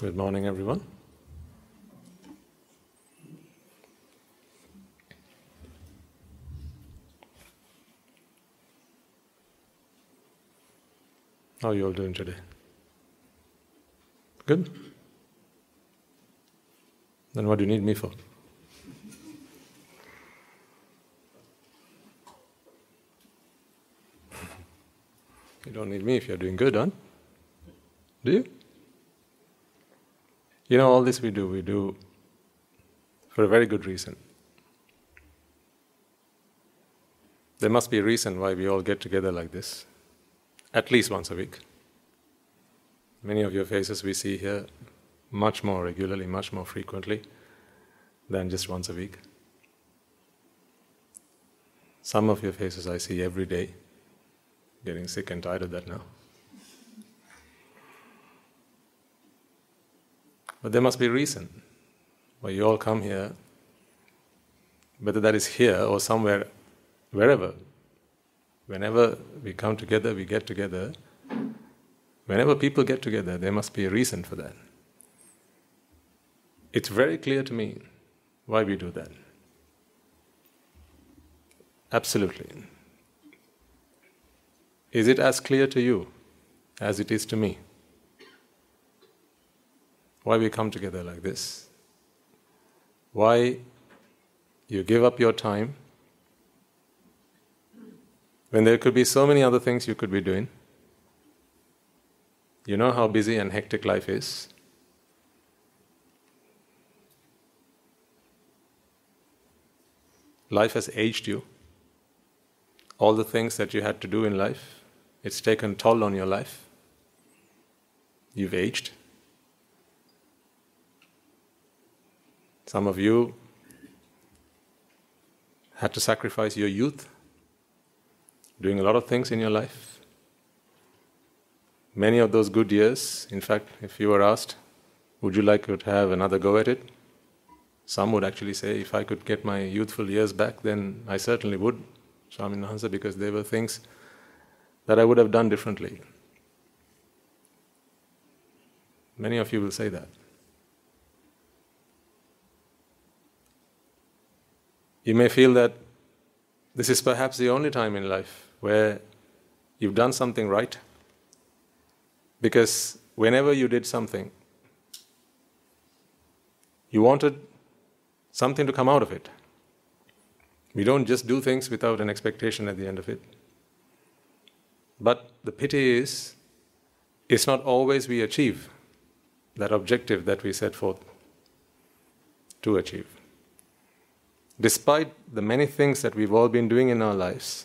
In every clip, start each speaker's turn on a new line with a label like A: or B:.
A: Good morning, everyone. How are you all doing today? Good? Then what do you need me for? you don't need me if you're doing good, huh? Do you? You know, all this we do, we do for a very good reason. There must be a reason why we all get together like this, at least once a week. Many of your faces we see here much more regularly, much more frequently than just once a week. Some of your faces I see every day, getting sick and tired of that now. But there must be a reason why you all come here, whether that is here or somewhere, wherever. Whenever we come together, we get together. Whenever people get together, there must be a reason for that. It's very clear to me why we do that. Absolutely. Is it as clear to you as it is to me? Why we come together like this? Why you give up your time when there could be so many other things you could be doing? You know how busy and hectic life is. Life has aged you. All the things that you had to do in life, it's taken toll on your life. You've aged. Some of you had to sacrifice your youth, doing a lot of things in your life. Many of those good years, in fact, if you were asked, would you like to have another go at it? Some would actually say, if I could get my youthful years back, then I certainly would, Swaminwahanse, because there were things that I would have done differently. Many of you will say that. You may feel that this is perhaps the only time in life where you've done something right. Because whenever you did something, you wanted something to come out of it. We don't just do things without an expectation at the end of it. But the pity is, it's not always we achieve that objective that we set forth to achieve. Despite the many things that we've all been doing in our lives,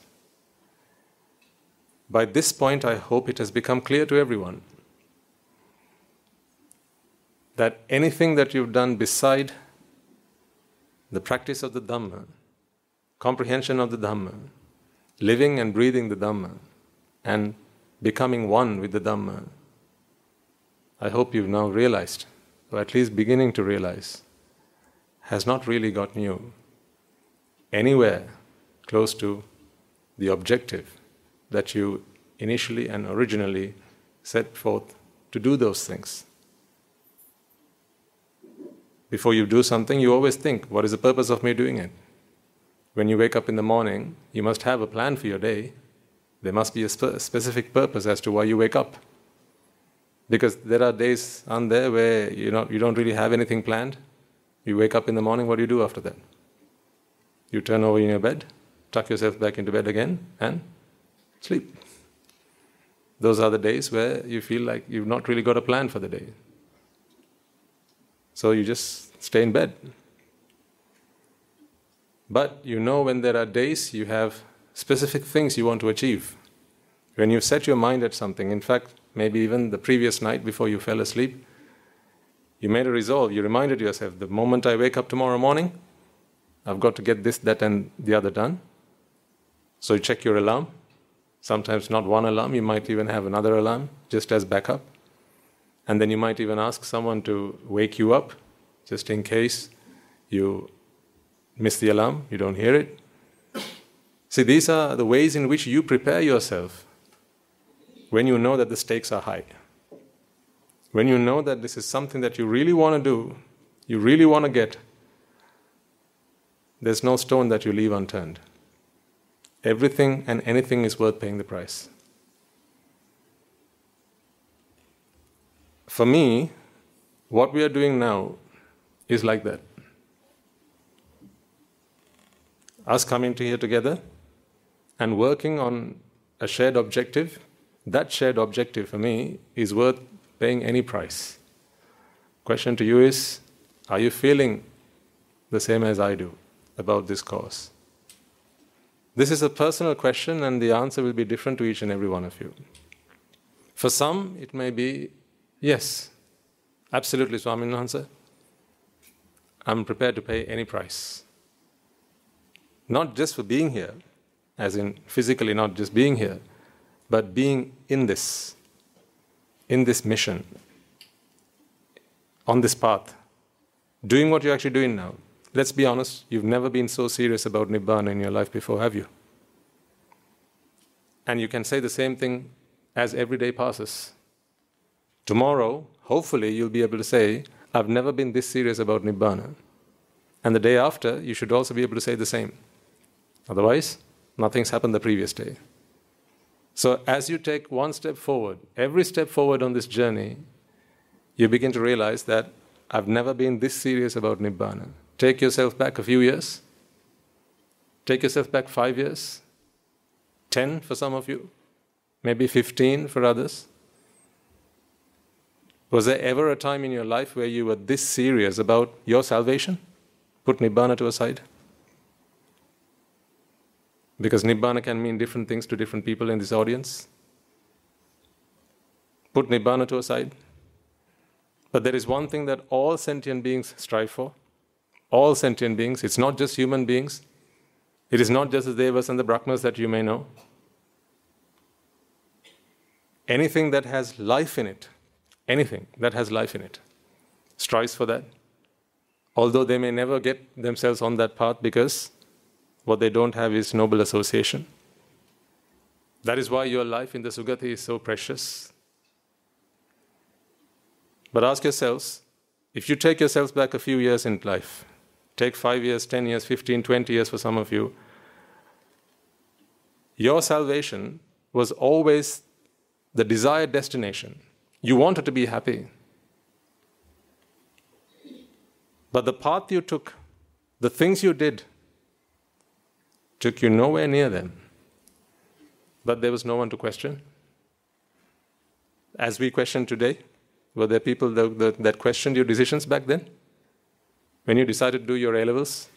A: by this point, I hope it has become clear to everyone that anything that you've done beside the practice of the Dhamma, comprehension of the Dhamma, living and breathing the Dhamma, and becoming one with the Dhamma, I hope you've now realized, or at least beginning to realize, has not really gotten you anywhere close to the objective that you initially and originally set forth to do those things. Before you do something, you always think, what is the purpose of me doing it? When you wake up in the morning, you must have a plan for your day. There must be a spe- specific purpose as to why you wake up. Because there are days, aren't there, where you, not, you don't really have anything planned. You wake up in the morning, what do you do after that? You turn over in your bed, tuck yourself back into bed again, and sleep. Those are the days where you feel like you've not really got a plan for the day. So you just stay in bed. But you know when there are days you have specific things you want to achieve. When you set your mind at something, in fact, maybe even the previous night before you fell asleep, you made a resolve, you reminded yourself the moment I wake up tomorrow morning, I've got to get this, that, and the other done. So you check your alarm. Sometimes not one alarm, you might even have another alarm just as backup. And then you might even ask someone to wake you up just in case you miss the alarm, you don't hear it. See, these are the ways in which you prepare yourself when you know that the stakes are high. when you know that this is something that you really want to do, you really want to get, there's no stone that you leave unturned. Everything and anything is worth paying the price. For me, what we are doing now is like that. Us coming to here together and working on a shared objective, that shared objective for me is worth paying any price. Question to you is Are you feeling the same as I do about this course? This is a personal question, and the answer will be different to each and every one of you. For some, it may be yes, absolutely, Swaminwahanse. I'm prepared to pay any price. Not just for being here, as in physically not just being here, but being in this, in this mission, on this path, doing what you're actually doing now. Let's be honest, you've never been so serious about Nibbana in your life before, have you? And you can say the same thing as every day passes. Tomorrow, hopefully, you'll be able to say, I've never been this serious about Nibbana. And the day after, you should also be able to say the same. Otherwise, nothing's happened the previous day. So, as you take one step forward, every step forward on this journey, you begin to realize that I've never been this serious about Nibbana. Take yourself back a few years. Take yourself back five years, 10 for some of you, maybe 15 for others. Was there ever a time in your life where you were this serious about your salvation? Put Nibbana to a side. Because Nibbana can mean different things to different people in this audience. Put Nibbana to a side. But there is one thing that all sentient beings strive for all sentient beings. It's not just human beings. It is not just the Devas and the Brahmas that you may know. Anything that has life in it, anything that has life in it, strives for that. Although they may never get themselves on that path because what they don't have is noble association. That is why your life in the Sugati is so precious. But ask yourselves if you take yourselves back a few years in life, take five years, 10 years, 15, 20 years for some of you, your salvation was always the desired destination. You wanted to be happy. But the path you took, the things you did, took you nowhere near them. But there was no one to question. As we question today, were there people that, that, that questioned your decisions back then? When you decided to do your A levels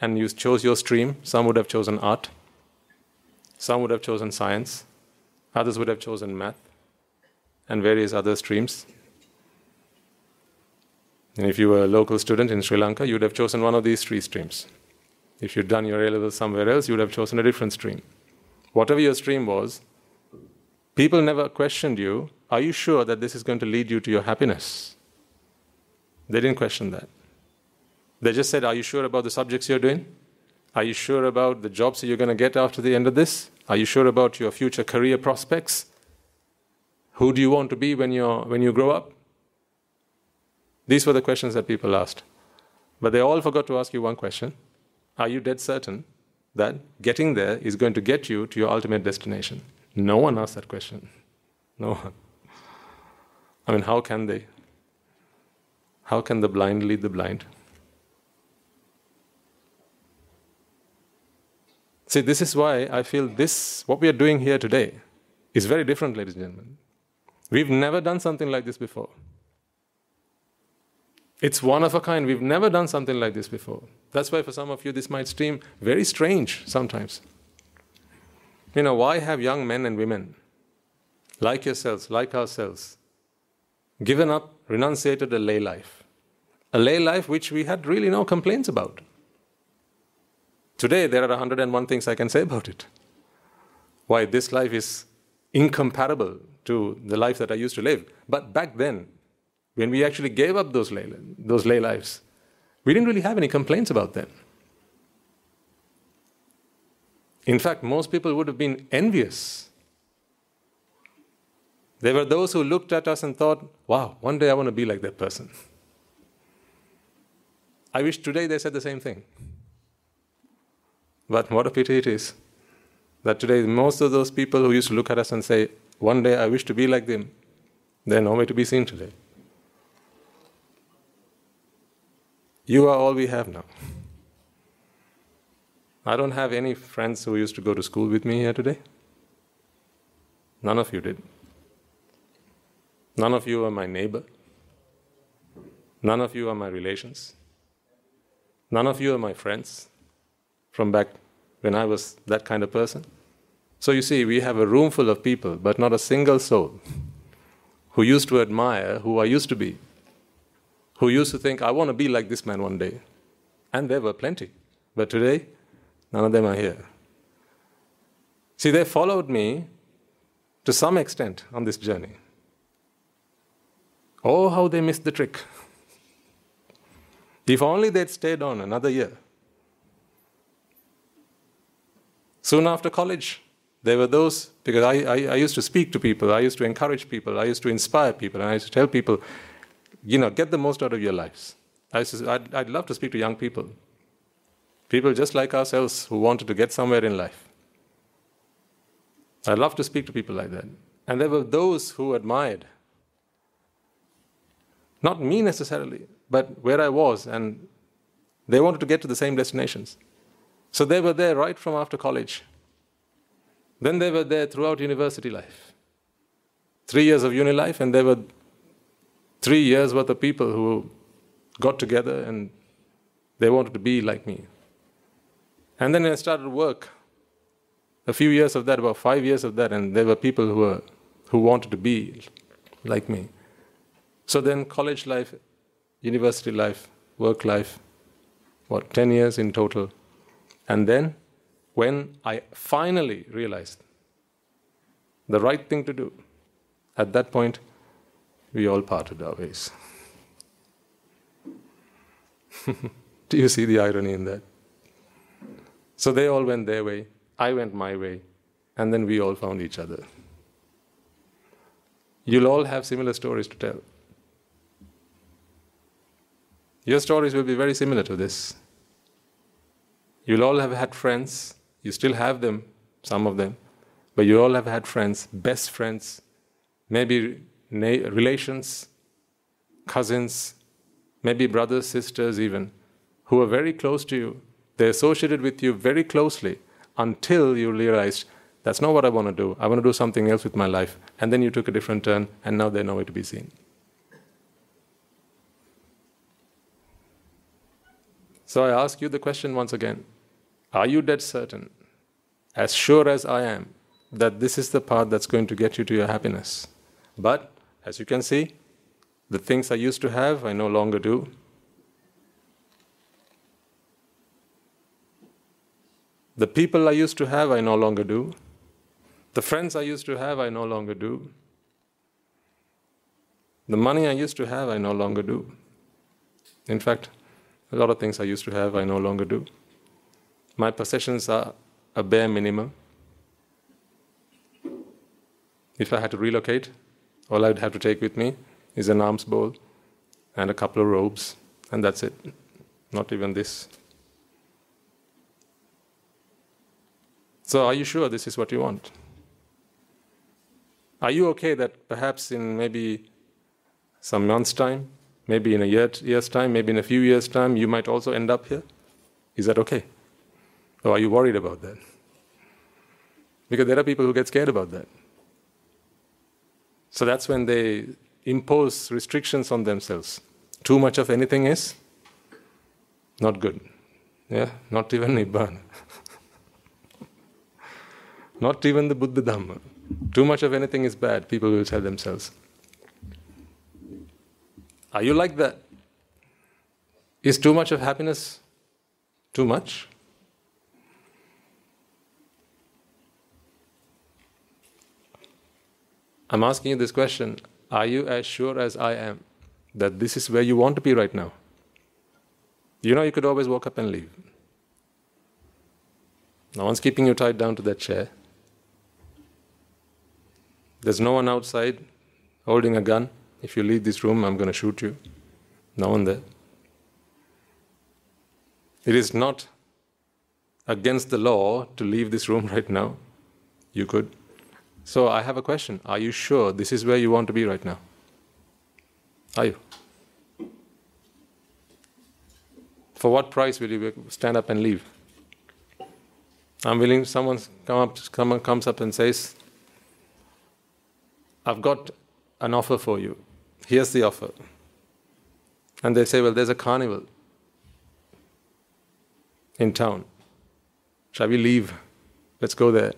A: and you chose your stream, some would have chosen art, some would have chosen science, others would have chosen math, and various other streams. And if you were a local student in Sri Lanka, you would have chosen one of these three streams. If you'd done your A levels somewhere else, you would have chosen a different stream. Whatever your stream was, people never questioned you Are you sure that this is going to lead you to your happiness? They didn't question that. They just said, Are you sure about the subjects you're doing? Are you sure about the jobs you're going to get after the end of this? Are you sure about your future career prospects? Who do you want to be when, you're, when you grow up? These were the questions that people asked. But they all forgot to ask you one question Are you dead certain that getting there is going to get you to your ultimate destination? No one asked that question. No one. I mean, how can they? How can the blind lead the blind? See, this is why I feel this, what we are doing here today, is very different, ladies and gentlemen. We've never done something like this before. It's one of a kind. We've never done something like this before. That's why, for some of you, this might seem very strange sometimes. You know, why have young men and women, like yourselves, like ourselves, given up, renunciated a lay life? A lay life which we had really no complaints about. Today, there are 101 things I can say about it. Why this life is incomparable to the life that I used to live. But back then, when we actually gave up those lay, those lay lives, we didn't really have any complaints about them. In fact, most people would have been envious There were those who looked at us and thought, wow, one day I want to be like that person. I wish today they said the same thing. But what a pity it is that today most of those people who used to look at us and say, one day I wish to be like them, they're nowhere to be seen today. You are all we have now. I don't have any friends who used to go to school with me here today. None of you did. None of you are my neighbor. None of you are my relations. None of you are my friends from back when I was that kind of person. So you see, we have a room full of people, but not a single soul who used to admire who I used to be, who used to think, I want to be like this man one day. And there were plenty. But today, none of them are here. See, they followed me to some extent on this journey. Oh, how they missed the trick. If only they'd stayed on another year. Soon after college, there were those, because I, I, I, used to speak to people, I used to encourage people, I used to inspire people, and I used to tell people, you know, get the most out of your lives. I to, I'd, I'd love to speak to young people, people just like ourselves who wanted to get somewhere in life. I love to speak to people like that. And there were those who admired, not me necessarily, but where I was, and they wanted to get to the same destinations. So they were there right from after college. Then they were there throughout university life. Three years of uni life, and they were three years worth of people who got together and they wanted to be like me. And then I started work. A few years of that, about five years of that, and there were people who were who wanted to be like me. So then college life, university life, work life, what, 10 years in total. And then, when I finally realized the right thing to do, at that point, we all parted our ways. do you see the irony in that? So they all went their way, I went my way, and then we all found each other. You'll all have similar stories to tell. Your stories will be very similar to this. You'll all have had friends, you still have them, some of them, but you all have had friends, best friends, maybe relations, cousins, maybe brothers, sisters, even, who are very close to you. They associated with you very closely until you realized that's not what I want to do. I want to do something else with my life. And then you took a different turn, and now they're nowhere to be seen. So I ask you the question once again Are you dead certain, as sure as I am, that this is the path that's going to get you to your happiness? But, as you can see, the things I used to have, I no longer do. The people I used to have, I no longer do. The friends I used to have, I no longer do. The money I used to have, I no longer do. In fact, a lot of things I used to have, I no longer do. My possessions are a bare minimum. If I had to relocate, all I'd have to take with me is an alms bowl and a couple of robes, and that's it. Not even this. So, are you sure this is what you want? Are you okay that perhaps in maybe some months' time maybe in a year, year's time, maybe in a few years' time, you might also end up here? Is that okay? Or are you worried about that? Because there are people who get scared about that. So that's when they impose restrictions on themselves. Too much of anything is not good. Yeah, not even Nibbana. not even the Buddha Dhamma. Too much of anything is bad, people will tell themselves. Are you like that? Is too much of happiness too much? I'm asking you this question Are you as sure as I am that this is where you want to be right now? You know, you could always walk up and leave. No one's keeping you tied down to that chair. There's no one outside holding a gun. If you leave this room, I'm going to shoot you. No one there. It is not against the law to leave this room right now. You could. So I have a question. Are you sure this is where you want to be right now? Are you? For what price will you stand up and leave? I'm willing. Someone come up, comes up and says, "I've got an offer for you. Here's the offer." And they say, "Well, there's a carnival in town. Shall we leave? Let's go there."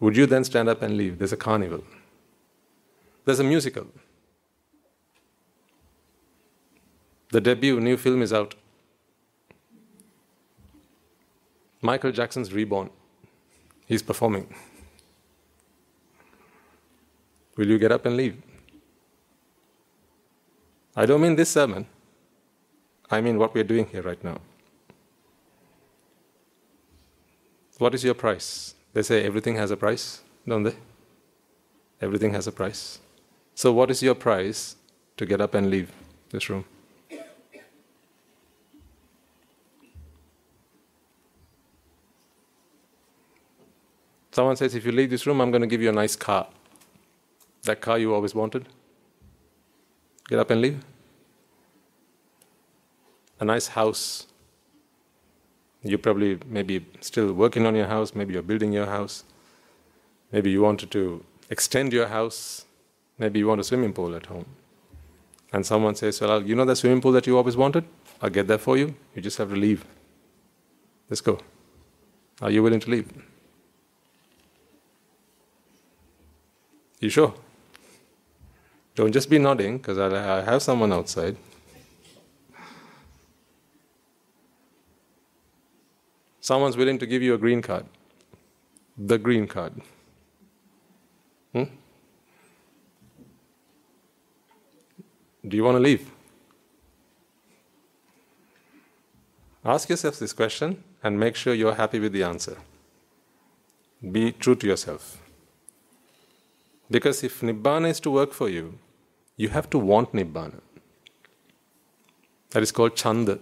A: Would you then stand up and leave? There's a carnival. There's a musical. The debut new film is out. Michael Jackson's Reborn. He's performing. Will you get up and leave? I don't mean this sermon. I mean what we're doing here right now. What is your price? They say everything has a price, don't they? Everything has a price. So, what is your price to get up and leave this room? Someone says, if you leave this room, I'm going to give you a nice car. That car you always wanted. Get up and leave. A nice house. You probably maybe still working on your house, maybe you're building your house. Maybe you wanted to extend your house. Maybe you want a swimming pool at home. And someone says, Well, you know the swimming pool that you always wanted? I'll get that for you. You just have to leave. Let's go. Are you willing to leave? You sure? Don't just be nodding, because I have someone outside. Someone's willing to give you a green card. The green card. Hmm? Do you want to leave? Ask yourself this question and make sure you're happy with the answer. Be true to yourself. Because if Nibbana is to work for you, you have to want Nibbana. That is called Chanda.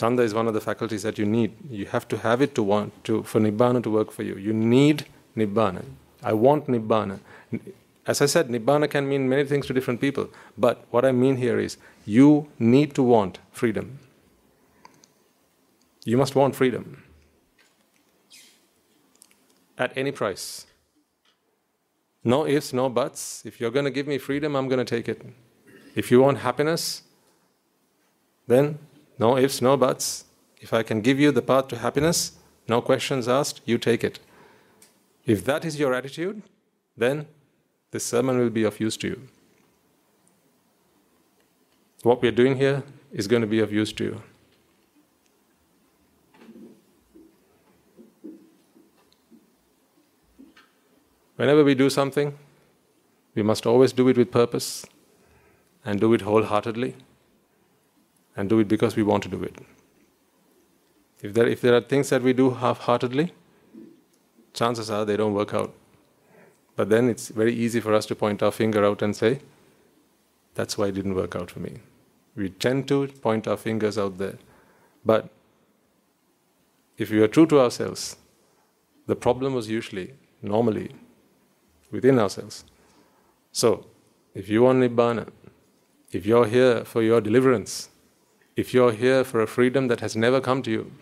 A: Chanda is one of the faculties that you need. You have to have it to want to for Nibbana to work for you. You need Nibbana. I want Nibbana. As I said, Nibbana can mean many things to different people. But what I mean here is you need to want freedom. You must want freedom at any price. No ifs, no buts. If you're going to give me freedom, I'm going to take it. If you want happiness, then no ifs, no buts. If I can give you the path to happiness, no questions asked, you take it. If that is your attitude, then this sermon will be of use to you. What we're doing here is going to be of use to you. Whenever we do something, we must always do it with purpose and do it wholeheartedly and do it because we want to do it. If there, if there are things that we do half heartedly, chances are they don't work out. But then it's very easy for us to point our finger out and say, that's why it didn't work out for me. We tend to point our fingers out there. But if we are true to ourselves, the problem was usually, normally, within ourselves. So, if you want Nibbana, if you're here for your deliverance, if you're here for a freedom that has never come to you,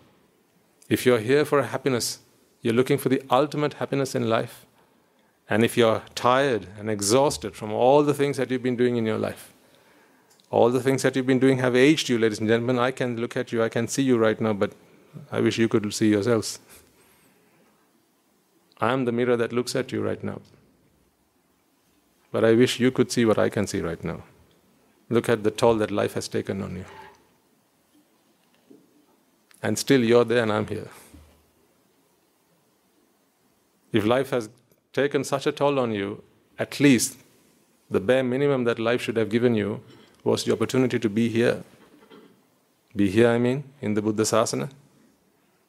A: if you're here for a happiness, you're looking for the ultimate happiness in life, and if you're tired and exhausted from all the things that you've been doing in your life, all the things that you've been doing have aged you, ladies and gentlemen. I can look at you, I can see you right now, but I wish you could see yourselves. I am the mirror that looks at you right now. But I wish you could see what I can see right now. Look at the toll that life has taken on you. And still you're there and I'm here. If life has taken such a toll on you, at least the bare minimum that life should have given you was the opportunity to be here. Be here, I mean, in the Buddha Sasana,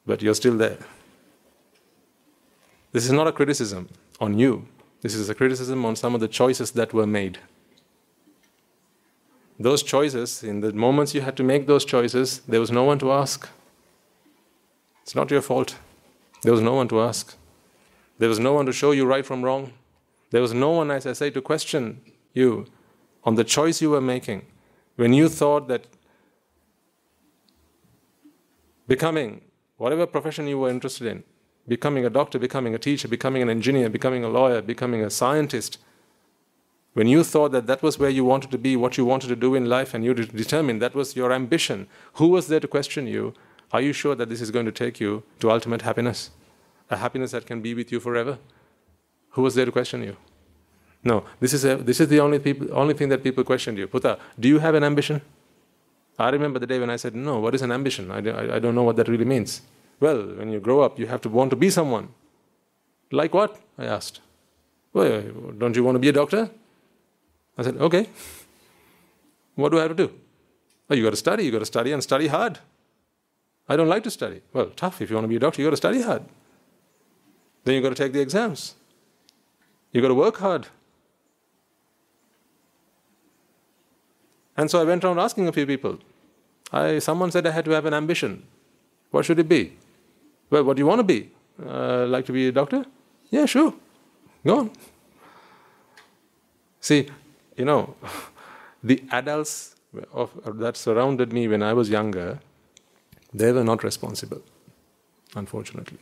A: but you're still there. This is not a criticism on you, this is a criticism on some of the choices that were made. Those choices, in the moments you had to make those choices, there was no one to ask. It's not your fault. There was no one to ask. There was no one to show you right from wrong. There was no one, as I say, to question you on the choice you were making. When you thought that becoming whatever profession you were interested in, becoming a doctor, becoming a teacher, becoming an engineer, becoming a lawyer, becoming a scientist, when you thought that that was where you wanted to be, what you wanted to do in life, and you determined that was your ambition, who was there to question you? Are you sure that this is going to take you to ultimate happiness? A happiness that can be with you forever? Who was there to question you? No, this is, a, this is the only, people, only thing that people questioned you. Puta, do you have an ambition? I remember the day when I said, No, what is an ambition? I, I, I don't know what that really means. Well, when you grow up, you have to want to be someone. Like what? I asked. Well, don't you want to be a doctor? I said, Okay. What do I have to do? Oh, you got to study. You got to study and study hard. I don't like to study. Well, tough. If you want to be a doctor, you've got to study hard. Then you've got to take the exams. You've got to work hard. And so I went around asking a few people. I, someone said I had to have an ambition. What should it be? Well, what do you want to be? Uh, like to be a doctor? Yeah, sure. Go on. See, you know, the adults of, that surrounded me when I was younger, they were not responsible, unfortunately.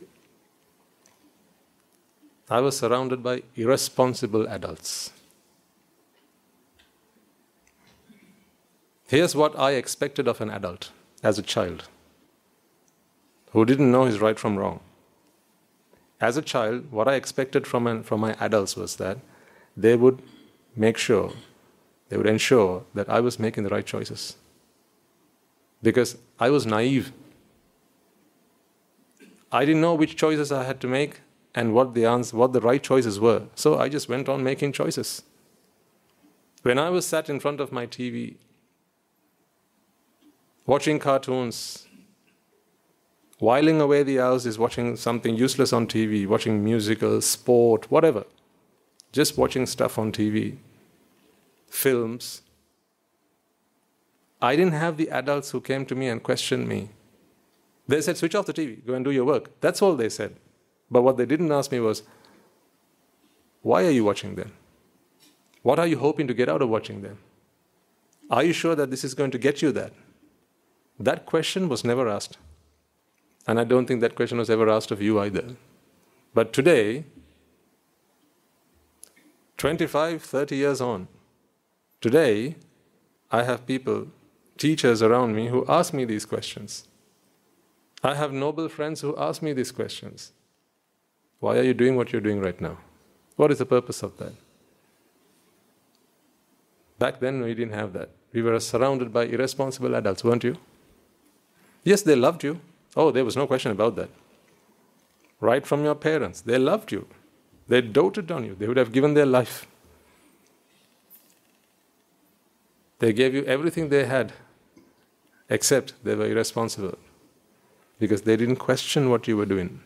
A: I was surrounded by irresponsible adults. Here's what I expected of an adult as a child who didn't know his right from wrong. As a child, what I expected from, an, from my adults was that they would make sure, they would ensure that I was making the right choices. Because I was naive. I didn't know which choices I had to make and what the, answer, what the right choices were. So I just went on making choices. When I was sat in front of my TV watching cartoons, whiling away the hours is watching something useless on TV, watching musicals, sport, whatever. Just watching stuff on TV, films. I didn't have the adults who came to me and questioned me. They said, switch off the TV, go and do your work. That's all they said. But what they didn't ask me was, why are you watching them? What are you hoping to get out of watching them? Are you sure that this is going to get you that? That question was never asked. And I don't think that question was ever asked of you either. But today, 25, 30 years on, today, I have people, teachers around me, who ask me these questions. I have noble friends who ask me these questions. Why are you doing what you're doing right now? What is the purpose of that? Back then, we didn't have that. We were surrounded by irresponsible adults, weren't you? Yes, they loved you. Oh, there was no question about that. Right from your parents, they loved you. They doted on you. They would have given their life. They gave you everything they had, except they were irresponsible because they didn't question what you were doing.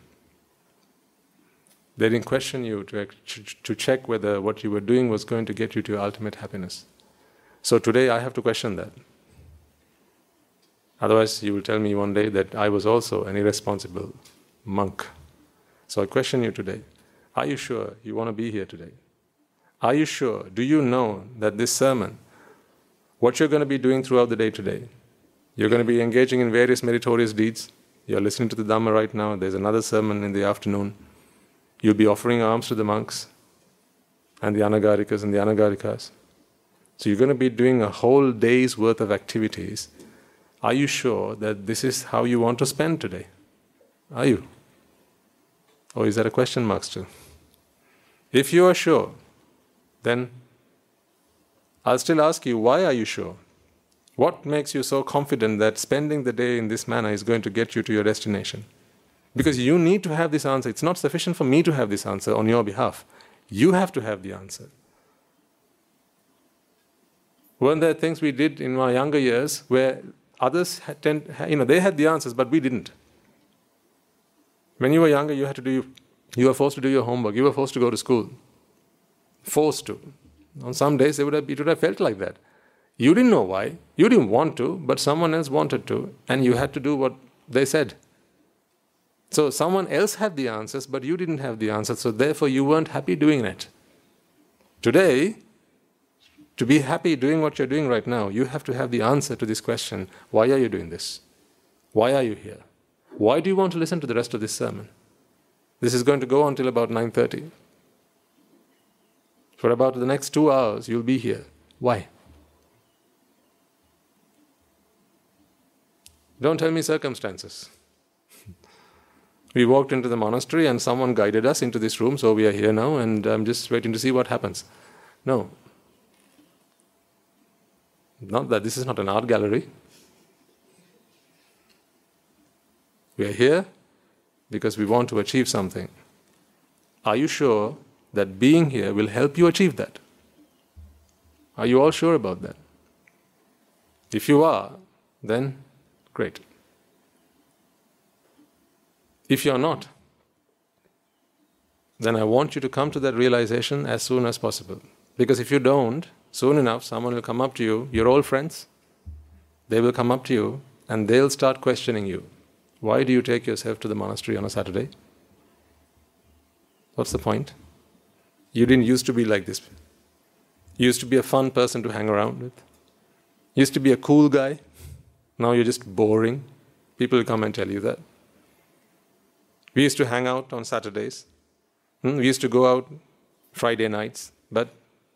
A: They didn't question you to, to check whether what you were doing was going to get you to your ultimate happiness. So today I have to question that. Otherwise, you will tell me one day that I was also an irresponsible monk. So I question you today Are you sure you want to be here today? Are you sure? Do you know that this sermon, what you're going to be doing throughout the day today, you're going to be engaging in various meritorious deeds? You're listening to the Dhamma right now, there's another sermon in the afternoon. You'll be offering alms to the monks and the anagarikas and the anagarikas. So you're going to be doing a whole day's worth of activities are you sure that this is how you want to spend today? Are you? Or is that a question mark still? If you are sure, then I'll still ask you, why are you sure? What makes you so confident that spending the day in this manner is going to get you to your destination? Because you need to have this answer. It's not sufficient for me to have this answer on your behalf. You have to have the answer. Weren't there things we did in my younger years where Others had tend, you know, they had the answers, but we didn't. When you were younger, you had to do You were forced to do your homework. You were forced to go to school. Forced to. On some days, it would have, it would have felt like that. You didn't know why. You didn't want to, but someone else wanted to, and you had to do what they said. So someone else had the answers, but you didn't have the answers, so therefore you weren't happy doing it. Today, to be happy doing what you're doing right now, you have to have the answer to this question why are you doing this? Why are you here? Why do you want to listen to the rest of this sermon? This is going to go on until about 9:30. For about the next 2 hours you'll be here. Why? Don't tell me circumstances. we walked into the monastery and someone guided us into this room, so we are here now and I'm just waiting to see what happens. No. Not that this is not an art gallery. We are here because we want to achieve something. Are you sure that being here will help you achieve that? Are you all sure about that? If you are, then great. If you're not, then I want you to come to that realization as soon as possible. Because if you don't, soon enough someone will come up to you, your old friends, they will come up to you and they'll start questioning you. Why do you take yourself to the monastery on a Saturday? What's the point? You didn't used to be like this. You used to be a fun person to hang around with. You used to be a cool guy. Now you're just boring. People will come and tell you that. We used to hang out on Saturdays. Hmm, we used to go out Friday nights. But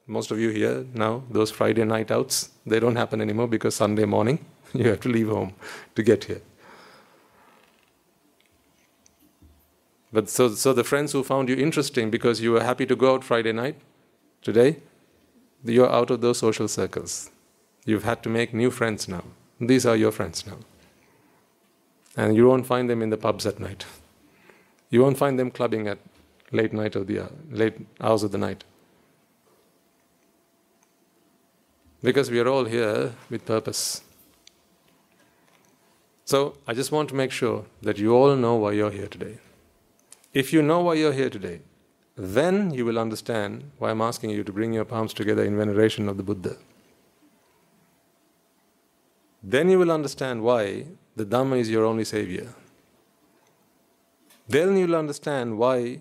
A: most of you here now, those Friday night outs, they don't happen anymore because Sunday morning you have to leave home to get here. But so, so the friends who found you interesting because you were happy to go out Friday night, today, you're out of those social circles. You've had to make new friends now. These are your friends now. And you won't find them in the pubs at night. You won't find them clubbing at late night of the uh, late hours of the night. Because we are all here with purpose. So I just want to make sure that you all know why you're here today. If you know why you're here today, then you will understand why I'm asking you to bring your palms together in veneration of the Buddha. Then you will understand why the Dhamma is your only savior. Then you'll understand why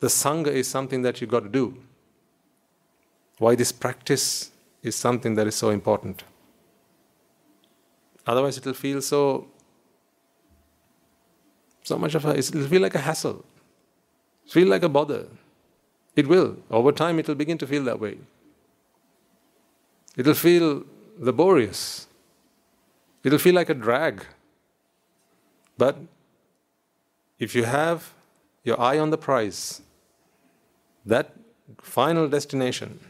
A: the Sangha is something that you've got to do. Why this practice is something that is so important. Otherwise, it will feel so so much of a, it'll feel like a hassle, feel like a bother. It will. Over time, it will begin to feel that way. It'll feel laborious. It'll feel like a drag. But if you have your eye on the prize, that final destination,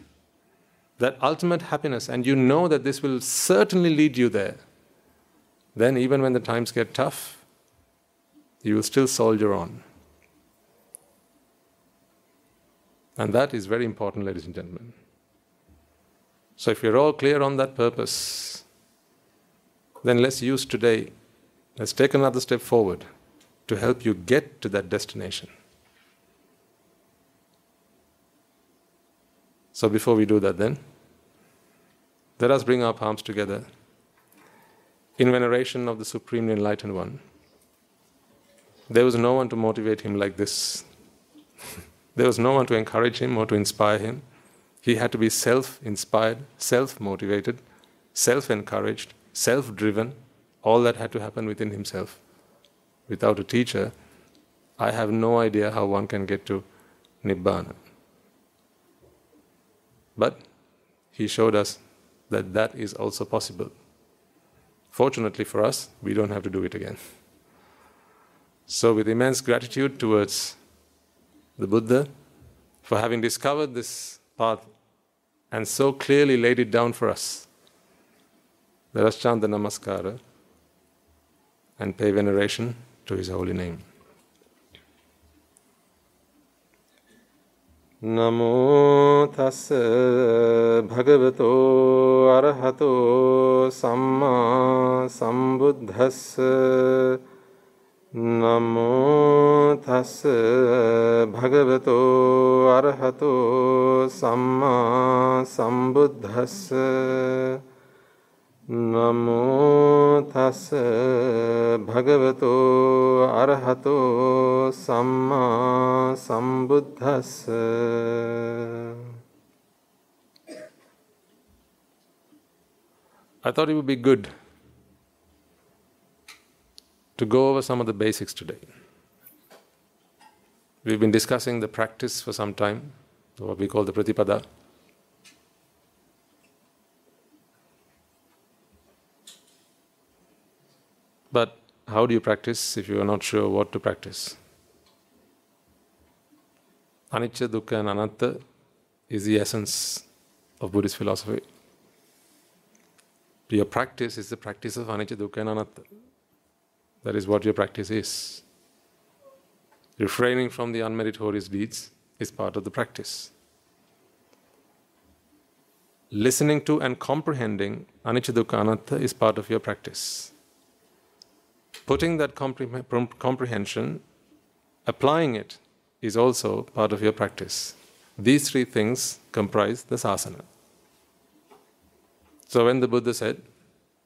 A: that ultimate happiness, and you know that this will certainly lead you there, then even when the times get tough, you will still soldier on. And that is very important, ladies and gentlemen. So, if you're all clear on that purpose, then let's use today, let's take another step forward to help you get to that destination. So, before we do that, then, let us bring our palms together in veneration of the Supremely Enlightened One. There was no one to motivate him like this. there was no one to encourage him or to inspire him. He had to be self inspired, self motivated, self encouraged, self driven. All that had to happen within himself. Without a teacher, I have no idea how one can get to Nibbana. But he showed us that that is also possible. Fortunately for us, we don't have to do it again. So, with immense gratitude towards the Buddha for having discovered this path and so clearly laid it down for us, let us chant the Namaskara and pay veneration to His holy name. නමෝ තස් භගවතෝ අරහතෝ සම්මා සම්බුද්දස්ස නමෝ තස් භගවතෝ අරහතෝ සම්මා සම්බුද්දස්ස නමෝ තස් භගවතෝ අරහතෝ සම්මා සම්බුද්දස්ස I thought it would be good to go over some of the basics today. We've been discussing the practice for some time, what we call the Pratipada. But how do you practice if you are not sure what to practice? Anicca, Dukkha, and Anatta is the essence of Buddhist philosophy. Your practice is the practice of Anicca, Dukkha, and Anatta. That is what your practice is. Refraining from the unmeritorious deeds is part of the practice. Listening to and comprehending Anicca, Dukkha, Anatta is part of your practice putting that compre- comprehension, applying it, is also part of your practice. These three things comprise the sasana. So when the Buddha said,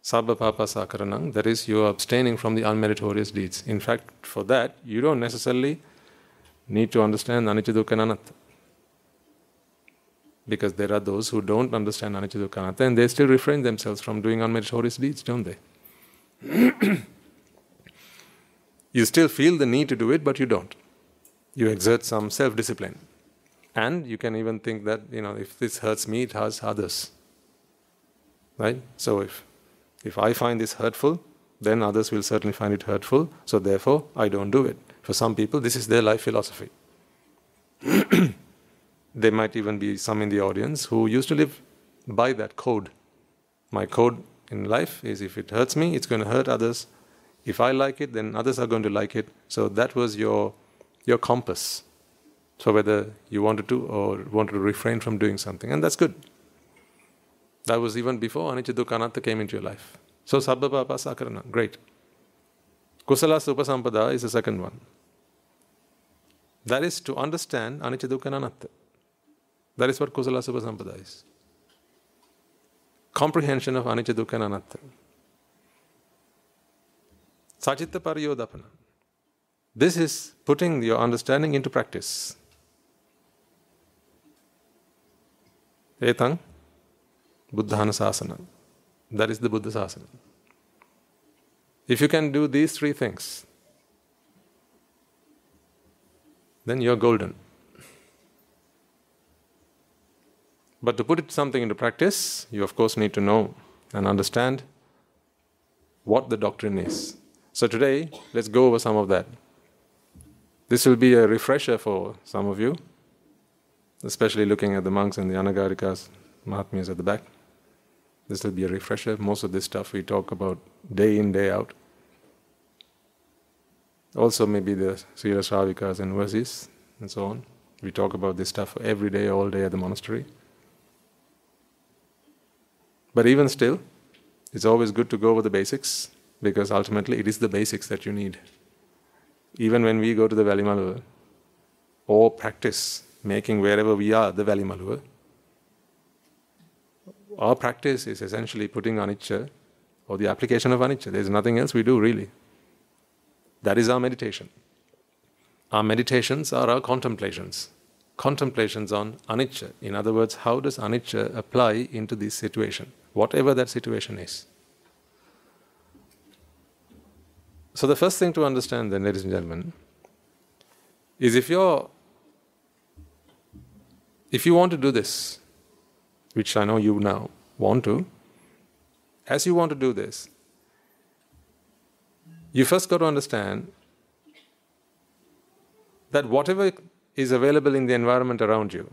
A: Sabba Papa Sakaranang, that is, you are abstaining from the unmeritorious deeds. In fact, for that, you don't necessarily need to understand Anicca. Because there are those who don't understand Anicca and they still refrain themselves from doing unmeritorious deeds, don't they? You still feel the need to do it, but you don't. You exert some self discipline. And you can even think that, you know, if this hurts me, it hurts others. Right? So if, if I find this hurtful, then others will certainly find it hurtful. So therefore, I don't do it. For some people, this is their life philosophy. there might even be some in the audience who used to live by that code. My code in life is if it hurts me, it's going to hurt others. If I like it, then others are going to like it. So that was your, your compass. So whether you wanted to or wanted to refrain from doing something, and that's good. That was even before Anicca Dukkha came into your life. So Sabba Papa Sakarana, great. Kusala Supasampada is the second one. That is to understand Anicca Dukkha That is what Kusala Supasampada is. Comprehension of Anicca Dukkha Anatta. Sachitta Pariyodapana. This is putting your understanding into practice. Etang Buddhana Sasana. That is the Buddha Sasana. If you can do these three things, then you're golden. But to put something into practice, you of course need to know and understand what the doctrine is. So today, let's go over some of that. This will be a refresher for some of you, especially looking at the monks and the Anagarikas, Mahatmyas at the back. This will be a refresher. Most of this stuff we talk about day in, day out. Also, maybe the Srila Shravikas and verses and so on. We talk about this stuff every day, all day at the monastery. But even still, it's always good to go over the basics because ultimately it is the basics that you need. Even when we go to the Valimaluva or practice making wherever we are the Valimaluva, our practice is essentially putting anicca or the application of anicca. There's nothing else we do really. That is our meditation. Our meditations are our contemplations. Contemplations on anicca. In other words, how does anicca apply into this situation, whatever that situation is? So, the first thing to understand, then, ladies and gentlemen, is if you're if you want to do this, which I know you now want to, as you want to do this, you first got to understand that whatever is available in the environment around you,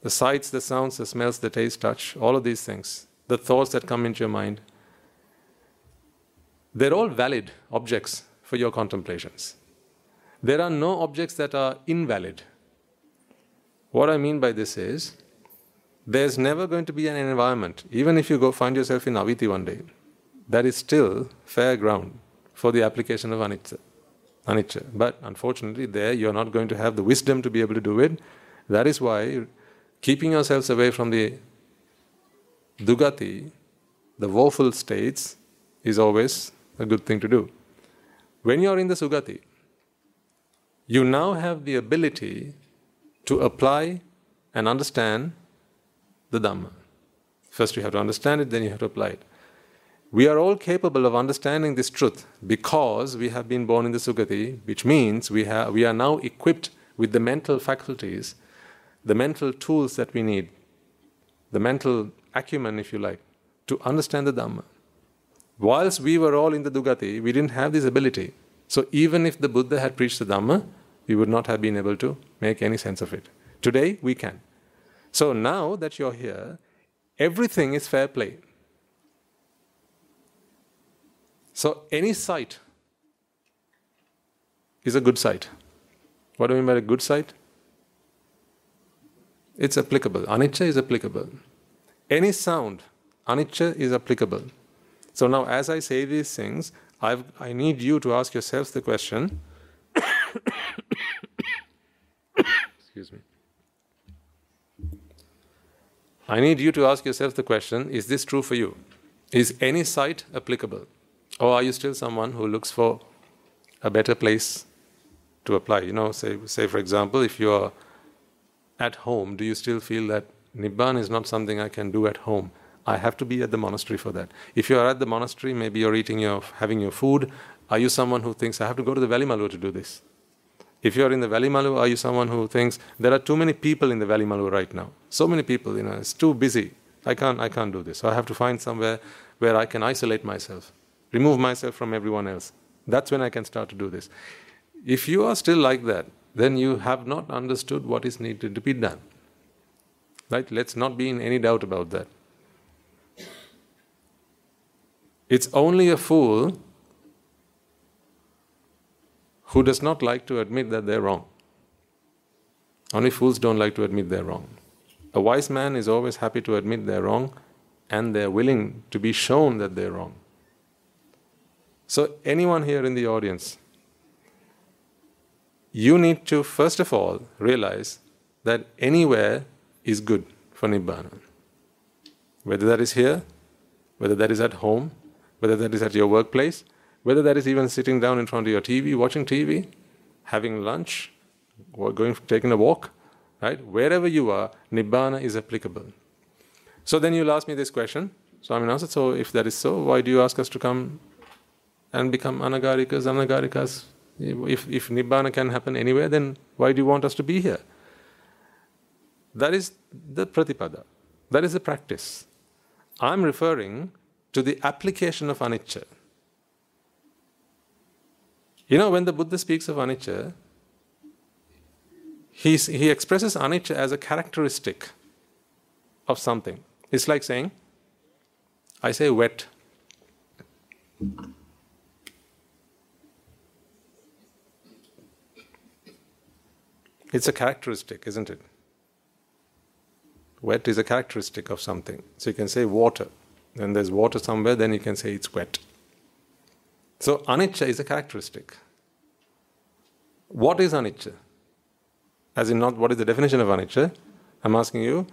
A: the sights, the sounds, the smells, the taste, touch, all of these things, the thoughts that come into your mind, they're all valid objects for your contemplations. There are no objects that are invalid. What I mean by this is, there's never going to be an environment, even if you go find yourself in Avici one day, that is still fair ground for the application of anicca. anicca. But unfortunately, there you're not going to have the wisdom to be able to do it. That is why keeping ourselves away from the dugati, the woeful states, is always a good thing to do. When you're in the sugati, you now have the ability to apply and understand the Dhamma. First, you have to understand it, then you have to apply it. We are all capable of understanding this truth because we have been born in the Sugati, which means we, have, we are now equipped with the mental faculties, the mental tools that we need, the mental acumen, if you like, to understand the Dhamma. Whilst we were all in the Dugati, we didn't have this ability. So even if the Buddha had preached the Dhamma, we would not have been able to make any sense of it. Today, we can. So now that you're here, everything is fair play. So any sight is a good sight. What do I mean by a good sight? It's applicable. Anicca is applicable. Any sound, anicca is applicable. So now, as I say these things, I've, I need you to ask yourselves the question. Excuse me. I need you to ask yourself the question is this true for you? Is any sight applicable? Or are you still someone who looks for a better place to apply? You know, say, say for example, if you are at home, do you still feel that Nibbana is not something I can do at home? I have to be at the monastery for that. If you are at the monastery, maybe you're eating your, having your food. Are you someone who thinks I have to go to the Valley Valimalu to do this? If you're in the Valley Valimalu, are you someone who thinks there are too many people in the Valley Valimalu right now? So many people, you know, it's too busy. I can't, I can't do this. So I have to find somewhere where I can isolate myself, remove myself from everyone else. That's when I can start to do this. If you are still like that, then you have not understood what is needed to be done. Right? Let's not be in any doubt about that. It's only a fool who does not like to admit that they're wrong. Only fools don't like to admit they're wrong. A wise man is always happy to admit they're wrong and they're willing to be shown that they're wrong. So, anyone here in the audience, you need to first of all realize that anywhere is good for Nibbana. Whether that is here, whether that is at home, whether that is at your workplace, whether that is even sitting down in front of your TV, watching TV, having lunch, or going taking a walk, right? Wherever you are, nibbana is applicable. So then you'll ask me this question. So I'm answer. So if that is so, why do you ask us to come and become anagarikas, anagarikas? If if nibbana can happen anywhere, then why do you want us to be here? That is the pratipada. That is the practice. I'm referring to the application of anicca. You know, when the Buddha speaks of anicca, he, he expresses anicca as a characteristic of something. It's like saying, I say wet. It's a characteristic, isn't it? Wet is a characteristic of something. So you can say water. When there's water somewhere, then you can say it's wet. So anicca is a characteristic. What is anicca? As in, not what is the definition of anicca? I'm asking you,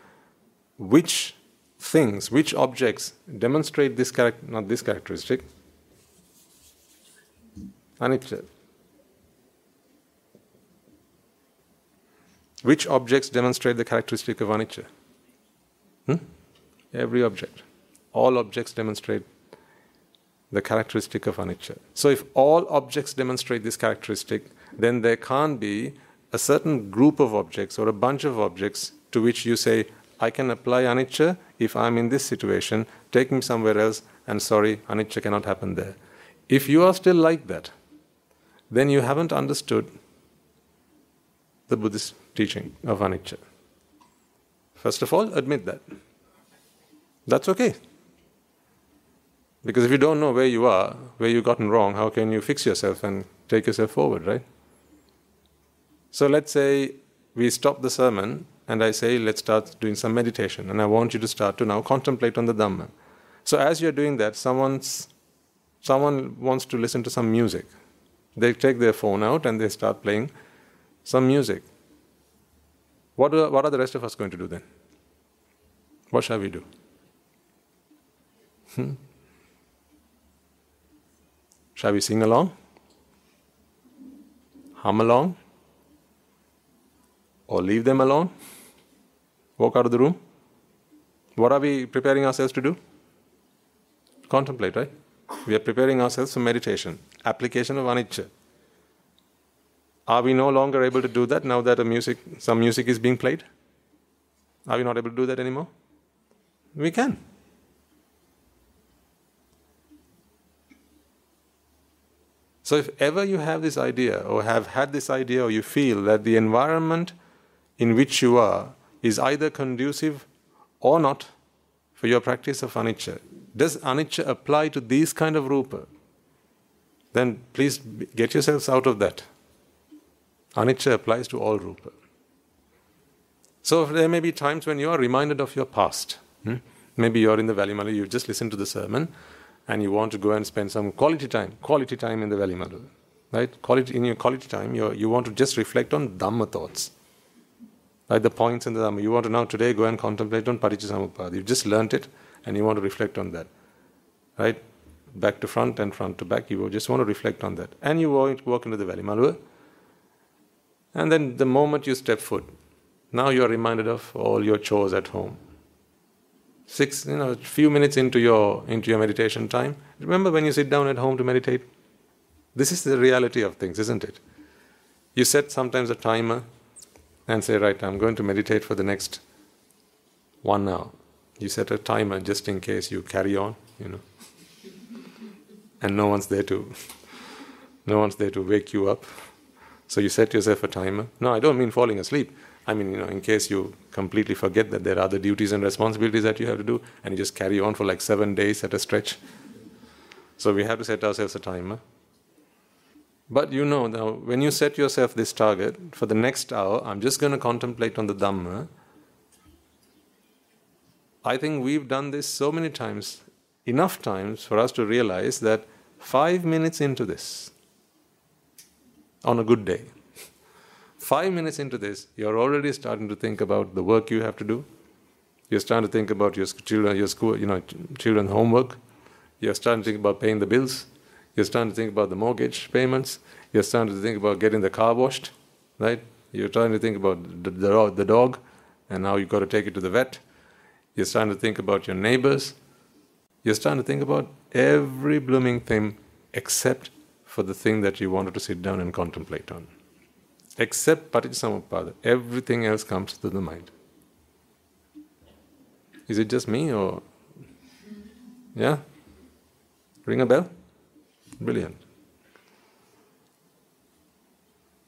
A: which things, which objects demonstrate this character, not this characteristic? Anicca. Which objects demonstrate the characteristic of anicca? Hmm? Every object. All objects demonstrate the characteristic of anicca. So, if all objects demonstrate this characteristic, then there can't be a certain group of objects or a bunch of objects to which you say, I can apply anicca if I'm in this situation, take me somewhere else, and sorry, anicca cannot happen there. If you are still like that, then you haven't understood the Buddhist teaching of anicca. First of all, admit that. That's okay. Because if you don't know where you are, where you've gotten wrong, how can you fix yourself and take yourself forward, right? So let's say we stop the sermon and I say, let's start doing some meditation, and I want you to start to now contemplate on the Dhamma. So as you're doing that, someone's, someone wants to listen to some music. They take their phone out and they start playing some music. What what are the rest of us going to do then? What shall we do? Hmm? Shall we sing along? Hum along? Or leave them alone? Walk out of the room? What are we preparing ourselves to do? Contemplate, right? We are preparing ourselves for meditation, application of anicca. Are we no longer able to do that now that a music, some music is being played? Are we not able to do that anymore? We can. So, if ever you have this idea, or have had this idea, or you feel that the environment in which you are is either conducive or not for your practice of anicca, does anicca apply to these kind of rupa? Then please get yourselves out of that. Anicca applies to all rupa. So there may be times when you are reminded of your past. Hmm? Maybe you're in the Valley You've just listened to the sermon, and you want to go and spend some quality time, quality time in the Valley Right? Quality, in your quality time, you you want to just reflect on Dhamma thoughts. Like the points in the Dhamma. You want to now today go and contemplate on Paticcasamuppada. You've just learnt it and you want to reflect on that. Right? Back to front and front to back. You just want to reflect on that. And you walk into the Valley Malwa. And then the moment you step foot, now you are reminded of all your chores at home. Six, you know, a few minutes into your into your meditation time. Remember when you sit down at home to meditate? This is the reality of things, isn't it? You set sometimes a timer and say, right, I'm going to meditate for the next one hour. You set a timer just in case you carry on, you know. and no one's there to no one's there to wake you up. So you set yourself a timer. No, I don't mean falling asleep. I mean, you know, in case you completely forget that there are other duties and responsibilities that you have to do, and you just carry on for like seven days at a stretch. So we have to set ourselves a timer. But you know, now, when you set yourself this target for the next hour, I'm just going to contemplate on the Dhamma. I think we've done this so many times, enough times for us to realize that five minutes into this, on a good day, five minutes into this, you're already starting to think about the work you have to do. You're starting to think about your children, your school, you know, children's homework. You're starting to think about paying the bills. You're starting to think about the mortgage payments. You're starting to think about getting the car washed, right? You're trying to think about the, the, the dog and how you've got to take it to the vet. You're starting to think about your neighbors. You're starting to think about every blooming thing except for the thing that you wanted to sit down and contemplate on. Except Paticcasamuppada, everything else comes to the mind. Is it just me or. Yeah? Ring a bell? Brilliant.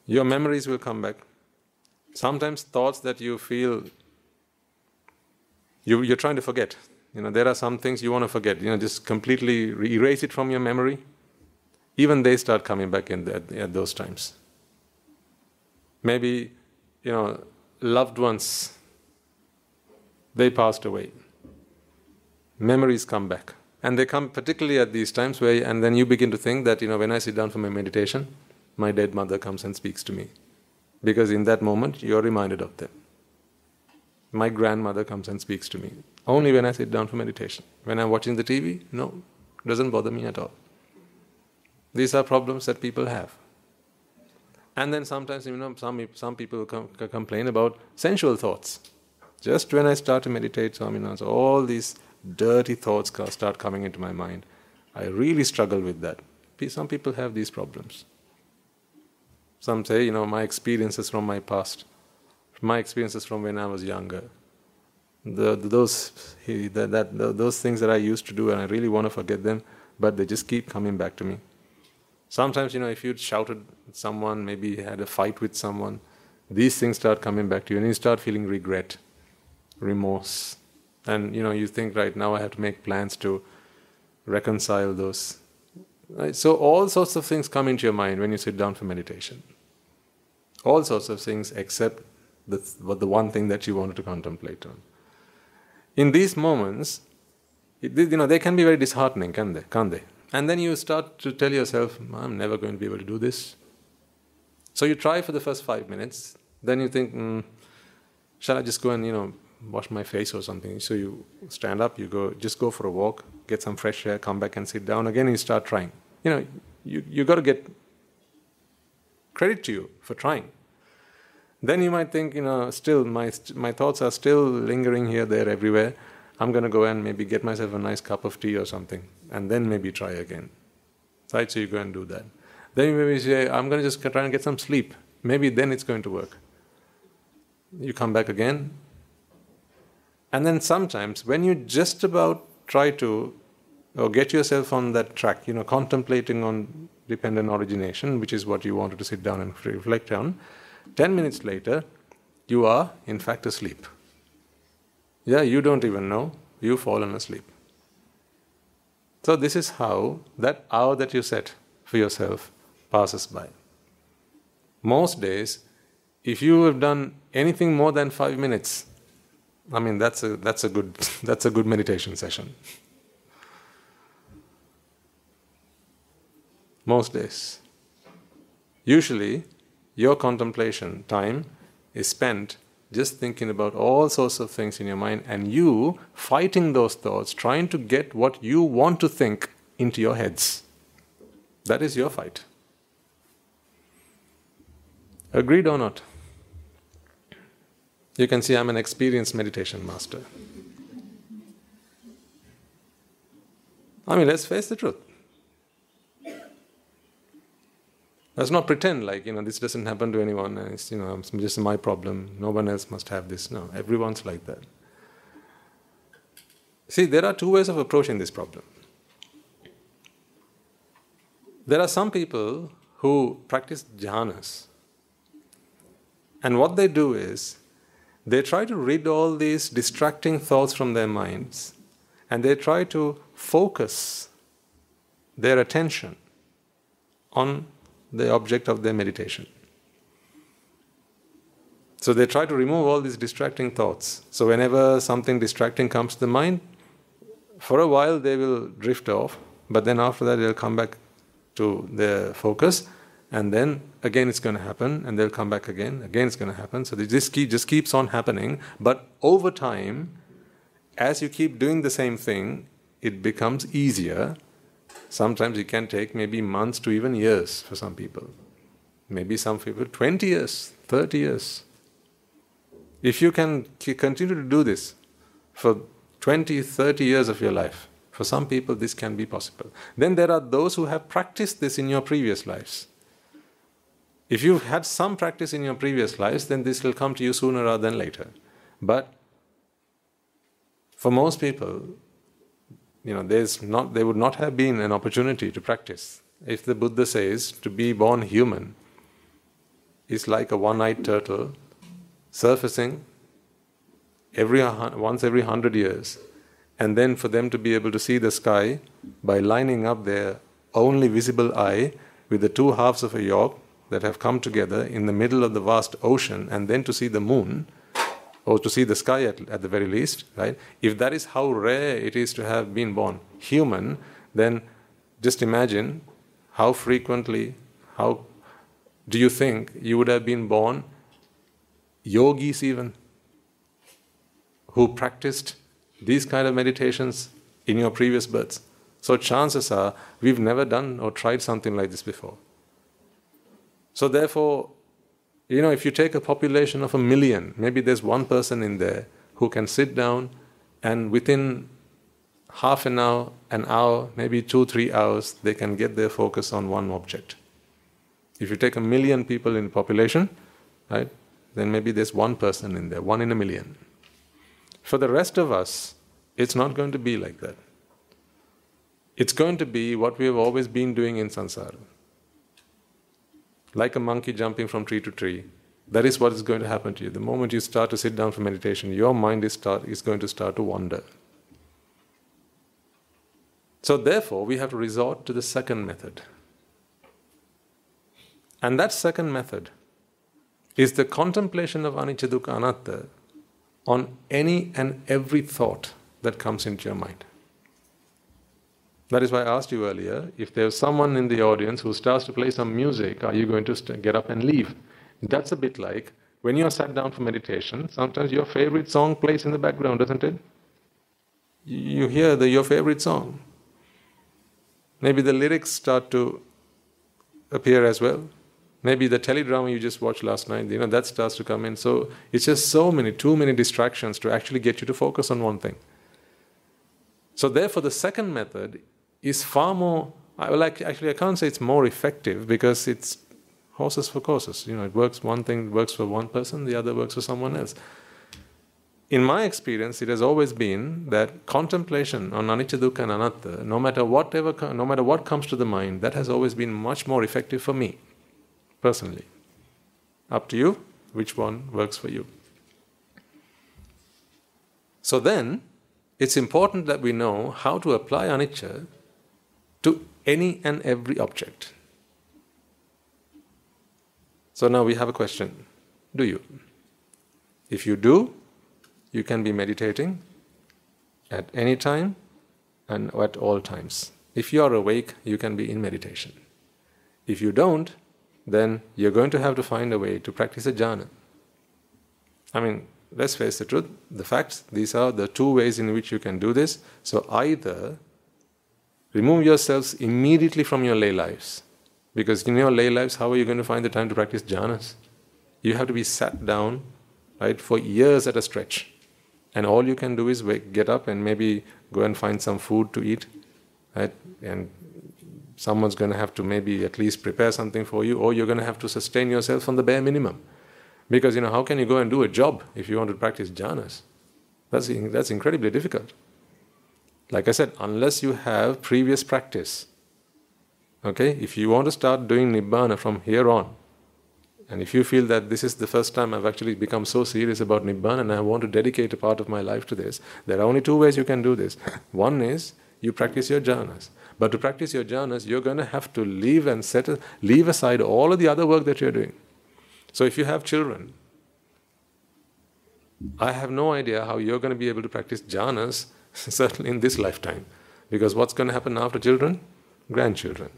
A: Your memories will come back. Sometimes thoughts that you feel you, you're trying to forget. You know, there are some things you want to forget. You know, just completely erase it from your memory. Even they start coming back in the, at, at those times. Maybe, you know, loved ones, they passed away. Memories come back. And they come particularly at these times where, and then you begin to think that, you know, when I sit down for my meditation, my dead mother comes and speaks to me. Because in that moment, you're reminded of them. My grandmother comes and speaks to me. Only when I sit down for meditation. When I'm watching the TV, no, doesn't bother me at all. These are problems that people have. And then sometimes, you know, some, some people com- complain about sensual thoughts. Just when I start to meditate, Swaminwahanse, all these dirty thoughts start coming into my mind. I really struggle with that. Some people have these problems. Some say, you know, my experiences from my past, my experiences from when I was younger. The, those that, that those things that I used to do, and I really want to forget them, but they just keep coming back to me. Sometimes, you know, if you shouted at someone, maybe had a fight with someone, these things start coming back to you, and you start feeling regret, remorse, and you know you think right now i have to make plans to reconcile those. Right? so all sorts of things come into your mind when you sit down for meditation. All sorts of things except the, the one thing that you wanted to contemplate on. In these moments you know they can be very disheartening can they? Can't they and then you start to tell yourself i'm never going to be able to do this so you try for the first five minutes then you think mm, shall i just go and you know wash my face or something. So you stand up, you go, just go for a walk, get some fresh air, come back and sit down again. You start trying. You know, you you got to get credit to you for trying. Then you might think, you know, still my my thoughts are still lingering here, there, everywhere. I'm going to go and maybe get myself a nice cup of tea or something, and then maybe try again. Right? So you go and do that. Then you maybe say, I'm going to just try and get some sleep. Maybe then it's going to work. You come back again. And then sometimes, when you just about try to or get yourself on that track, you know, contemplating on dependent origination, which is what you wanted to sit down and reflect on, 10 minutes later, you are in fact asleep. Yeah, you don't even know, you've fallen asleep. So, this is how that hour that you set for yourself passes by. Most days, if you have done anything more than five minutes, I mean that's a that's a good that's a good meditation session. Most days. Usually, your contemplation time is spent just thinking about all sorts of things in your mind and you fighting those thoughts, trying to get what you want to think into your heads. That is your fight. Agreed or not? You can see I'm an experienced meditation master. I mean, let's face the truth. Let's not pretend like, you know, this doesn't happen to anyone and it's, you know, it's just my problem. No one else must have this. No, everyone's like that. See, there are two ways of approaching this problem. There are some people who practice jhanas. And what they do is they try to rid all these distracting thoughts from their minds and they try to focus their attention on the object of their meditation. So they try to remove all these distracting thoughts. So whenever something distracting comes to the mind, for a while they will drift off, but then after that they'll come back to their focus, and then again it's going to happen, and they'll come back again, again it's going to happen. So this just keeps on happening, but over time, as you keep doing the same thing, it becomes easier Sometimes it can take maybe months to even years for some people. Maybe some people 20 years, 30 years. If you can continue to do this for 20, 30 years of your life, for some people this can be possible. Then there are those who have practiced this in your previous lives. If you've had some practice in your previous lives, then this will come to you sooner rather than later. But for most people, you know, there's not, there would not have been an opportunity to practice. If the Buddha says to be born human is like a one-eyed turtle surfacing every once every hundred years, and then for them to be able to see the sky by lining up their only visible eye with the two halves of a yolk that have come together in the middle of the vast ocean, and then to see the moon or to see the sky at, at the very least, right? If that is how rare it is to have been born human, then just imagine how frequently, how do you think you would have been born yogis even who practiced these kind of meditations in your previous births? So chances are we've never done or tried something like this before. So therefore, you know, if you take a population of a million, maybe there's one person in there who can sit down and within half an hour, an hour, maybe two, three hours, they can get their focus on one object. If you take a million people in population, right, then maybe there's one person in there, one in a million. For the rest of us, it's not going to be like that. It's going to be what we have always been doing in samsara like a monkey jumping from tree to tree. That is what is going to happen to you. The moment you start to sit down for meditation, your mind is, start, is going to start to wander. So, therefore, we have to resort to the second method. And that second method is the contemplation of anicca dukkha anatta on any and every thought that comes into your mind. That is why I asked you earlier if there's someone in the audience who starts to play some music, are you going to st- get up and leave? That's a bit like when you are sat down for meditation, sometimes your favorite song plays in the background, doesn't it? You hear the, your favorite song. Maybe the lyrics start to appear as well. Maybe the teledrama you just watched last night, you know, that starts to come in. So it's just so many, too many distractions to actually get you to focus on one thing. So therefore, the second method is far more. Like actually I can't say it's more effective because it's horses for courses. You know, it works one thing works for one person, the other works for someone else. In my experience, it has always been that contemplation on anicca, dukkha, and anatta, no matter whatever, no matter what comes to the mind, that has always been much more effective for me, personally. Up to you, which one works for you. So then, it's important that we know how to apply anicca any and every object. So now we have a question Do you? If you do, you can be meditating at any time and at all times. If you are awake, you can be in meditation. If you don't, then you're going to have to find a way to practice a jhana. I mean, let's face the truth, the facts, these are the two ways in which you can do this. So either remove yourselves immediately from your lay lives because in your lay lives, how are you going to find the time to practice jhanas? You have to be sat down, right, for years at a stretch. And all you can do is wake, get up and maybe go and find some food to eat, right? And someone's going to have to maybe at least prepare something for you, or you're going to have to sustain yourself on the bare minimum. Because, you know, how can you go and do a job if you want to practice jhanas? That's, that's incredibly difficult. Like I said, unless you have previous practice, Okay, if you want to start doing Nibbana from here on, and if you feel that this is the first time I've actually become so serious about Nibbana and I want to dedicate a part of my life to this, there are only two ways you can do this. One is you practice your jhanas. But to practice your jhanas, you're going to have to leave and set, leave aside all of the other work that you're doing. So if you have children, I have no idea how you're going to be able to practice jhanas, certainly in this lifetime. Because what's going to happen after children? Grandchildren.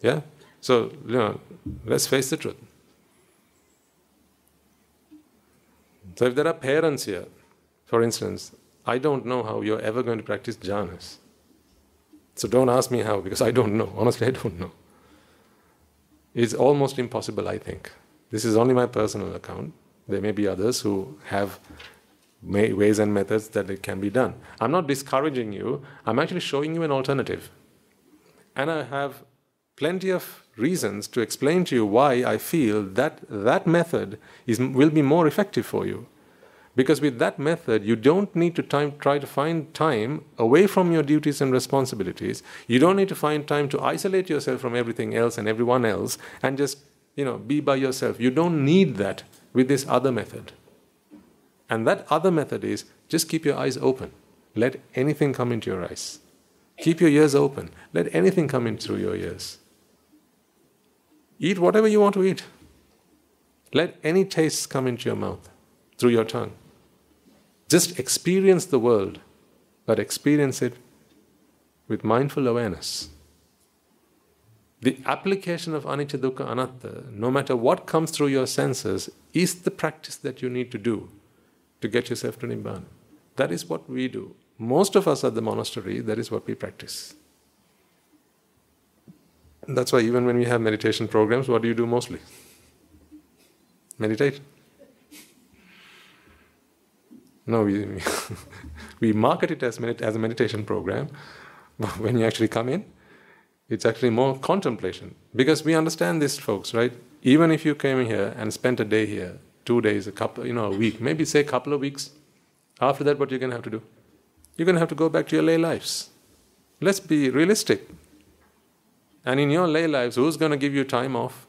A: Yeah? So, you know, let's face the truth. So, if there are parents here, for instance, I don't know how you're ever going to practice jhanas. So, don't ask me how, because I don't know. Honestly, I don't know. It's almost impossible, I think. This is only my personal account. There may be others who have ways and methods that it can be done. I'm not discouraging you, I'm actually showing you an alternative. And I have plenty of reasons to explain to you why I feel that that method is, will be more effective for you. Because with that method, you don't need to time, try to find time away from your duties and responsibilities. You don't need to find time to isolate yourself from everything else and everyone else and just you know be by yourself. You don't need that with this other method. And that other method is just keep your eyes open. Let anything come into your eyes. Keep your ears open. Let anything come in through your ears. Eat whatever you want to eat. Let any tastes come into your mouth through your tongue. Just experience the world, but experience it with mindful awareness. The application of anicca, dukkha, anatta, no matter what comes through your senses, is the practice that you need to do to get yourself to Nibbana. That is what we do. Most of us at the monastery, that is what we practice. That's why even when we have meditation programs, what do you do mostly? Meditate. No, we, we market it as, as a meditation program, but when you actually come in, it's actually more contemplation. Because we understand this, folks, right? Even if you came here and spent a day here, two days, a couple, you know, a week, maybe say a couple of weeks, after that, what you're going to have to do? You're going to have to go back to your lay lives. Let's be realistic. And in your lay lives, who's going to give you time off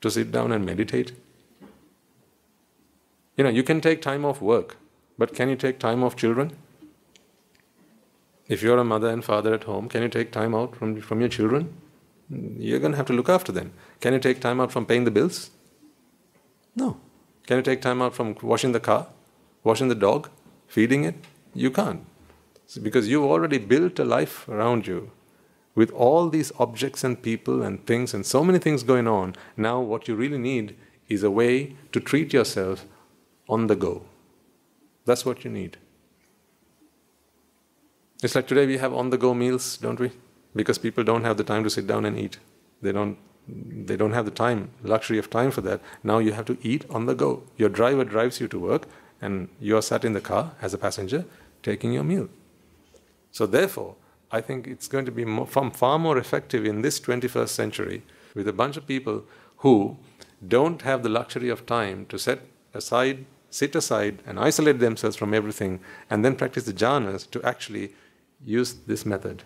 A: to sit down and meditate? You know, you can take time off work, but can you take time off children? If you're a mother and father at home, can you take time out from, from your children? You're going to have to look after them. Can you take time out from paying the bills? No. Can you take time out from washing the car, washing the dog, feeding it? You can't. because you've already built a life around you with all these objects and people and things and so many things going on, now what you really need is a way to treat yourself on the go. That's what you need. It's like today we have on the go meals, don't we? Because people don't have the time to sit down and eat. They don't they don't have the time, luxury of time for that. Now you have to eat on the go. Your driver drives you to work and you are sat in the car as a passenger taking your meal. So therefore, I think it's going to be more, far more effective in this 21st century with a bunch of people who don't have the luxury of time to set aside, sit aside, and isolate themselves from everything, and then practice the jhanas to actually use this method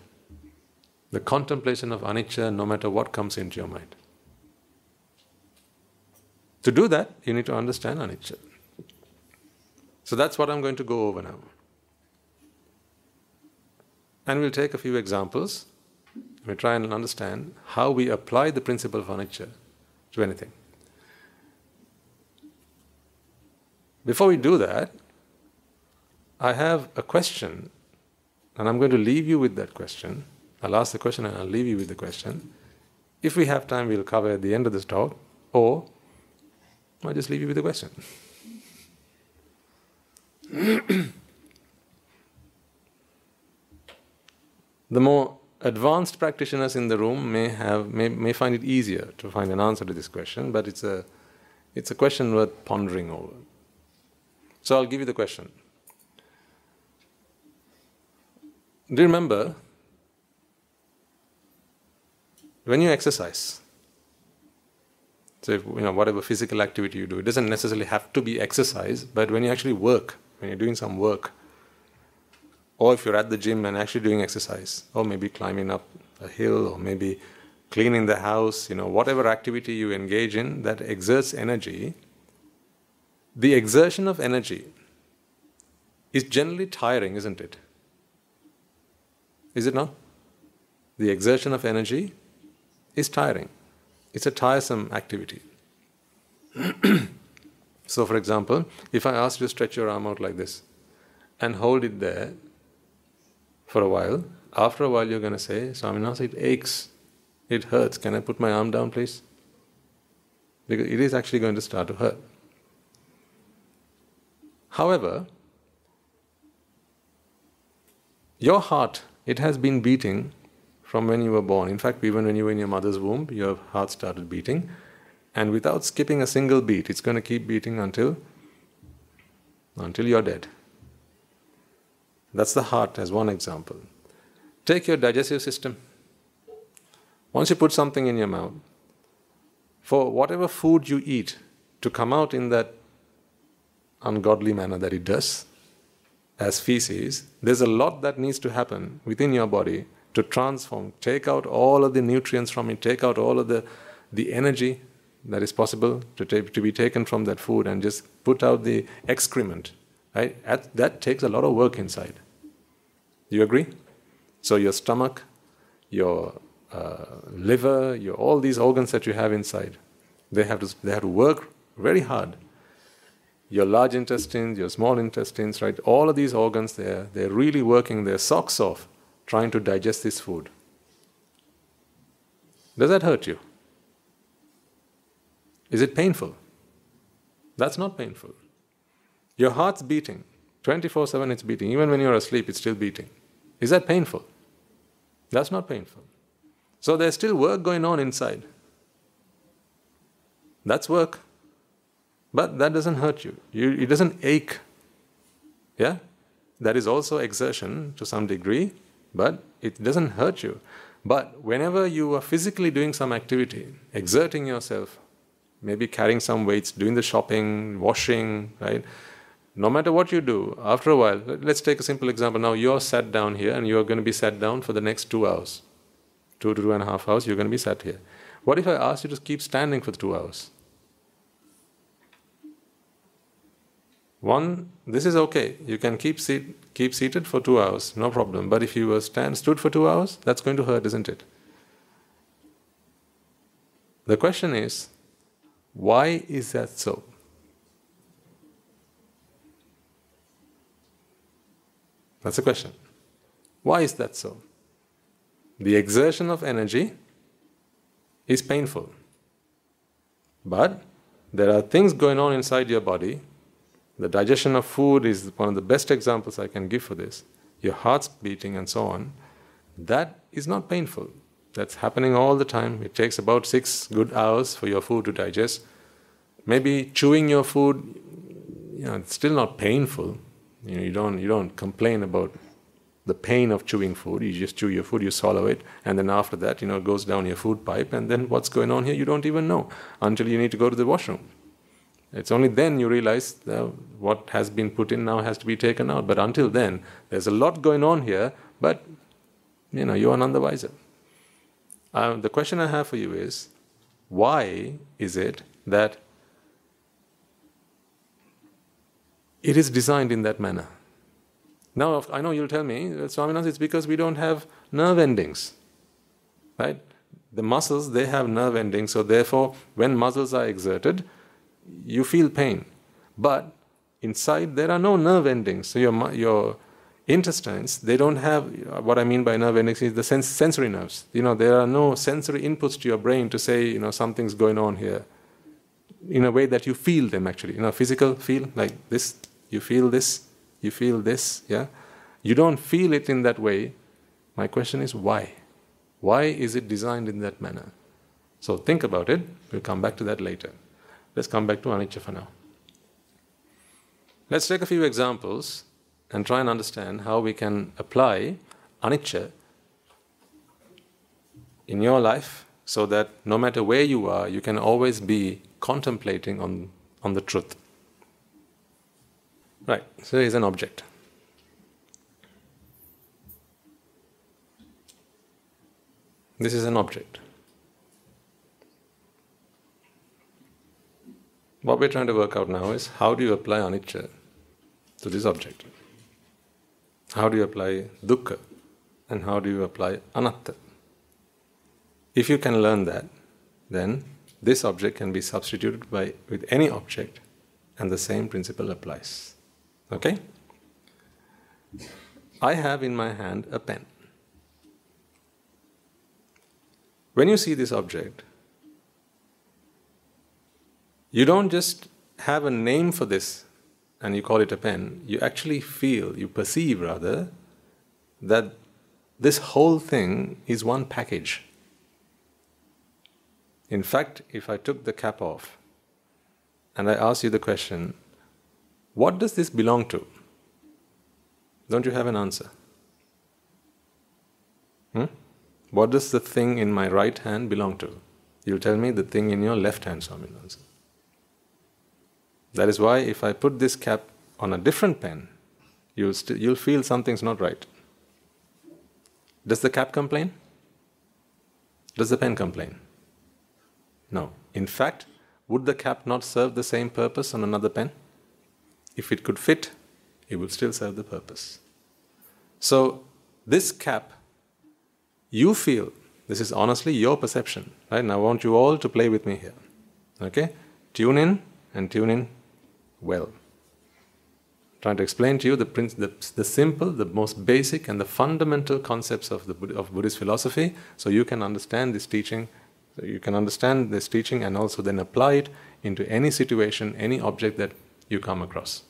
A: the contemplation of anicca no matter what comes into your mind. To do that, you need to understand anicca. So that's what I'm going to go over now. And we'll take a few examples. We'll try and understand how we apply the principle of anicca to anything. Before we do that, I have a question, and I'm going to leave you with that question. I'll ask the question and I'll leave you with the question. If we have time, we'll cover at the end of this talk, or I'll just leave you with the question. the more advanced practitioners in the room may have may, may find it easier to find an answer to this question, but it's a it's a question worth pondering over. So I'll give you the question. Do you remember when you exercise? So you know whatever physical activity you do, it doesn't necessarily have to be exercise, but when you actually work, when you're doing some work, or if you're at the gym and actually doing exercise, or maybe climbing up a hill, or maybe cleaning the house, you know, whatever activity you engage in that exerts energy, the exertion of energy is generally tiring, isn't it? Is it not? The exertion of energy is tiring. It's a tiresome activity. so, for example, if I ask you to stretch your arm out like this and hold it there for a while, after a while you're going to say, Swaminwahanse, it aches, it hurts. Can I put my arm down, please? Because it is actually going to start to hurt. However, your heart, it has been beating from when you were born. In fact, even when you were in your mother's womb, your heart started beating. And without skipping a single beat, it's going to keep beating until, until you're dead. That's the heart as one example. Take your digestive system. Once you put something in your mouth, for whatever food you eat to come out in that ungodly manner that it does, as feces, there's a lot that needs to happen within your body to transform, take out all of the nutrients from it, take out all of the, the energy that is possible to, take, to be taken from that food and just put out the excrement. Right? At, that takes a lot of work inside. You agree? So your stomach, your uh, liver, your all these organs that you have inside, they have to they have to work very hard. Your large intestines, your small intestines, right? All of these organs, they're they're really working their socks off trying to digest this food. Does that hurt you? Is it painful? That's not painful. Your heart's beating. 24 7 it's beating. Even when you're asleep, it's still beating. Is that painful? That's not painful. So there's still work going on inside. That's work. But that doesn't hurt you. you it doesn't ache. Yeah? That is also exertion to some degree, but it doesn't hurt you. But whenever you are physically doing some activity, exerting yourself, maybe carrying some weights, doing the shopping, washing, right? No matter what you do, after a while, let's take a simple example. Now you're sat down here and you're going to be sat down for the next two hours. Two to two and a half hours, you're going to be sat here. What if I ask you to keep standing for two hours? One, this is okay. You can keep seat, keep seated for two hours, no problem. But if you were stand stood for two hours, that's going to hurt, isn't it? The question is, why is that so? That's the question. Why is that so? The exertion of energy is painful. But there are things going on inside your body. The digestion of food is one of the best examples I can give for this. Your heart's beating and so on. That is not painful. That's happening all the time. It takes about six good hours for your food to digest. Maybe chewing your food, you know, it's still not painful. You know, you don't you don't complain about the pain of chewing food. You just chew your food, you swallow it, and then after that, you know, it goes down your food pipe, and then what's going on here, you don't even know until you need to go to the washroom. It's only then you realize that what has been put in now has to be taken out. But until then, there's a lot going on here, but you know, you are none the wiser. Um, the question I have for you is why is it that it is designed in that manner? Now, I know you'll tell me, Swaminwahanse, it's because we don't have nerve endings. Right? The muscles, they have nerve endings, so therefore, when muscles are exerted, you feel pain. But inside, there are no nerve endings. So your, your intestines, they don't have, what I mean by nerve endings is the sens- sensory nerves. You know, there are no sensory inputs to your brain to say, you know, something's going on here. In a way that you feel them actually. You know, physical feel, like this, you feel this, you feel this, yeah? You don't feel it in that way. My question is why? Why is it designed in that manner? So think about it. We'll come back to that later. Let's come back to anicca for now. Let's take a few examples and try and understand how we can apply anicca in your life so that no matter where you are, you can always be contemplating on, on the truth. Right, so here's an object. This is an object. What we're trying to work out now is how do you apply anicca to this object? How do you apply dukkha? And how do you apply anatta? If you can learn that, then this object can be substituted by with any object and the same principle applies. Okay? I have in my hand a pen. When you see this object, you don't just have a name for this and you call it a pen. You actually feel, you perceive rather, that this whole thing is one package. In fact, if I took the cap off and I ask you the question, what does this belong to? Don't you have an answer? Hmm? What does the thing in my right hand belong to? You'll tell me the thing in your left hand, Swaminwahanse. That is why if I put this cap on a different pen, you'll, st- you'll feel something's not right. Does the cap complain? Does the pen complain? No. In fact, would the cap not serve the same purpose on another pen? if it could fit, it would still serve the purpose. So, this cap, you feel, this is honestly your perception, right? And I want you all to play with me here. Okay? Tune in and tune in well. I'm trying to explain to you the, the, the simple, the most basic, and the fundamental concepts of, the, of Buddhist philosophy so you can understand this teaching. So you can understand this teaching and also then apply it into any situation, any object that you come across.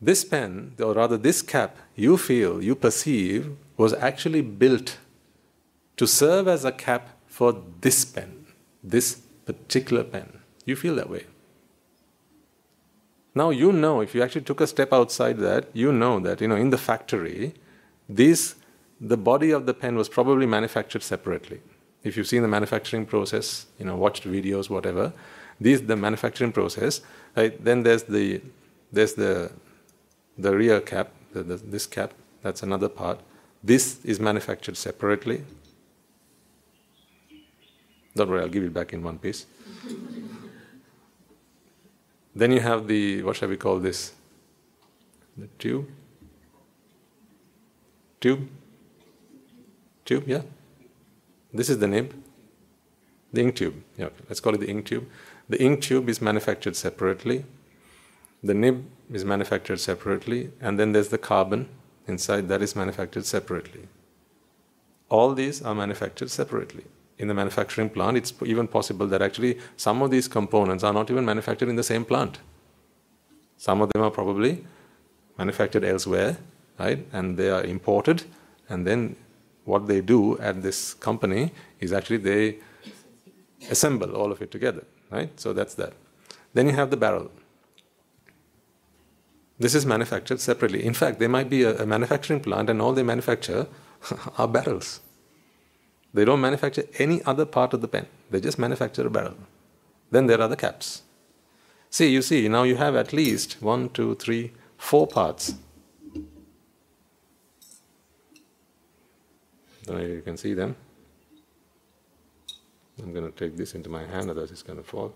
A: This pen, or rather this cap, you feel, you perceive, was actually built to serve as a cap for this pen, this particular pen. You feel that way. Now you know, if you actually took a step outside that, you know that, you know, in the factory, these, the body of the pen was probably manufactured separately. If you've seen the manufacturing process, you know, watched videos, whatever, these the manufacturing process. Right? Then there's the there's the the rear cap, the, the, this cap. That's another part. This is manufactured separately. Don't worry, I'll give it back in one piece. then you have the what shall we call this? The tube. Tube. Tube, yeah. This is the nib. The ink tube. Yeah, let's call it the ink tube. The ink tube is manufactured separately. The nib is manufactured separately. And then there's the carbon inside that is manufactured separately. All these are manufactured separately. In the manufacturing plant, it's even possible that actually some of these components are not even manufactured in the same plant. Some of them are probably manufactured elsewhere, right? And they are imported, and then what they do at this company is actually they assemble all of it together, right? So that's that. Then you have the barrel. This is manufactured separately. In fact, there might be a, a manufacturing plant, and all they manufacture are barrels. They don't manufacture any other part of the pen. They just manufacture a barrel. Then there are the caps. See, you see, now you have at least one, two, three, four parts. Don't know if you can see them. I'm going to take this into my hand, otherwise it's going to fall.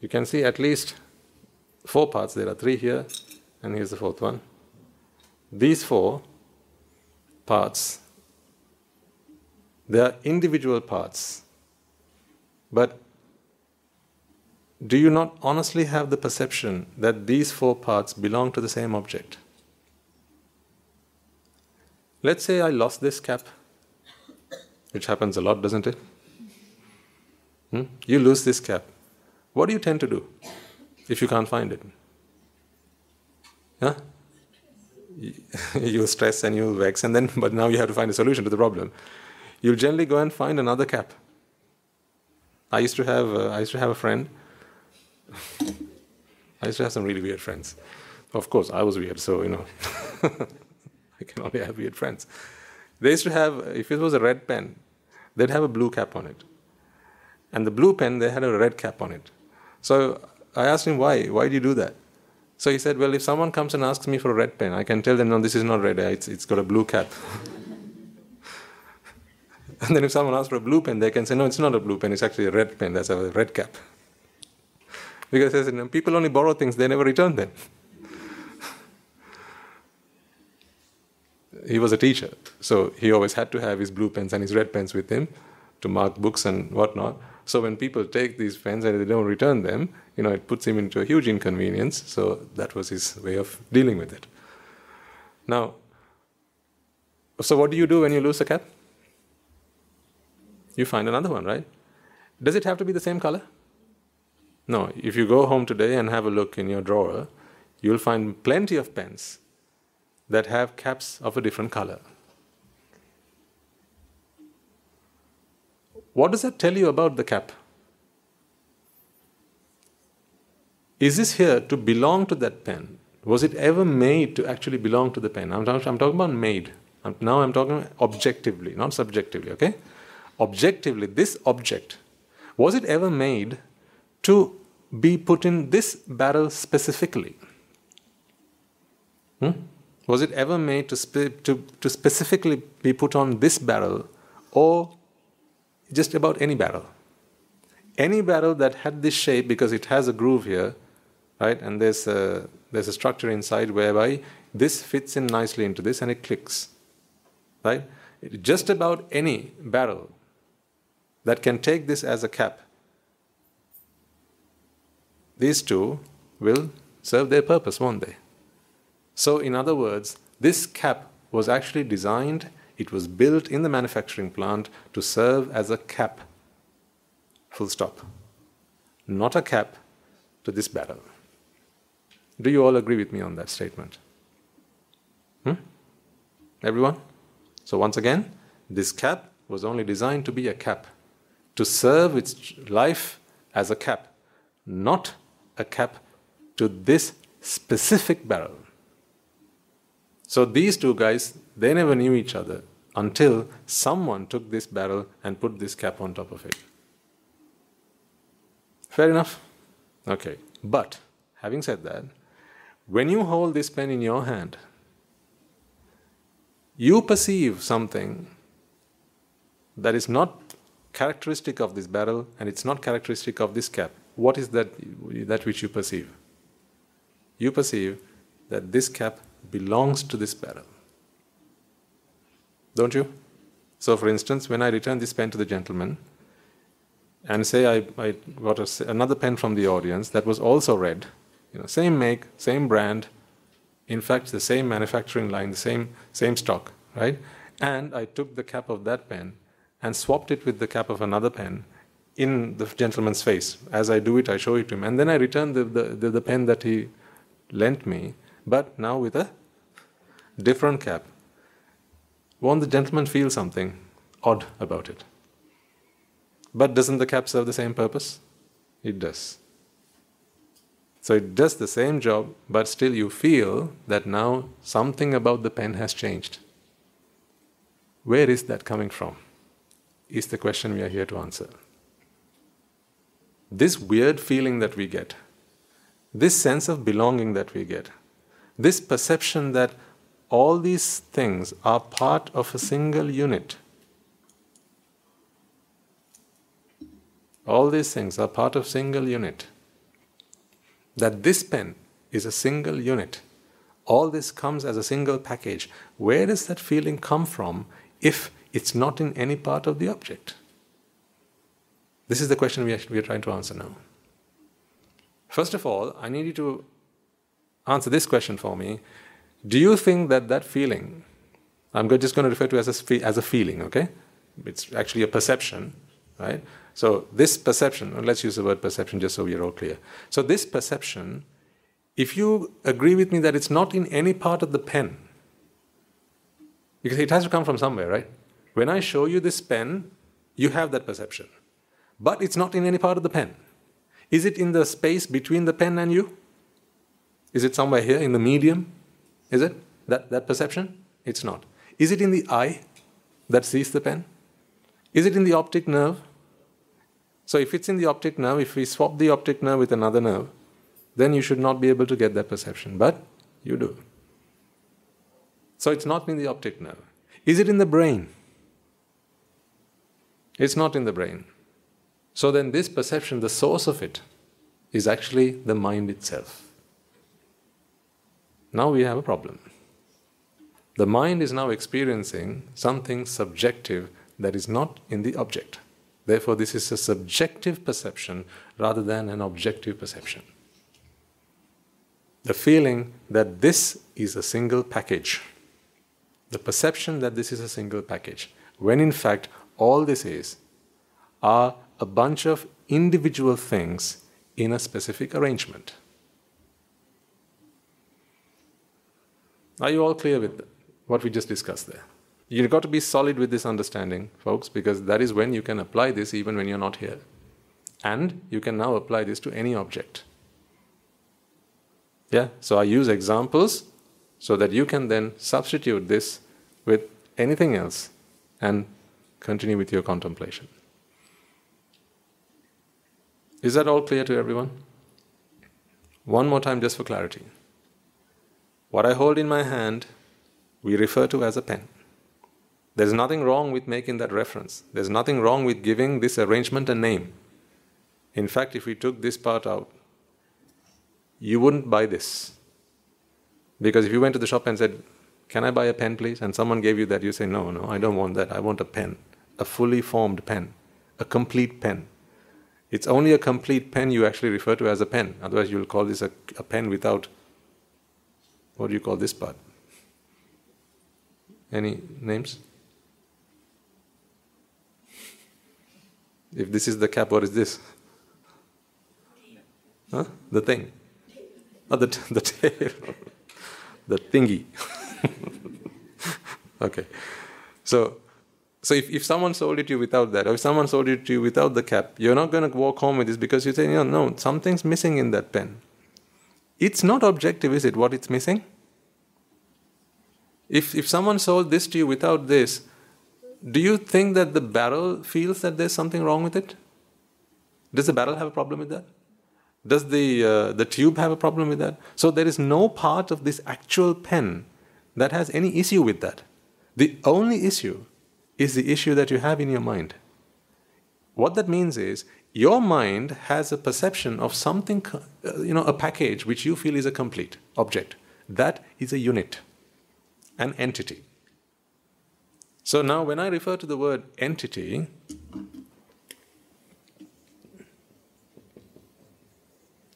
A: You can see at least four parts. There are three here, and here's the fourth one. These four parts they are individual parts. But do you not honestly have the perception that these four parts belong to the same object? Let's say I lost this cap, which happens a lot, doesn't it? Hmm? You lose this cap. What do you tend to do if you can't find it? Huh? you stress and you vex, and then, but now you have to find a solution to the problem you'll generally go and find another cap. I used to have uh, I used to have a friend. I used to have some really weird friends. Of course, I was weird, so you know, I can only have weird friends. They used to have, if it was a red pen, they'd have a blue cap on it, and the blue pen they had a red cap on it. So I asked him why. Why do you do that? So he said, well, if someone comes and asks me for a red pen, I can tell them, no, this is not red. It's, it's got a blue cap. And then if someone asks for a blue pen, they can say, no, it's not a blue pen, it's actually a red pen, that's a red cap. Because know, people only borrow things, they never return them. he was a teacher, so he always had to have his blue pens and his red pens with him to mark books and whatnot. So when people take these pens and they don't return them, you know, it puts him into a huge inconvenience. So that was his way of dealing with it. Now, so what do you do when you lose a cap? You find another one, right? Does it have to be the same color? No. If you go home today and have a look in your drawer, you'll find plenty of pens that have caps of a different color. What does that tell you about the cap? Is this here to belong to that pen? Was it ever made to actually belong to the pen? I'm, talking, I'm talking about made. now I'm talking objectively, not subjectively, okay? Objectively, this object, was it ever made to be put in this barrel specifically? Hmm? Was it ever made to, spe- to, to specifically be put on this barrel or just about any barrel? Any barrel that had this shape because it has a groove here, right? And there's a, there's a structure inside whereby this fits in nicely into this and it clicks, right? Just about any barrel that can take this as a cap. These two will serve their purpose, won't they? So, in other words, this cap was actually designed, it was built in the manufacturing plant to serve as a cap. Full stop. Not a cap to this barrel. Do you all agree with me on that statement? Hmm? Everyone? So, once again, this cap was only designed to be a cap to serve its life as a cap, not a cap to this specific barrel. So these two guys, they never knew each other until someone took this barrel and put this cap on top of it. Fair enough? Okay. But having said that, when you hold this pen in your hand, you perceive something that is not characteristic of this barrel and it's not characteristic of this cap. What is that, that which you perceive? You perceive that this cap belongs to this barrel. Don't you? So, for instance, when I return this pen to the gentleman and say I, I got a, another pen from the audience that was also red, you know, same make, same brand, in fact, the same manufacturing line, the same, same stock, right? And I took the cap of that pen and swapped it with the cap of another pen in the gentleman's face. As I do it, I show it to him. And then I return the, the, the, the pen that he lent me, but now with a different cap. Won't the gentleman feel something odd about it? But doesn't the cap serve the same purpose? It does. So it does the same job, but still you feel that now something about the pen has changed. Where is that coming from? Is the question we are here to answer. This weird feeling that we get, this sense of belonging that we get, this perception that all these things are part of a single unit. All these things are part of single unit. That this pen is a single unit. All this comes as a single package. Where does that feeling come from if it's not in any part of the object? This is the question we are, we are trying to answer now. First of all, I need you to answer this question for me. Do you think that that feeling, I'm just going to refer to it as a, as a feeling, okay? It's actually a perception, right? So, this perception, let's use the word perception just so we're all clear. So, this perception, if you agree with me that it's not in any part of the pen, because it has to come from somewhere, right? When I show you this pen, you have that perception. But it's not in any part of the pen. Is it in the space between the pen and you? Is it somewhere here in the medium? Is it? That, that perception? It's not. Is it in the eye that sees the pen? Is it in the optic nerve? So if it's in the optic nerve, if we swap the optic nerve with another nerve, then you should not be able to get that perception. But you do. So it's not in the optic nerve. Is it in the brain? It's not in the brain. So then, this perception, the source of it, is actually the mind itself. Now we have a problem. The mind is now experiencing something subjective that is not in the object. Therefore, this is a subjective perception rather than an objective perception. The feeling that this is a single package, the perception that this is a single package, when in fact all this is are a bunch of individual things in a specific arrangement. Are you all clear with what we just discussed there? You've got to be solid with this understanding, folks, because that is when you can apply this even when you're not here. And you can now apply this to any object. Yeah, so I use examples so that you can then substitute this with anything else and continue with your contemplation. Is that all clear to everyone? One more time, just for clarity. What I hold in my hand, we refer to as a pen. There's nothing wrong with making that reference. There's nothing wrong with giving this arrangement a name. In fact, if we took this part out, you wouldn't buy this. Because if you went to the shop and said, Can I buy a pen, please? and someone gave you that, you say, No, no, I don't want that. I want a pen, a fully formed pen, a complete pen. It's only a complete pen you actually refer to as a pen. Otherwise, you'll call this a, a pen without. What do you call this part? Any names? If this is the cap, what is this? Huh? The thing. Oh, the, t- the tail. the thingy. okay. So, so if, if someone sold it to you without that, or if someone sold it to you without the cap, you're not going to walk home with this because you say, no, no, something's missing in that pen. It's not objective, is it, what it's missing? If, if someone sold this to you without this, do you think that the barrel feels that there's something wrong with it? Does the barrel have a problem with that? Does the, uh, the tube have a problem with that? So there is no part of this actual pen that has any issue with that. The only issue is the issue that you have in your mind. What that means is your mind has a perception of something, uh, you know, a package which you feel is a complete object. That is a unit, an entity. So now, when I refer to the word entity,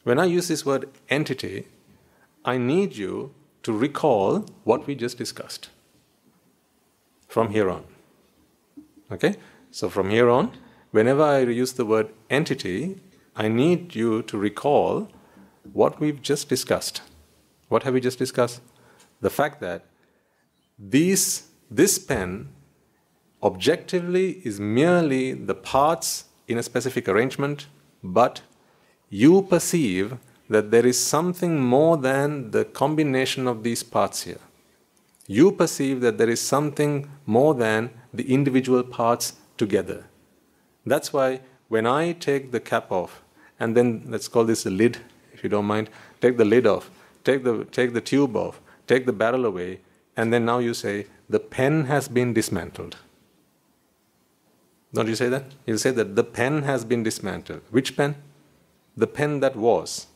A: when I use this word entity, I need you to recall what we just discussed from here on. Okay? So from here on, whenever I use the word entity, I need you to recall what we've just discussed. What have we just discussed? The fact that these, this pen objectively is merely the parts in a specific arrangement, but you perceive that there is something more than the combination of these parts here. You perceive that there is something more than the individual parts together. That's why when I take the cap off, and then let's call this the lid, if you don't mind, take the lid off, take the, take the tube off, take the barrel away, and then now you say, the pen has been dismantled. Don't you say that? You'll say that the pen has been dismantled. Which pen? The pen that was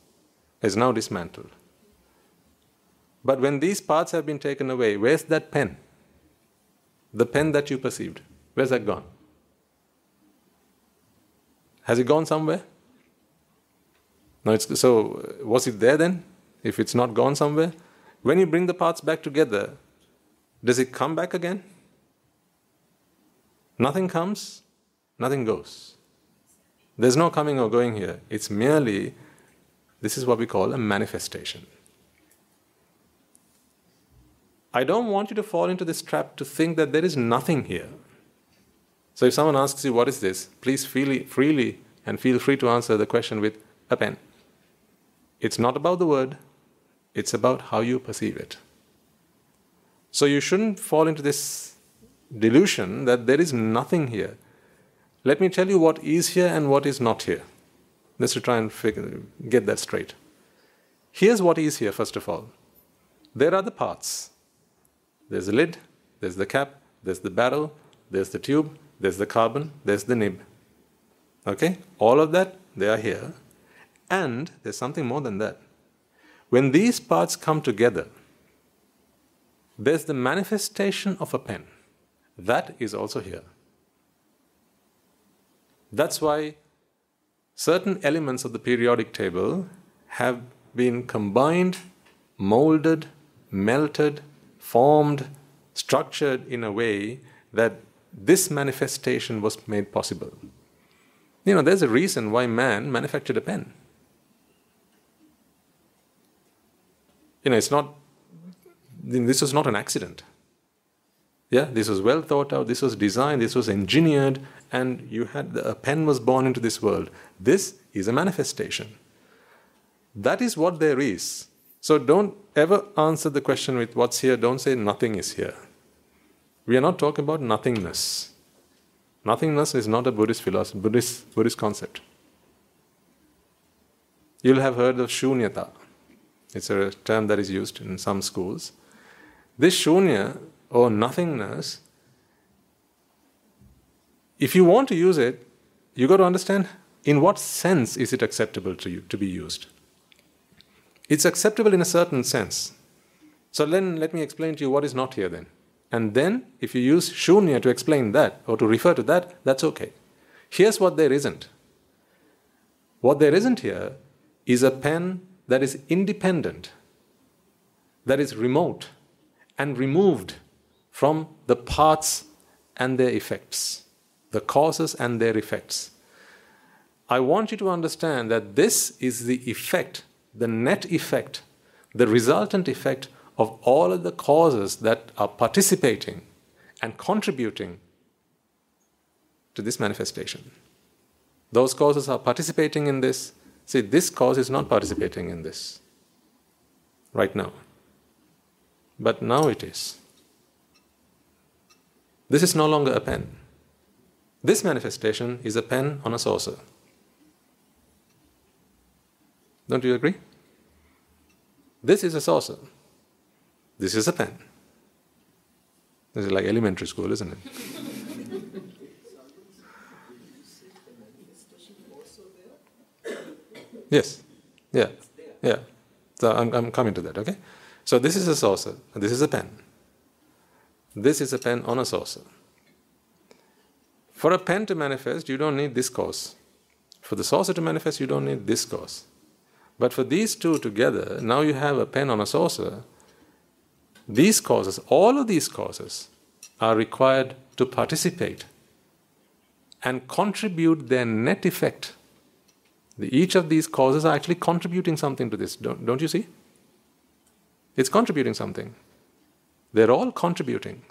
A: is now dismantled. But when these parts have been taken away, where's that pen? The pen that you perceived. Where's that gone? Has it gone somewhere? No, it's, so uh, was it there then? If it's not gone somewhere? When you bring the parts back together, does it come back again? Nothing comes, nothing goes. There's no coming or going here. It's merely, this is what we call a manifestation. I don't want you to fall into this trap to think that there is nothing here. So if someone asks you, What is this? please feel freely and feel free to answer the question with a pen. It's not about the word, it's about how you perceive it. So you shouldn't fall into this delusion that there is nothing here. Let me tell you what is here and what is not here. Let's try and figure, get that straight. Here's what is here, first of all. There are the parts. There's the lid, there's the cap, there's the barrel, there's the tube, there's the carbon, there's the nib. Okay? All of that, they are here. And there's something more than that. When these parts come together, there's the manifestation of a pen. That is also here. That's why certain elements of the periodic table have been combined, molded, melted, formed, structured in a way that this manifestation was made possible. You know, there's a reason why man manufactured a pen. You know, it's not, this was not an accident. Yeah, this was well thought out, this was designed, this was engineered, and you had a pen was born into this world. This is a manifestation. That is what there is. So don't ever answer the question with what's here, don't say nothing is here. We are not talking about nothingness. Nothingness is not a Buddhist philosophy, Buddhist, Buddhist concept. You'll have heard of shunyata. It's a term that is used in some schools. This shunya or nothingness, if you want to use it, you got to understand in what sense is it acceptable to you to be used. It's acceptable in a certain sense. So then let me explain to you what is not here then. And then, if you use shunya to explain that or to refer to that, that's okay. Here's what there isn't. What there isn't here is a pen that is independent, that is remote and removed from the parts and their effects, the causes and their effects. I want you to understand that this is the effect, the net effect, the resultant effect of all of the causes that are participating and contributing to this manifestation. Those causes are participating in this. See, this cause is not participating in this right now. But now it is. This is no longer a pen. This manifestation is a pen on a saucer. Don't you agree? This is a saucer. This is a pen. This is like elementary school, isn't it? yes. Yeah. Yeah. So I'm, I'm coming to that, okay? So this is a saucer, this is a pen. This is a pen on a saucer. For a pen to manifest, you don't need this cause. For the saucer to manifest, you don't need this cause. But for these two together, now you have a pen on a saucer these causes, all of these causes, are required to participate and contribute their net effect. The, each of these causes are actually contributing something to this, don't, don't you see? It's contributing something. They're all contributing.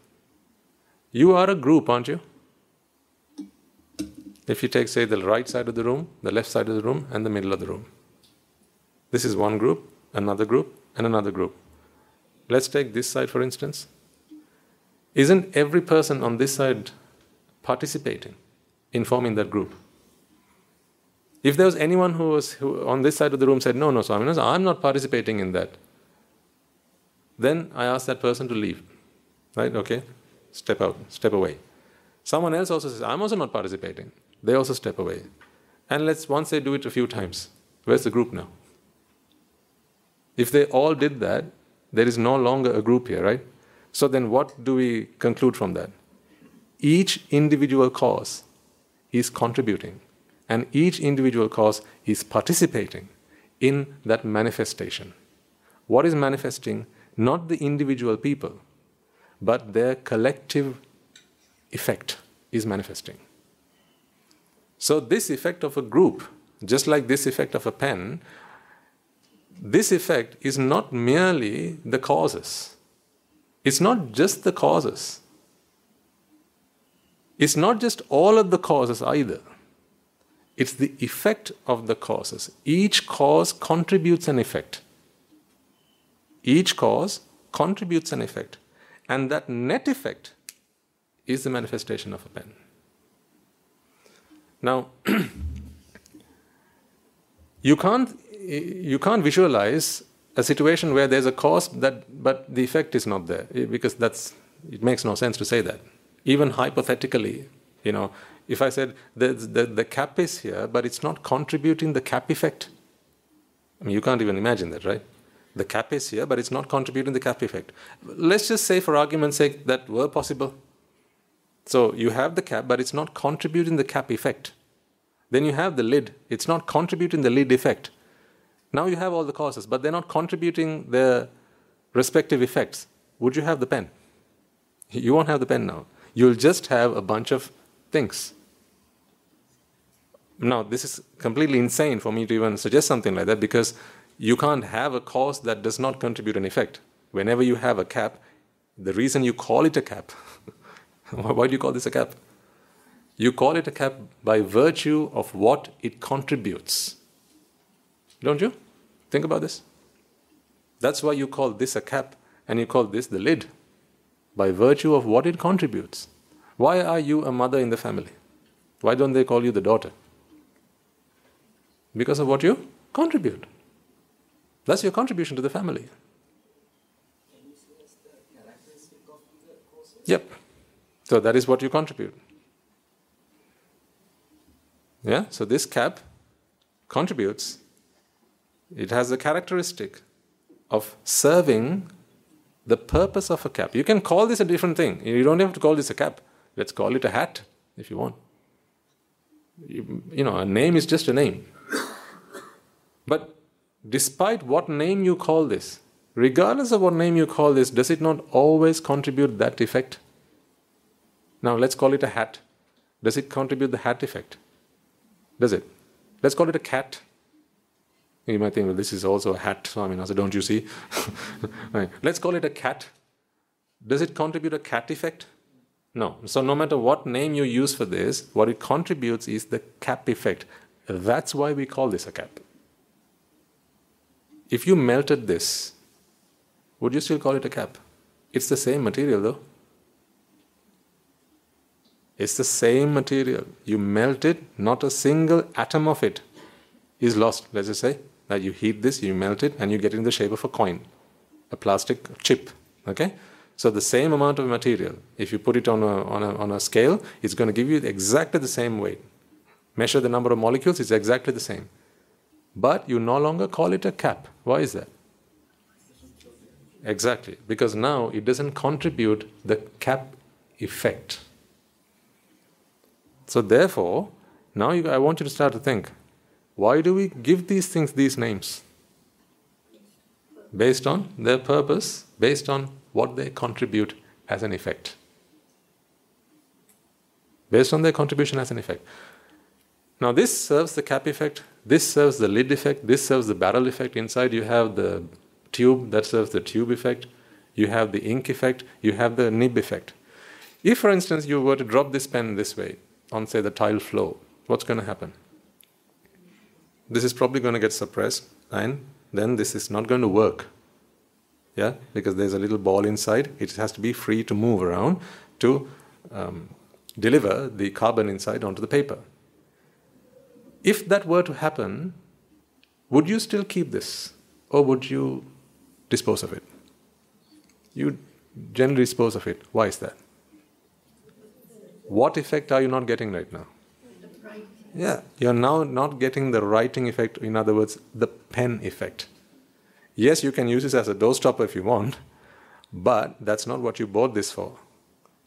A: You are a group, aren't you? If you take, say, the right side of the room, the left side of the room, and the middle of the room. This is one group, another group, and another group. Let's take this side, for instance. Isn't every person on this side participating in forming that group? If there was anyone who was who, on this side of the room said, No, no, Swami, I'm not participating in that, then I ask that person to leave. Right? Okay? Step out, step away. Someone else also says, I'm also not participating. They also step away. And let's once they do it a few times, where's the group now? If they all did that, there is no longer a group here, right? So then what do we conclude from that? Each individual cause is contributing, and each individual cause is participating in that manifestation. What is manifesting? Not the individual people, but their collective effect is manifesting. So, this effect of a group, just like this effect of a pen, this effect is not merely the causes. It's not just the causes. It's not just all of the causes either. It's the effect of the causes. Each cause contributes an effect. Each cause contributes an effect. And that net effect is the manifestation of a pen. Now, you can't you can't visualize a situation where there's a cause that but the effect is not there eh, because that's it makes no sense to say that. Even hypothetically you know if i said the, the, the cap is here but it's not contributing the cap effect. I mean you can't even imagine that right? The cap is here but it's not contributing the cap effect. Let's just say for argument's sake that were possible. So you have the cap but it's not contributing the cap effect. Then you have the lid. It's not contributing the lid effect now you have all the causes, but they're not contributing their respective effects. Would you have the pen? You won't have the pen now. You'll just have a bunch of things. Now, this is completely insane for me to even suggest something like that because you can't have a cause that does not contribute an effect. Whenever you have a cap, the reason you call it a cap, why do you call this a cap? You call it a cap by virtue of what it contributes. Don't you? Think about this. That's why you call this a cap and you call this the lid, by virtue of what it contributes. Why are you a mother in the family? Why don't they call you the daughter? Because of what you contribute. That's your contribution to the family. Yep. So that is what you contribute. Yeah? So this cap contributes it has the characteristic of serving the purpose of a cap. You can call this a different thing. You don't have to call this a cap. Let's call it a hat if you want. You, you know, a name is just a name. But despite what name you call this, regardless of what name you call this, does it not always contribute that effect? Now let's call it a hat. Does it contribute the hat effect? Does it? Let's call it a cat. You might think, well, this is also a hat, I mean, I said, don't you see? right. Let's call it a cat. Does it contribute a cat effect? No. So, no matter what name you use for this, what it contributes is the cap effect. That's why we call this a cap. If you melted this, would you still call it a cap? It's the same material, though. It's the same material. You melt it, not a single atom of it is lost, let's just say. That you heat this, you melt it, and you get it in the shape of a coin, a plastic chip. Okay? So the same amount of material, if you put it on a, on a, on a scale, it's going to give you exactly the same weight. Measure the number of molecules, it's exactly the same. But you no longer call it a cap. Why is that? Exactly, because now it doesn't contribute the cap effect. So therefore, now you, I want you to start to think why do we give these things these names? Based on their purpose, based on what they contribute as an effect. Based on their contribution as an effect. Now, this serves the cap effect, this serves the lid effect, this serves the barrel effect. Inside, you have the tube that serves the tube effect, you have the ink effect, you have the nib effect. If, for instance, you were to drop this pen this way on, say, the tile floor, what's going to happen? This is probably going to get suppressed, and then this is not going to work. Yeah, because there's a little ball inside, it has to be free to move around to um, deliver the carbon inside onto the paper. If that were to happen, would you still keep this or would you dispose of it? You generally dispose of it. Why is that? What effect are you not getting right now? Yeah, you're now not getting the writing effect, in other words, the pen effect. Yes, you can use this as a doorstopper if you want, but that's not what you bought this for.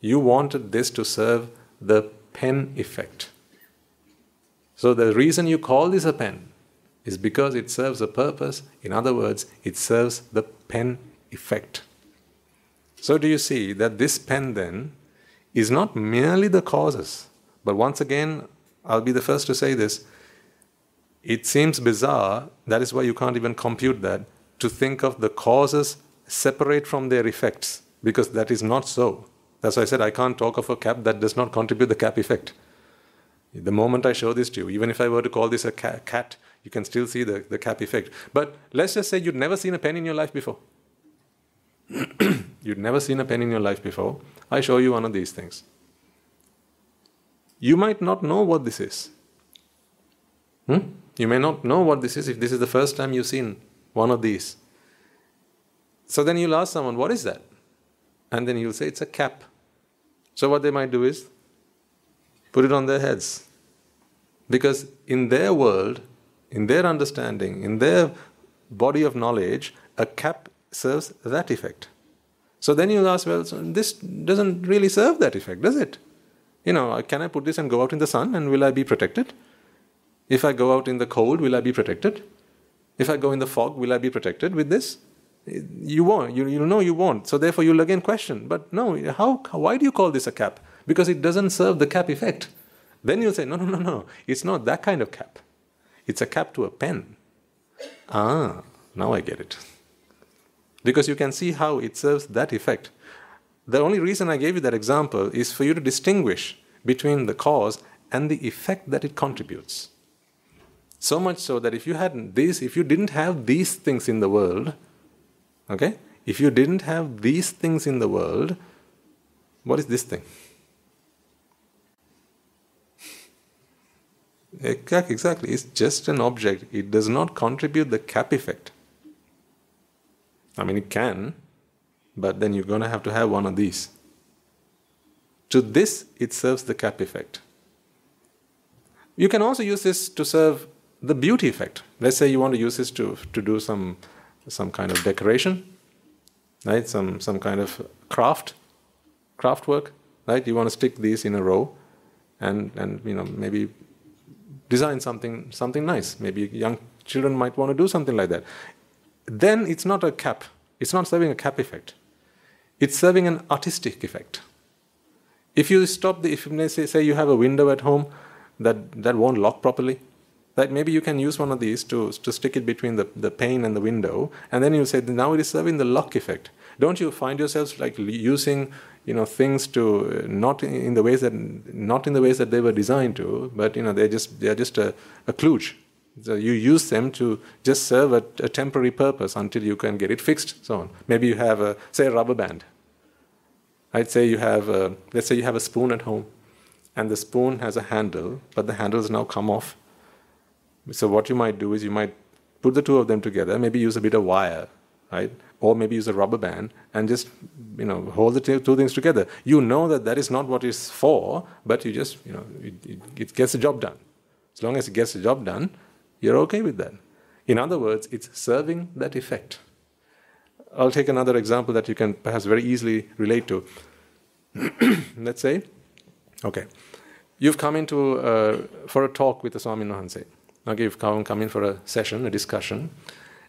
A: You wanted this to serve the pen effect. So the reason you call this a pen is because it serves a purpose. In other words, it serves the pen effect. So do you see that this pen then is not merely the causes, but once again, I'll be the first to say this. It seems bizarre, that is why you can't even compute that, to think of the causes separate from their effects, because that is not so. That's why I said I can't talk of a cap that does not contribute the cap effect. The moment I show this to you, even if I were to call this a cat, you can still see the, the cap effect. But let's just say you'd never seen a pen in your life before. you'd never seen a pen in your life before. I show you one of these things. You might not know what this is. Hmm? You may not know what this is if this is the first time you've seen one of these. So then you'll ask someone, What is that? And then you'll say, It's a cap. So what they might do is put it on their heads. Because in their world, in their understanding, in their body of knowledge, a cap serves that effect. So then you'll ask, well, so this doesn't really serve that effect, does it? You know, can I put this and go out in the sun and will I be protected? If I go out in the cold, will I be protected? If I go in the fog, will I be protected with this? You won't. You, you know you won't. So therefore, you'll again question. But no, how? Why do you call this a cap? Because it doesn't serve the cap effect. Then you'll say, no, no, no, no. It's not that kind of cap. It's a cap to a pen. Ah, now I get it. Because you can see how it serves that effect. The only reason I gave you that example is for you to distinguish between the cause and the effect that it contributes. So much so that if you had these, if you didn't have these things in the world, Okay? If you didn't have these things in the world, what is this thing? Exactly, it's just an object. It does not contribute the cap effect. I mean, it can, but then you're going to have to have one of these. To this, it serves the cap effect. You can also use this to serve the beauty effect. Let's say you want to use this to, to do some some kind of decoration, right? Some some kind of craft, craft work, right? You want to stick these in a row, and and you know maybe design something something nice. Maybe young children might want to do something like that. Then it's not a cap. It's not serving a cap effect. It's serving an artistic effect. If you stop the, if say, say you have a window at home that, that won't lock properly, that maybe you can use one of these to, to stick it between the, the pane and the window, and then you say, now it is serving the lock effect. Don't you find yourselves like using you know things to uh, not in the ways that not in the ways that they were designed to, but you know they're just they're just a, a kludge. So you use them to just serve a, a, temporary purpose until you can get it fixed. So on. Maybe you have a say a rubber band. I'd say you have a, let's say you have a spoon at home, and the spoon has a handle, but the handle has now come off, so what you might do is you might put the two of them together, maybe use a bit of wire, right? Or maybe use a rubber band and just you know hold the two things together. You know that that is not what it's for, but you just you know it, it, it gets the job done. As long as it gets the job done, you're okay with that. In other words, it's serving that effect. I'll take another example that you can perhaps very easily relate to. Let's say, okay, you've come into uh, for a talk with the Swaminwahanse Okay, you've come, come in for a session, a discussion,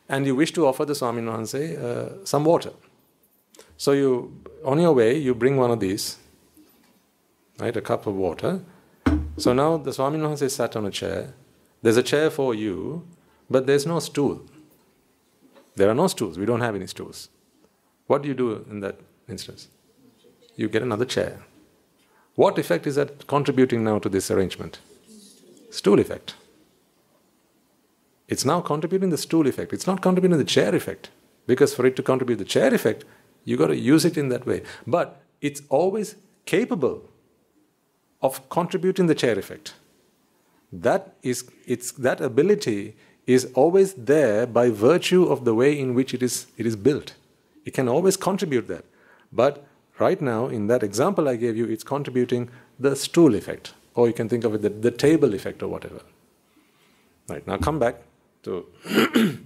A: and you wish to offer the Swaminwahanse uh, some water. So you, on your way, you bring one of these. right? A cup of water. So now the Swami Maharaj sat on a chair. There's a chair for you, but there's no stool. There are no stools. We don't have any stools. What do you do in that instance? You get another chair. What effect is that contributing now to this arrangement? Stool effect. It's now contributing the stool effect. It's not contributing the chair effect. Because for it to contribute the chair effect, you got to use it in that way. But it's always capable of contributing the chair effect. That is it's that ability is always there by virtue of the way in which it is it is built. It can always contribute that. But right now, in that example I gave you, it's contributing the stool effect. Or you can think of it the, the table effect or whatever. Right, now come back to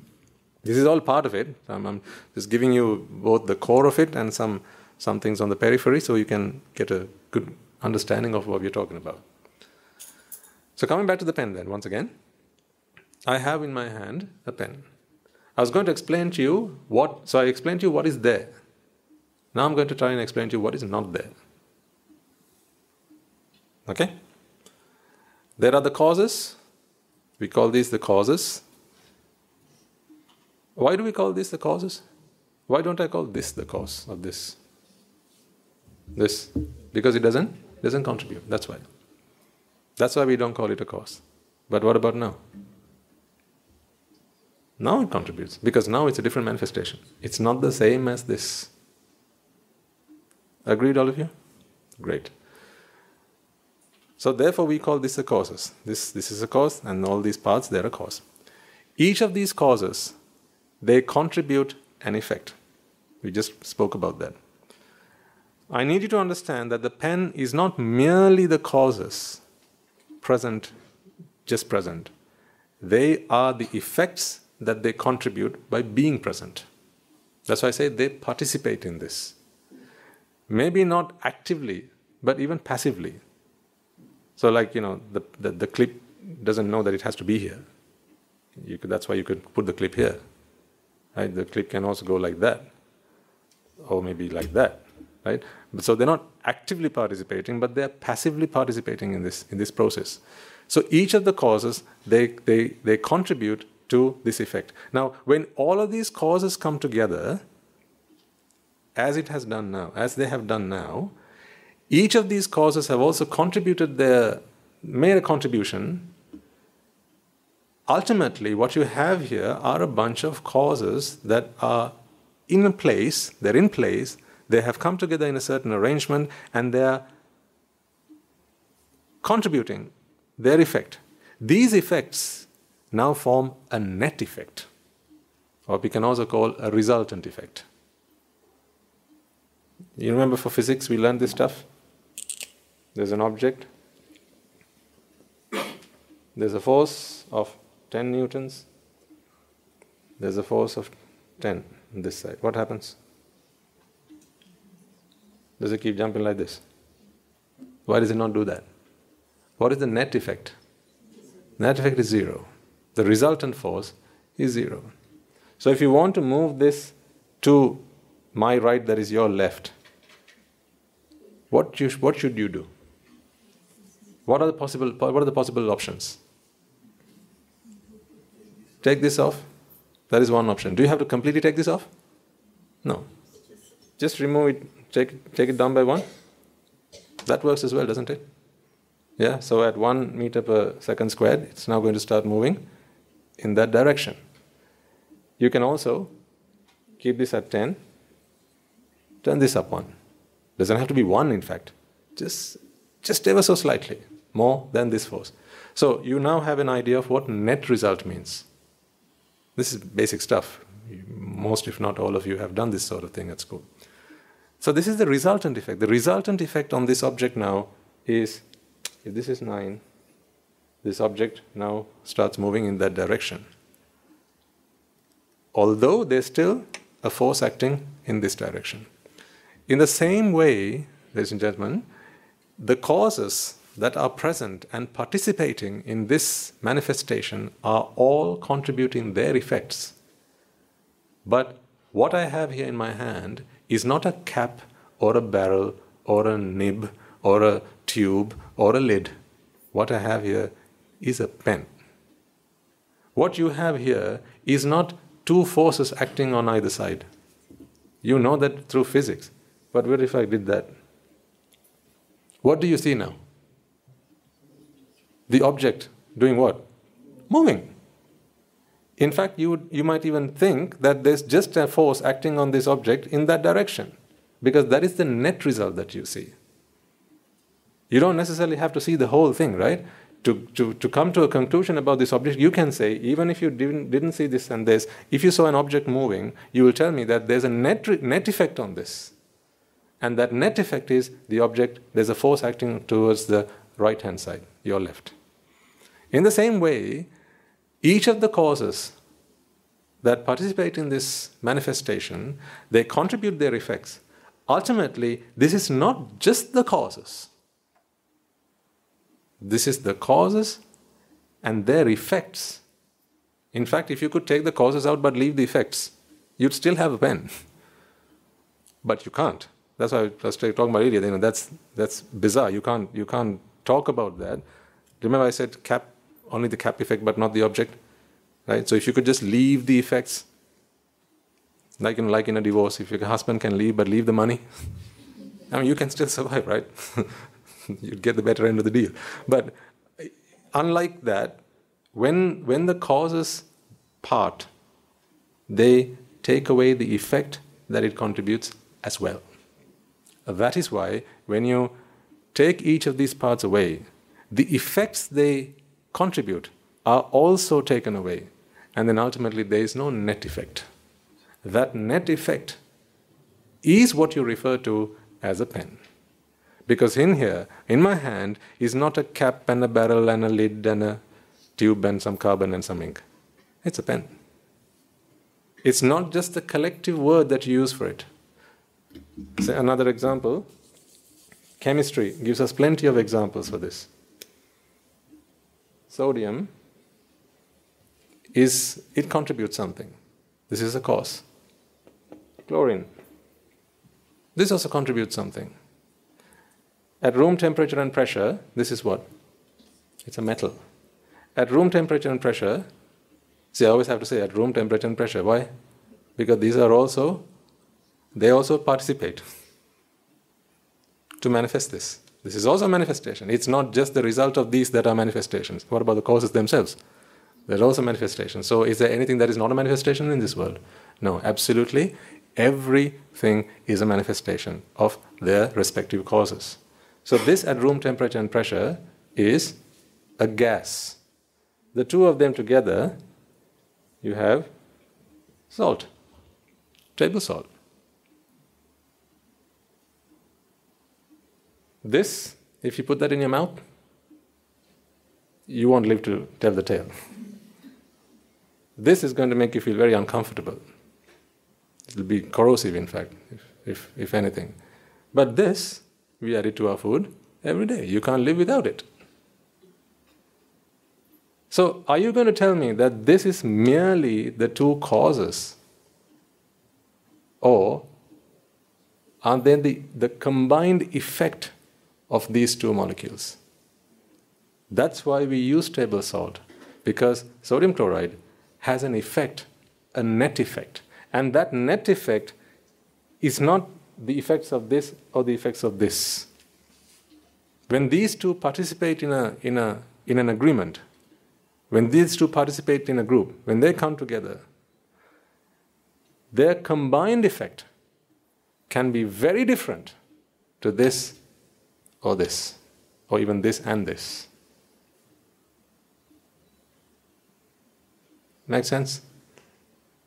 A: this is all part of it. I'm, I'm just giving you both the core of it and some some things on the periphery so you can get a good understanding of what we're talking about. So, coming back to the pen, then, once again, I have in my hand a pen. I was going to explain to you what, so I explained to you what is there. Now I'm going to try and explain to you what is not there. Okay? There are the causes. We call these the causes. Why do we call these the causes? Why don't I call this the cause of this? This. Because it doesn't doesn't contribute. That's why. That's why we don't call it a cause. But what about now? Now it contributes because now it's a different manifestation. It's not the same as this. Agreed, all of you? Great. So therefore, we call this a causes. This this is a cause, and all these parts they're a cause. Each of these causes, they contribute an effect. We just spoke about that. I need you to understand that the pen is not merely the causes present, just present. They are the effects that they contribute by being present. That's why I say they participate in this. Maybe not actively, but even passively. So, like, you know, the, the, the clip doesn't know that it has to be here. Could, that's why you could put the clip here. Right? The clip can also go like that, or maybe like that right? So they're not actively participating, but they're passively participating in this in this process. So each of the causes they they they contribute to this effect. Now, when all of these causes come together, as it has done now, as they have done now, each of these causes have also contributed their made a contribution. Ultimately, what you have here are a bunch of causes that are in place, they're in place, they have come together in a certain arrangement and they are contributing their effect. These effects now form a net effect, or we can also call a resultant effect. You remember for physics we learned this stuff? There's an object, there's a force of 10 newtons, there's a force of 10 on this side. What happens? Does it keep jumping like this? Why does it not do that? What is the net effect? Net effect is zero. The resultant force is zero. So if you want to move this to my right, that is your left, what, you, what should you do? What are the possible what are the possible options? Take this off. That is one option. Do you have to completely take this off? No. Just remove it take, take it down by one. That works as well, doesn't it? Yeah, so at one meter per second squared, it's now going to start moving in that direction. You can also keep this at 10, turn this up one. Doesn't have to be one, in fact, just, just ever so slightly more than this force. So you now have an idea of what net result means. This is basic stuff. Most, if not all of you, have done this sort of thing at school. So this is the resultant effect. The resultant effect on this object now is if this is 9, this object now starts moving in that direction. Although there's still a force acting in this direction. In the same way, ladies and gentlemen, the causes that are present and participating in this manifestation are all contributing their effects. But what I have here in my hand is not a cap or a barrel or a nib or a tube or a lid. What I have here is a pen. What you have here is not two forces acting on either side. You know that through physics. But what if I did that? What do you see now? The object doing what? Moving. In fact, you, would, you might even think that there's just a force acting on this object in that direction, because that is the net result that you see. You don't necessarily have to see the whole thing, right? To, to, to come to a conclusion about this object, you can say, even if you didn't, didn't see this and this, if you saw an object moving, you will tell me that there's a net, net effect on this. And that net effect is the object, there's a force acting towards the right hand side, your left. In the same way, each of the causes that participate in this manifestation, they contribute their effects. Ultimately, this is not just the causes. This is the causes and their effects. In fact, if you could take the causes out but leave the effects, you'd still have a pen. but you can't. That's why I was talking about earlier. You know, that's that's bizarre. You can't you can't talk about that. Remember, I said cap only the cap effect but not the object right? So if you could just leave the effects like in like in a divorce if your husband can leave but leave the money i mean you can still survive right? You'd get the better end of the deal. But unlike that when when the causes part they take away the effect that it contributes as well. That is why when you take each of these parts away the effects they contribute are also taken away. And then ultimately, there is no net effect. That net effect is what you refer to as a pen. Because in here, in my hand, is not a cap and a barrel and a lid and a tube and some carbon and some ink. It's a pen. It's not just the collective word that you use for it. Say another example chemistry gives us plenty of examples for this sodium is it contributes something. This is a cause. Chlorine. This also contributes something. At room temperature and pressure, this is what? It's a metal. At room temperature and pressure, see, I always have to say at room temperature and pressure. Why? Because these are also, they also participate to manifest this. This is also a manifestation. It's not just the result of these that are manifestations. What about the causes themselves? They're also manifestations. So, is there anything that is not a manifestation in this world? No, absolutely. Everything is a manifestation of their respective causes. So, this at room temperature and pressure is a gas. The two of them together, you have salt, table salt. This, if you put that in your mouth, you won't live to tell the tale. This is going to make you feel very uncomfortable. It'll be corrosive, in fact, if, if, if anything. But this, we add it to our food every day. You can't live without it. So, are you going to tell me that this is merely the two causes? Or are they the, the combined effect of these two molecules. That's why we use table salt, because sodium chloride has an effect, a net effect. And that net effect is not the effects of this or the effects of this. When these two participate in, a, in, a, in an agreement, when these two participate in a group, when they come together, their combined effect can be very different to this or this, or even this and this. Make sense?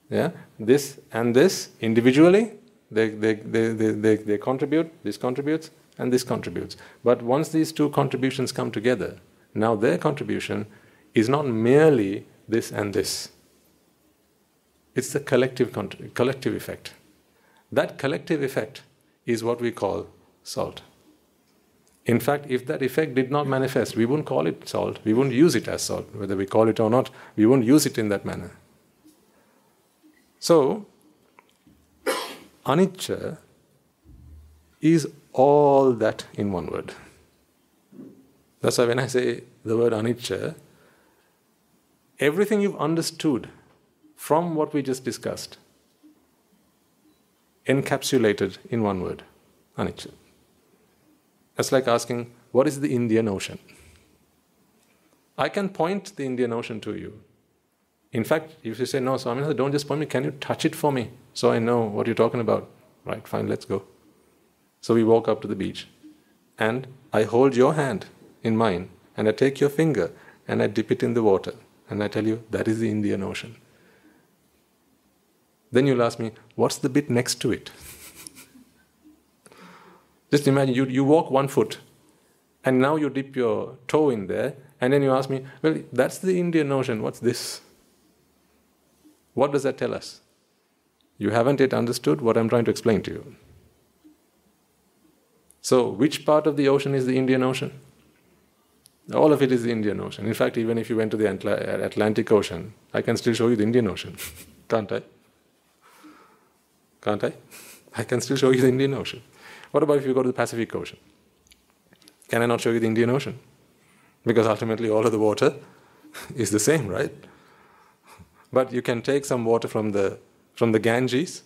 A: Yeah? This and this individually, they, they, they, they, they, they contribute, this contributes, and this contributes. But once these two contributions come together, now their contribution is not merely this and this. It's the collective, collective effect. That collective effect is what we call salt. In fact, if that effect did not manifest, we wouldn't call it salt. We wouldn't use it as salt. Whether we call it or not, we wouldn't use it in that manner. So, anicca is all that in one word. That's why when I say the word anicca, everything you've understood from what we just discussed encapsulated in one word anicca. That's like asking, what is the Indian Ocean? I can point the Indian Ocean to you. In fact, if you say, no, Swami, don't just point me, can you touch it for me so I know what you're talking about? Right, fine, let's go. So we walk up to the beach and I hold your hand in mine and I take your finger and I dip it in the water and I tell you, that is the Indian Ocean. Then you'll ask me, what's the bit next to it? Just imagine you, you walk one foot and now you dip your toe in there and then you ask me, well, that's the Indian Ocean, what's this? What does that tell us? You haven't yet understood what I'm trying to explain to you. So, which part of the ocean is the Indian Ocean? All of it is the Indian Ocean. In fact, even if you went to the Atlantic Ocean, I can still show you the Indian Ocean. Can't I? Can't I? I can still show you the Indian Ocean. What about if you go to the Pacific Ocean? Can I not show you the Indian Ocean? Because ultimately all of the water is the same, right? But you can take some water from the from the Ganges,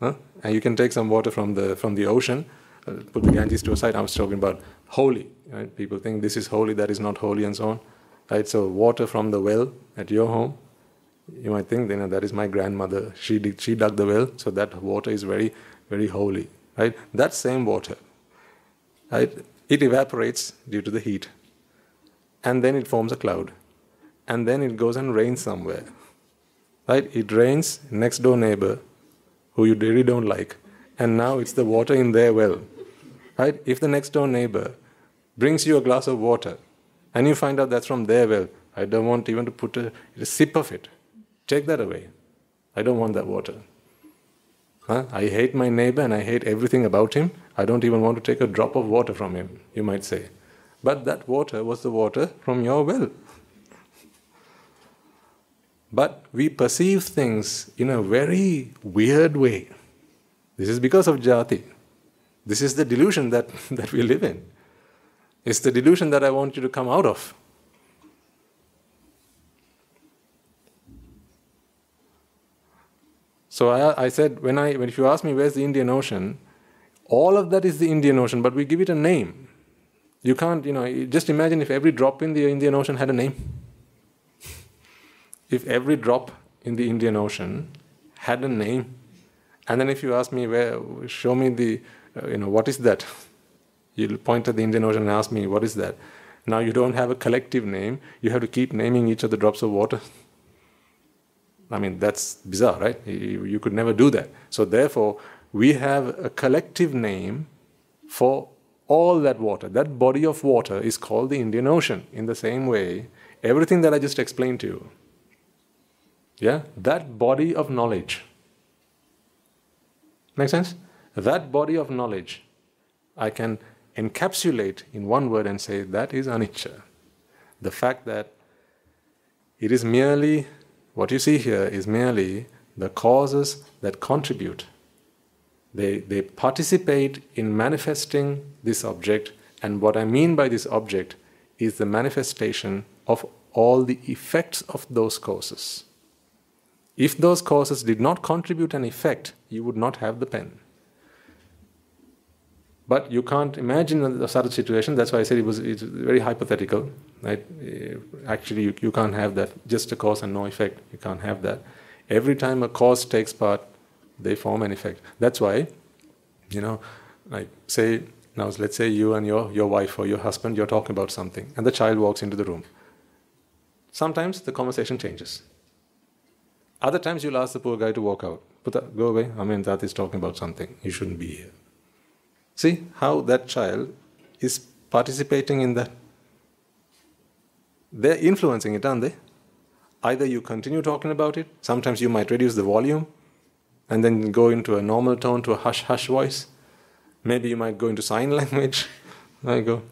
A: huh? and you can take some water from the from the ocean. Uh, put the Ganges to a side. I was talking about holy. Right? People think this is holy, that is not holy, and so on. Right? So water from the well at your home, you might think, you know, that is my grandmother. She did, she dug the well, so that water is very, very holy. Right? That same water, right? It evaporates due to the heat, and then it forms a cloud, and then it goes and rains somewhere. Right? It rains next door neighbor, who you really don't like, and now it's the water in their well. Right? If the next door neighbor brings you a glass of water, and you find out that's from their well, I don't want even to put a, a sip of it. Take that away. I don't want that water. Huh? I hate my neighbor and I hate everything about him. I don't even want to take a drop of water from him, you might say. But that water was the water from your well. But we perceive things in a very weird way. This is because of jati. This is the delusion that, that we live in. It's the delusion that I want you to come out of. So I, I said, when I, when if you ask me where's the Indian Ocean, all of that is the Indian Ocean, but we give it a name. You can't, you know, just imagine if every drop in the Indian Ocean had a name. if every drop in the Indian Ocean had a name, and then if you ask me where, show me the, uh, you know, what is that? You'll point at the Indian Ocean and ask me, what is that? Now you don't have a collective name, you have to keep naming each of the drops of water. I mean, that's bizarre, right? You, could never do that. So, therefore, we have a collective name for all that water. That body of water is called the Indian Ocean. In the same way, everything that I just explained to you, yeah, that body of knowledge. Make sense? That body of knowledge, I can encapsulate in one word and say that is anicca. The fact that it is merely what you see here is merely the causes that contribute. They, they participate in manifesting this object, and what I mean by this object is the manifestation of all the effects of those causes. If those causes did not contribute an effect, you would not have the pen. But you can't imagine a such situation. That's why I said it was it's very hypothetical. Right? Eh, actually, you, you can't have that. Just a cause and no effect. You can't have that. Every time a cause takes part, they form an effect. That's why, you know, like say now, let's say you and your your wife or your husband, you're talking about something, and the child walks into the room. Sometimes the conversation changes. Other times you'll ask the poor guy to walk out. Go away. I mean, that is talking about something. You shouldn't be here. See how that child is participating in that. They're influencing it, aren't they? Either you continue talking about it, sometimes you might reduce the volume and then go into a normal tone to a hush hush voice. Maybe you might go into sign language. You go.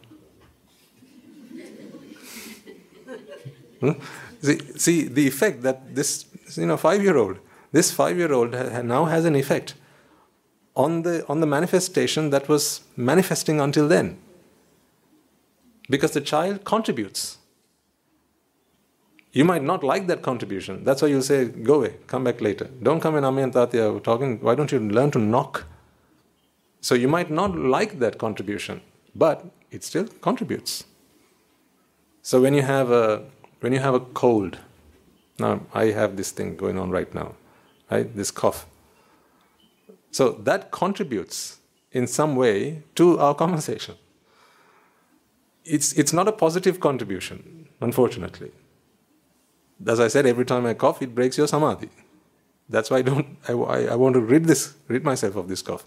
A: hmm? see, see the effect that this you know five year old, this five year old now has an effect on the, on the manifestation that was manifesting until then. Because the child contributes. You might not like that contribution. That's why you say, go away, come back later. Don't come in Ami and Tati are talking. Why don't you learn to knock? So you might not like that contribution, but it still contributes. So when you have a when you have a cold, now I have this thing going on right now, right? This cough. So that contributes in some way to our conversation. It's, it's not a positive contribution, unfortunately. As I said, every time I cough, it breaks your samadhi. That's why I don't. I, I, want to rid this, rid myself of this cough.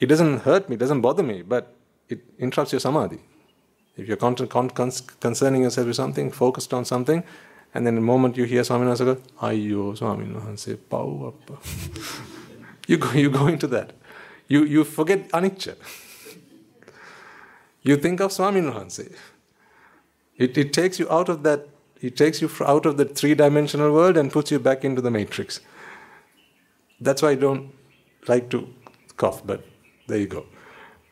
A: It doesn't hurt me, it doesn't bother me, but it interrupts your samadhi. If you're con- con- concerning yourself with something, focused on something, and then the moment you hear Swaminwahanse go, Ayyo Swaminwahanse, Pau Appa. you go, you go into that. You, you forget anicca. you think of Swaminwahanse. It, it takes you out of that, it takes you out of the three dimensional world and puts you back into the matrix. That's why I don't like to cough, but there you go.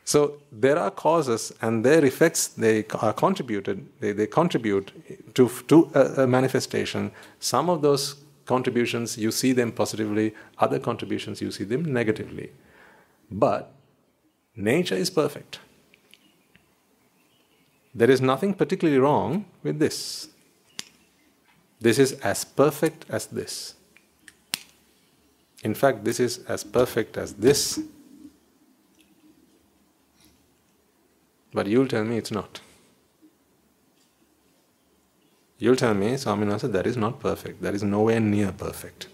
A: So there are causes and their effects they are contributed they, they contribute to, to a, a manifestation. Some of those contributions you see them positively, other contributions you see them negatively. But nature is perfect. There is nothing particularly wrong with this. This is as perfect as this. In fact, this is as perfect as this. But you'll tell me it's not. You'll tell me, Swaminwahanse, that is not perfect. That is nowhere near perfect.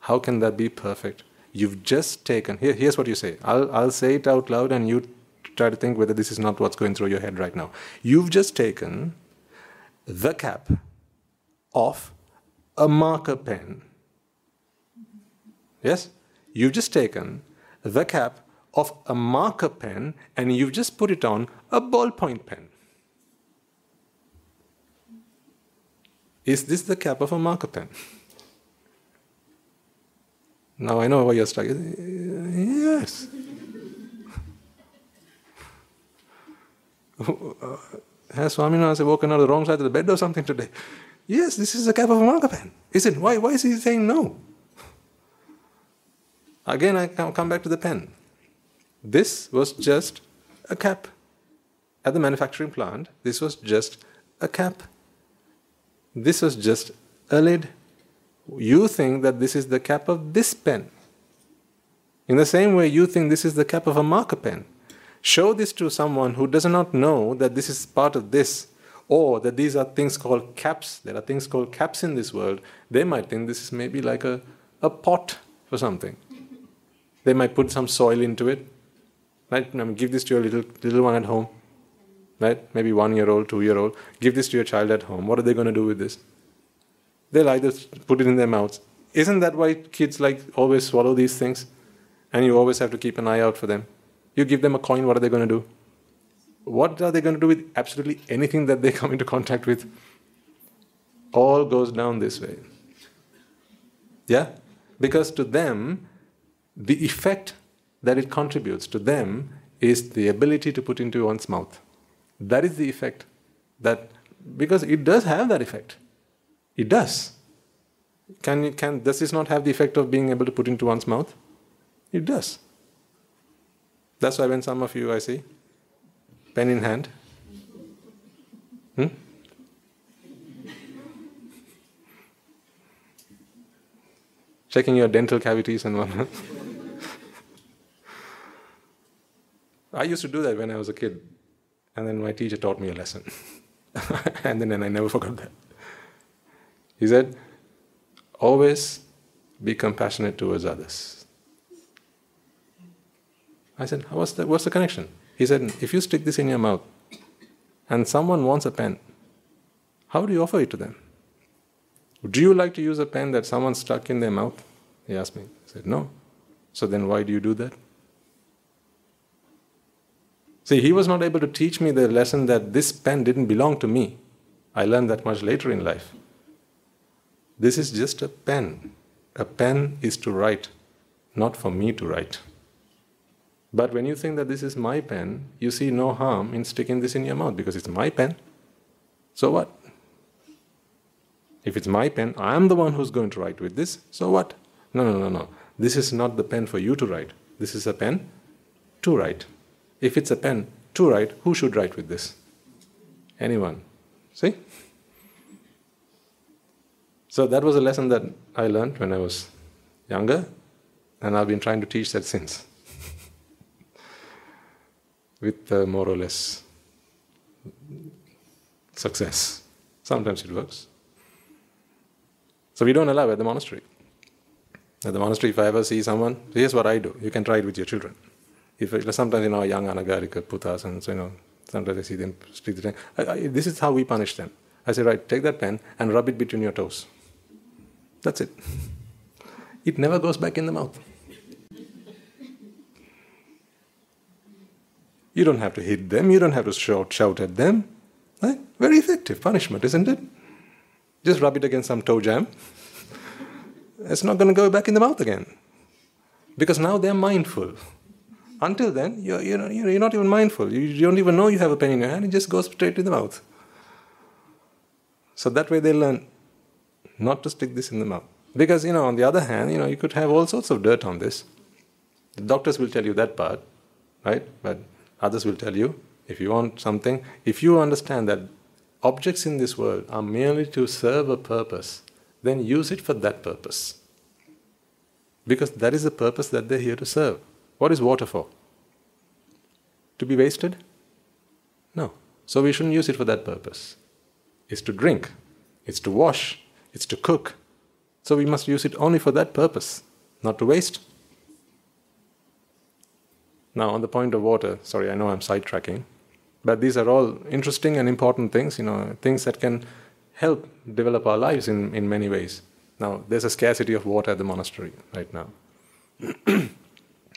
A: How can that be perfect? You've just taken, here, here's what you say. I'll, I'll say it out loud and you try to think whether this is not what's going through your head right now. You've just taken the cap of a marker pen. Yes? You've just taken the cap of a marker pen and you've just put it on a ballpoint pen. Is this the cap of a marker pen? Now I know why you're struggling. Yes. Has Swaminwahanse woken on the wrong side of the bed or something today? Yes, this is the cap of a marker pen. Is it? Why, why is he saying no? Again, I come back to the pen. This was just a cap. At the manufacturing plant, this was just a cap. This was just a lid you think that this is the cap of this pen. In the same way, you think this is the cap of a marker pen. Show this to someone who does not know that this is part of this, or that these are things called caps. There are things called caps in this world. They might think this is maybe like a, a pot for something. They might put some soil into it. Right? Give this to your little little one at home. Right? Maybe one year old, two year old. Give this to your child at home. What are they going to do with this? they'll either put it in their mouths. Isn't that why kids like always swallow these things? And you always have to keep an eye out for them. You give them a coin, what are they going to do? What are they going to do with absolutely anything that they come into contact with? All goes down this way. Yeah? Because to them, the effect that it contributes to them is the ability to put into one's mouth. That is the effect. That because it does have that effect. It does. Can, can, does this not have the effect of being able to put into one's mouth? It does. That's why when some of you I see, pen in hand, hmm? checking your dental cavities and whatnot. I used to do that when I was a kid, and then my teacher taught me a lesson, and then and I never forgot that. He said, always be compassionate towards others. I said, what's the, what's the connection? He said, if you stick this in your mouth and someone wants a pen, how do you offer it to them? Do you like to use a pen that someone stuck in their mouth? He asked me. I said, no. So then why do you do that? See, he was not able to teach me the lesson that this pen didn't belong to me. I learned that much later in life. This is just a pen. A pen is to write, not for me to write. But when you think that this is my pen, you see no harm in sticking this in your mouth because it's my pen. So what? If it's my pen, I am the one who's going to write with this. So what? No, no, no, no. This is not the pen for you to write. This is a pen to write. If it's a pen to write, who should write with this? Anyone. See? So that was a lesson that I learned when I was younger, and I've been trying to teach that since. With uh, more or less success. Sometimes it works. So we don't allow at the monastery. At the monastery, if I ever see someone, here's what I do. You can try it with your children. If sometimes you know young anagarika putas and so you know sometimes I see them speak the tongue. This is how we punish them. I say, right, take that pen and rub it between your toes. That's it. It never goes back in the mouth. You don't have to hit them, you don't have to shout, shout at them. Right? Very effective punishment, isn't it? Just rub it against some toe jam. It's not going to go back in the mouth again. Because now they're mindful. Until then, you're, you're, you're not even mindful. You don't even know you have a pen in your hand, it just goes straight to the mouth. So that way they learn not to stick this in the mouth. Because, you know, on the other hand, you know, you could have all sorts of dirt on this. The doctors will tell you that part, right? But others will tell you if you want something, if you understand that objects in this world are merely to serve a purpose, then use it for that purpose. Because that is the purpose that they're here to serve. What is water for? To be wasted? No. So we shouldn't use it for that purpose. It's to drink, it's to wash, it's to cook. So we must use it only for that purpose, not to waste. Now, on the point of water, sorry, I know I'm sidetracking, but these are all interesting and important things, you know, things that can help develop our lives in, in many ways. Now, there's a scarcity of water at the monastery right now.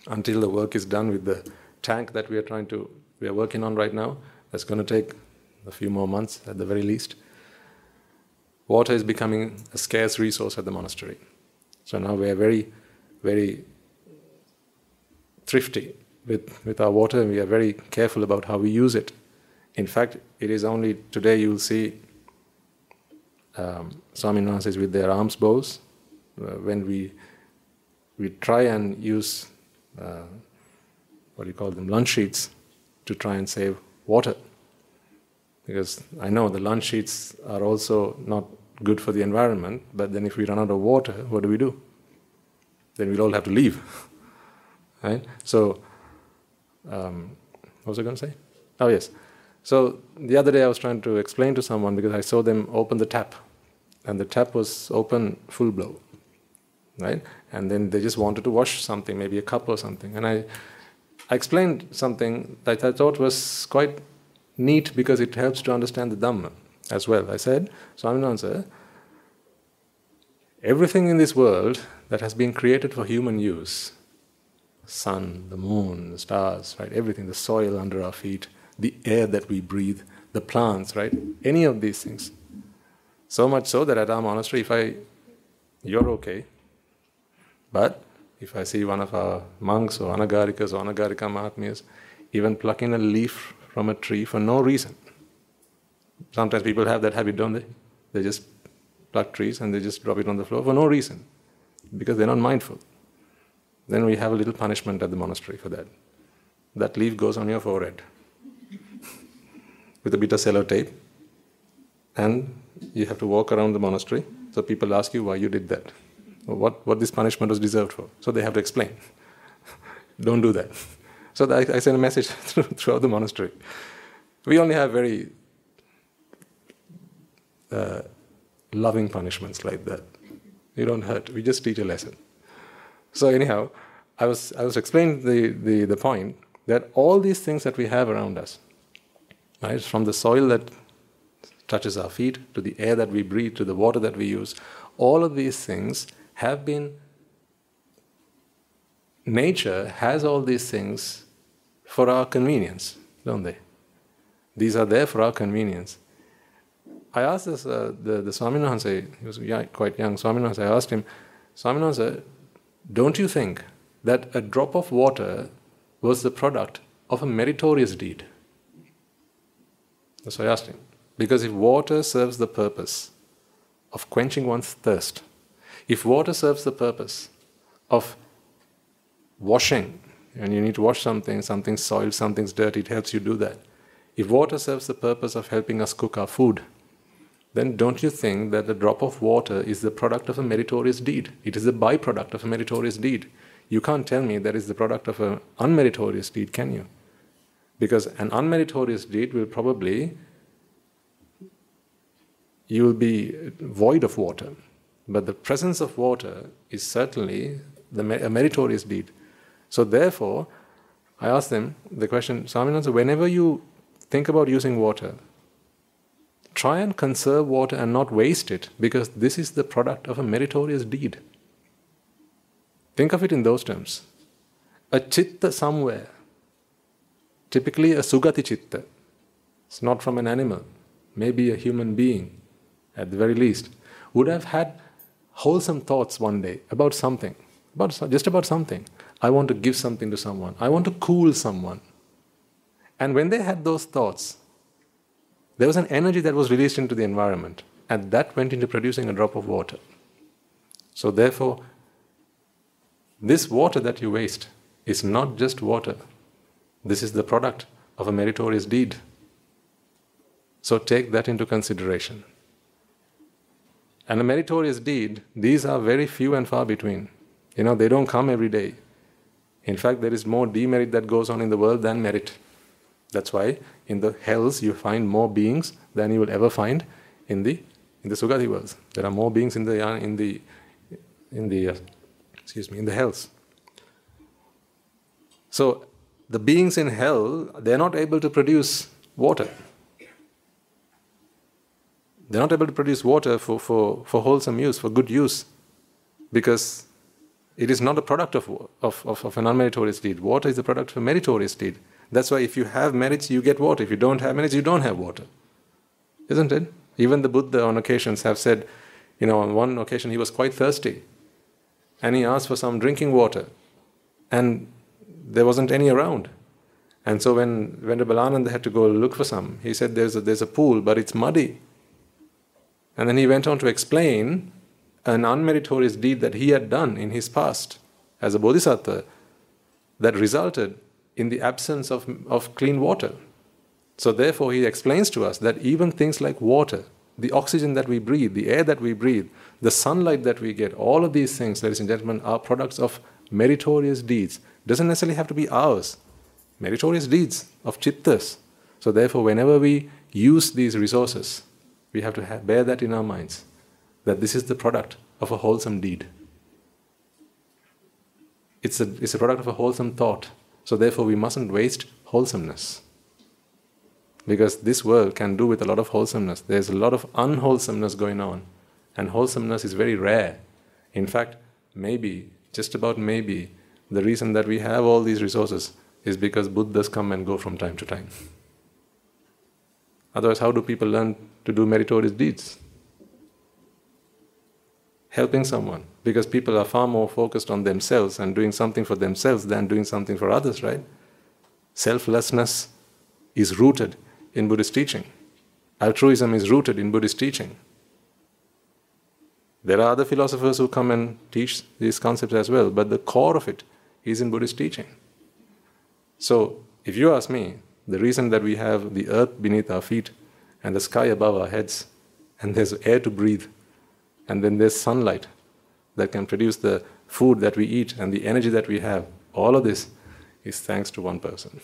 A: Until the work is done with the tank that we are trying to, we are working on right now, that's going to take a few more months at the very least water is becoming a scarce resource at the monastery. So now we are very, very thrifty with, with our water and we are very careful about how we use it. In fact, it is only today you'll see um, Swaminwahanses with their alms bowls uh, when we, we try and use uh, what do you call them, lunch sheets to try and save water because I know the lunch sheets are also not good for the environment, but then if we run out of water, what do we do? Then we'll all have to leave. right? So, um, what was I going to say? Oh, yes. So, the other day I was trying to explain to someone because I saw them open the tap, and the tap was open full blow. Right? And then they just wanted to wash something, maybe a cup or something. And I, I explained something that I thought was quite neat because it helps to understand the Dhamma as well. I said, Swaminwahanse, everything in this world that has been created for human use, sun, the moon, the stars, right, everything, the soil under our feet, the air that we breathe, the plants, right, any of these things. So much so that at our monastery, if I, you're okay, but if I see one of our monks or anagarikas or anagarika mahatmyas even plucking a leaf from a tree for no reason. Sometimes people have that habit, don't they? They just pluck trees and they just drop it on the floor for no reason because they're not mindful. Then we have a little punishment at the monastery for that. That leaf goes on your forehead with a bit of sellotape, and you have to walk around the monastery. So people ask you why you did that, what, what this punishment was deserved for. So they have to explain. Don't do that. So I, I sent a message throughout the monastery. We only have very uh, loving punishments like that. You don't hurt, we just teach a lesson. So, anyhow, I was, I was explaining the, the, the point that all these things that we have around us, right, from the soil that touches our feet to the air that we breathe to the water that we use, all of these things have been nature has all these things for our convenience, don't they? These are there for our convenience. I asked this, uh, the, the Swaminwahanse, he was young, quite young, Swaminwahanse, I asked him, Swaminwahanse, don't you think that a drop of water was the product of a meritorious deed. That's why I asked him. Because if water serves the purpose of quenching one's thirst, if water serves the purpose of washing, and you need to wash something, something's soiled, something's dirty, it helps you do that. If water serves the purpose of helping us cook our food, then don't you think that the drop of water is the product of a meritorious deed? It is a byproduct of a meritorious deed. You can't tell me that is the product of an unmeritorious deed, can you? Because an unmeritorious deed will probably you will be void of water. But the presence of water is certainly the, a meritorious deed. So therefore, I asked them the question, Swaminwahanse, whenever you think about using water, try and conserve water and not waste it because this is the product of a meritorious deed. Think of it in those terms. A chitta somewhere, typically a sugati chitta, it's not from an animal, maybe a human being at the very least, would have had wholesome thoughts one day about something, about, just about something. I want to give something to someone, I want to cool someone. And when they had those thoughts, there was an energy that was released into the environment, and that went into producing a drop of water. So, therefore, this water that you waste is not just water, this is the product of a meritorious deed. So, take that into consideration. And a meritorious deed, these are very few and far between. You know, they don't come every day. In fact, there is more demerit that goes on in the world than merit. That's why in the hells you find more beings than you will ever find in the in the Sugati worlds. There are more beings in the in the in the uh, excuse me in the hells. So the beings in hell they are not able to produce water. They're not able to produce water for, for, for wholesome use, for good use, because it is not a product of, of, of, of an unmeritorious deed. Water is the product of a meritorious deed. That's why if you have merits, you get water. If you don't have merits, you don't have water. Isn't it? Even the Buddha on occasions have said, you know, on one occasion he was quite thirsty and he asked for some drinking water and there wasn't any around. And so when Venerable Ananda had to go look for some, he said, there's a, there's a pool, but it's muddy. And then he went on to explain an unmeritorious deed that he had done in his past as a bodhisattva that resulted in the absence of, of clean water. So, therefore, he explains to us that even things like water, the oxygen that we breathe, the air that we breathe, the sunlight that we get, all of these things, ladies and gentlemen, are products of meritorious deeds. Doesn't necessarily have to be ours. Meritorious deeds of chittas. So, therefore, whenever we use these resources, we have to have, bear that in our minds that this is the product of a wholesome deed. It's a, it's a product of a wholesome thought. So, therefore, we mustn't waste wholesomeness. Because this world can do with a lot of wholesomeness. There's a lot of unwholesomeness going on. And wholesomeness is very rare. In fact, maybe, just about maybe, the reason that we have all these resources is because Buddhas come and go from time to time. Otherwise, how do people learn to do meritorious deeds? Helping someone because people are far more focused on themselves and doing something for themselves than doing something for others, right? Selflessness is rooted in Buddhist teaching. Altruism is rooted in Buddhist teaching. There are other philosophers who come and teach these concepts as well, but the core of it is in Buddhist teaching. So, if you ask me, the reason that we have the earth beneath our feet and the sky above our heads, and there's air to breathe, and then there's sunlight, that can produce the food that we eat and the energy that we have. All of this is thanks to one person.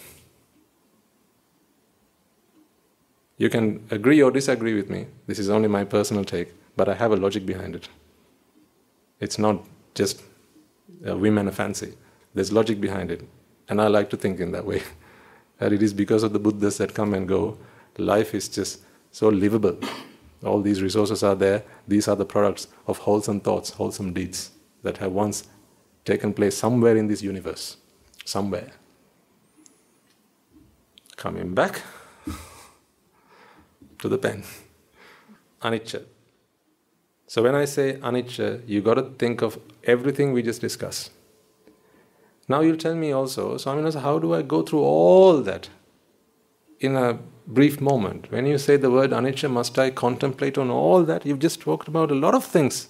A: You can agree or disagree with me. This is only my personal take, but I have a logic behind it. It's not just a whim and a fancy. There's logic behind it. And I like to think in that way. that it is because of the Buddhas that come and go. Life is just so livable. All these resources are there. These are the products of wholesome thoughts, wholesome deeds that have once taken place somewhere in this universe. Somewhere. Coming back to the pen. Anicca. So when I say anicca, you got to think of everything we just discussed. Now you'll tell me also, Swaminwahanse, how do I go through all that in a brief moment? When you say the word anicca, must I contemplate on all that? You've just talked about a lot of things.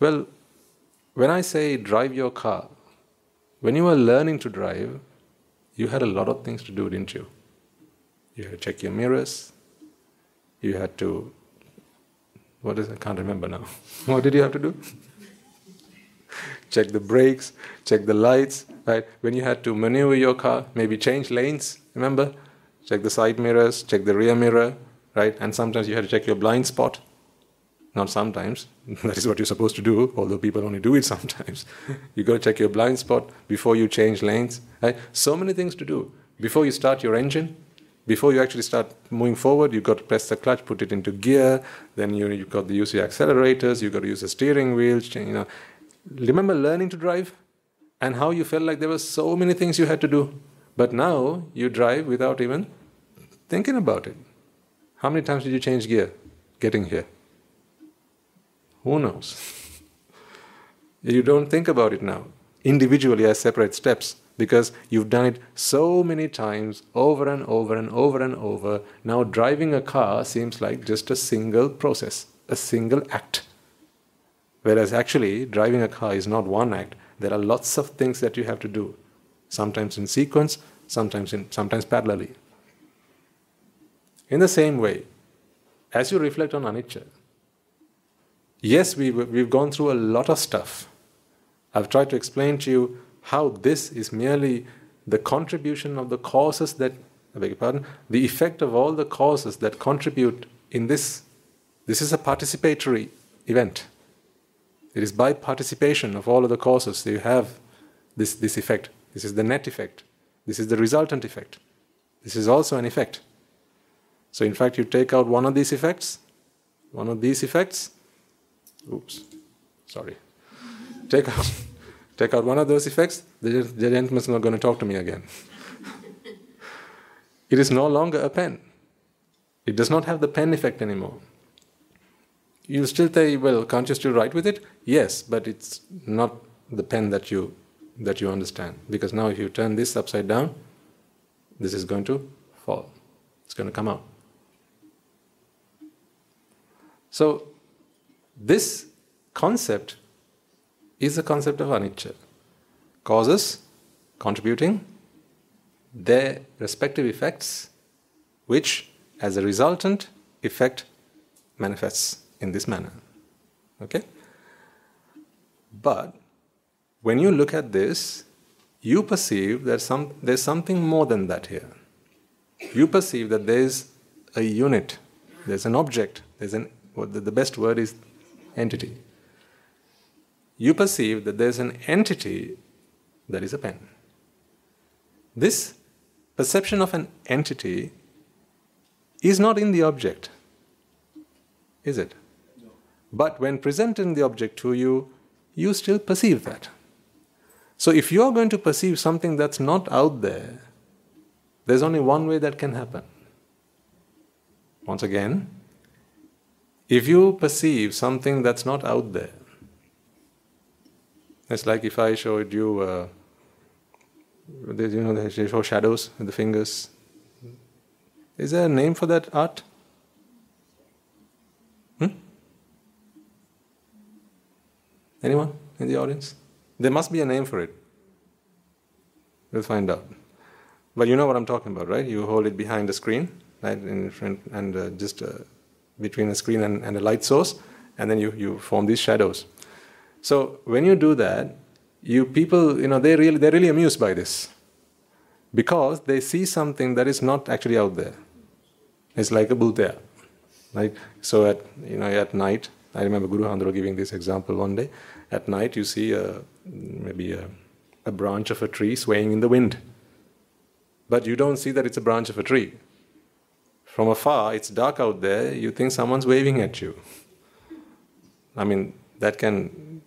A: Well, when I say drive your car, when you were learning to drive, you had a lot of things to do, didn't you? You had to check your mirrors, you had to what is I can't remember now. what did you have to do? Check the brakes, check the lights, right? When you had to maneuver your car, maybe change lanes, remember? Check the side mirrors, check the rear mirror, right? And sometimes you had to check your blind spot. Not sometimes. that is what you're supposed to do, although people only do it sometimes. you got to check your blind spot before you change lanes, right? So many things to do. Before you start your engine, before you actually start moving forward, you've got to press the clutch, put it into gear. Then you, you've got to use the accelerators. You've got to use the steering wheel. You know, remember learning to drive, and how you felt like there were so many things you had to do. But now you drive without even thinking about it. How many times did you change gear getting here? Who knows? you don't think about it now individually as separate steps because you've done it so many times over and over and over and over. Now, driving a car seems like just a single process, a single act. Whereas, actually, driving a car is not one act, there are lots of things that you have to do, sometimes in sequence, sometimes, in, sometimes parallelly. In the same way, as you reflect on anicca, yes, we, we've gone through a lot of stuff. I've tried to explain to you how this is merely the contribution of the causes that, I beg your pardon, the effect of all the causes that contribute in this. This is a participatory event. It is by participation of all of the causes that you have this, this effect. This is the net effect. This is the resultant effect. This is also an effect. So, in fact, you take out one of these effects, one of these effects. Oops, sorry. Take out Take out one of those effects, the, the gentleman's not going to talk to me again. it is no longer a pen. It does not have the pen effect anymore. You still say, well, can't you still write with it? Yes, but it's not the pen that you that you understand. Because now if you turn this upside down, this is going to fall. It's going to come out. So this concept is the concept of anicca. Causes contributing their respective effects, which as a resultant effect manifests in this manner. Okay? But when you look at this, you perceive that some, there's something more than that here. You perceive that there's a unit, there's an object, there's an, the best word is entity you perceive that there's an entity that is a pen. This perception of an entity is not in the object, is it? But when presenting the object to you, you still perceive that. So if you are going to perceive something that's not out there, there's only one way that can happen. Once again, if you perceive something that's not out there, it's like if I showed you, uh, you know, they show shadows with the fingers. Is there a name for that art? Anyone in the audience? There must be a name for it. We'll find out. But you know what I'm talking about, right? You hold it behind the screen, right, in front, and uh, just uh, between the screen and, and a light source, and then you, you form these shadows. So when you do that, you people, you know, they really they're really amused by this because they see something that is not actually out there. It's like a bhutaya. Like so at you know at night, I remember Guru Handro giving this example one day. At night, you see a, maybe a, a branch of a tree swaying in the wind, but you don't see that it's a branch of a tree. From afar, it's dark out there. You think someone's waving at you. I mean, that can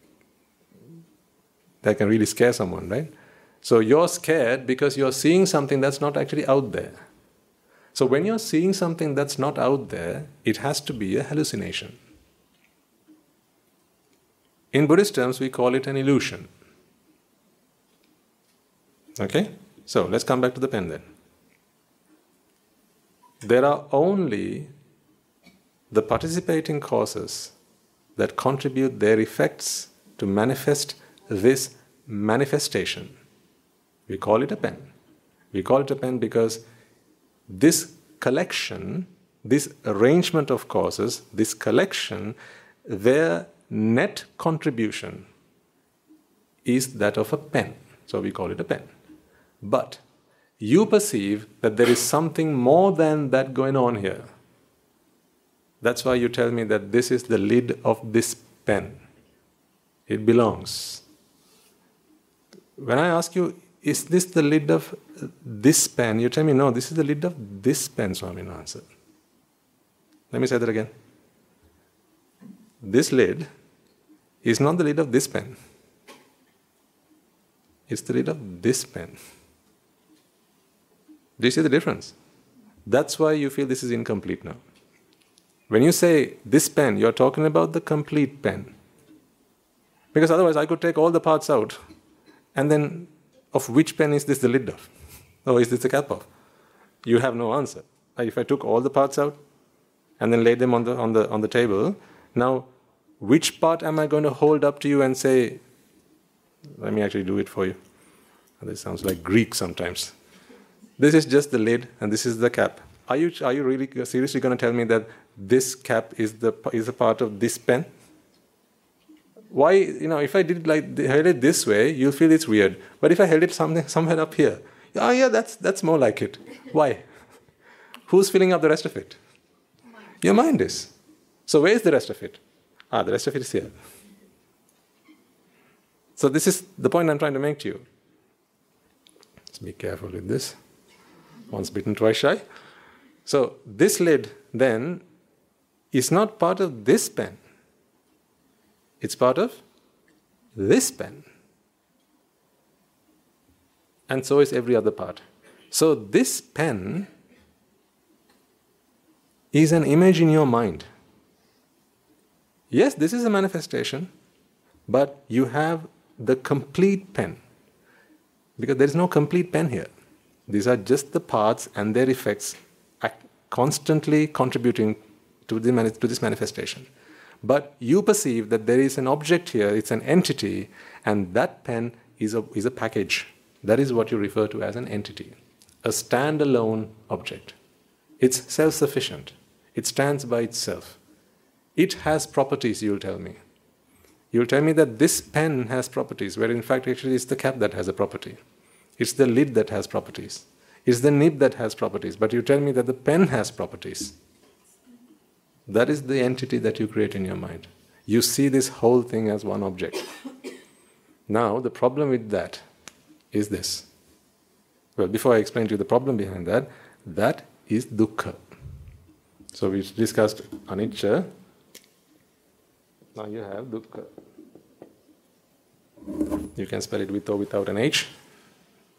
A: that can really scare someone, right? So you're scared because you're seeing something that's not actually out there. So when you're seeing something that's not out there, it has to be a hallucination. In Buddhist terms, we call it an illusion. Okay? So let's come back to the pen then. There are only the participating causes that contribute their effects to manifest this manifestation. We call it a pen. We call it a pen because this collection, this arrangement of causes, this collection, their net contribution is that of a pen. So we call it a pen. But you perceive that there is something more than that going on here. That's why you tell me that this is the lid of this pen. It belongs. When I ask you, is this the lid of this pen? You tell me, no, this is the lid of this pen, Swaminwahanse. Let me say that again. This lid is not the lid of this pen. It's the lid of this pen. Do you see the difference? That's why you feel this is incomplete now. When you say this pen, you're talking about the complete pen. Because otherwise, I could take all the parts out, and then of which pen is this the lid of? Or is this the cap of? You have no answer. If I took all the parts out and then laid them on the, on the, on the table, now which part am I going to hold up to you and say, let me actually do it for you? This sounds like Greek sometimes. This is just the lid and this is the cap. Are you, are you really seriously going to tell me that this cap is, the, is a part of this pen? Why, you know, if I did like held it this way, you'll feel it's weird. But if I held it something, somewhere up here, oh yeah, that's, that's more like it. Why? Who's filling up the rest of it? Your mind is. So where is the rest of it? Ah, the rest of it is here. So this is the point I'm trying to make to you. Let's be careful with this. Once bitten, twice shy. So this lid then is not part of this pen. It's part of this pen. And so is every other part. So this pen is an image in your mind. Yes, this is a manifestation, but you have the complete pen. Because there is no complete pen here. These are just the parts and their effects constantly contributing to, the, to this manifestation. But you perceive that there is an object here, it's an entity, and that pen is a, is a package. That is what you refer to as an entity, a standalone object. It's self sufficient, it stands by itself. It has properties, you'll tell me. You'll tell me that this pen has properties, where in fact actually it's the cap that has a property. It's the lid that has properties. It's the nib that has properties. But you tell me that the pen has properties. That is the entity that you create in your mind. You see this whole thing as one object. Now, the problem with that is this. Well, before I explain to you the problem behind that, that is dukkha. So we discussed anicca. Now you have dukkha. You can spell it with or without an H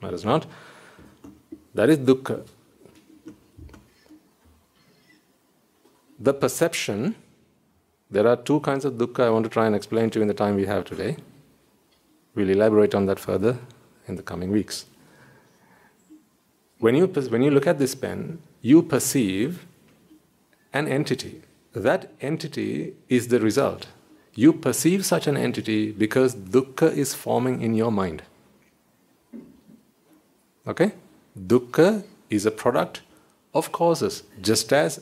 A: matters not. That is dukkha. The perception, there are two kinds of dukkha I want to try and explain to you in the time we have today. We'll elaborate on that further in the coming weeks. When you, when you look at this pen, you perceive an entity. That entity is the result. You perceive such an entity because dukkha is forming in your mind. Okay? Dukkha is a product of causes, just as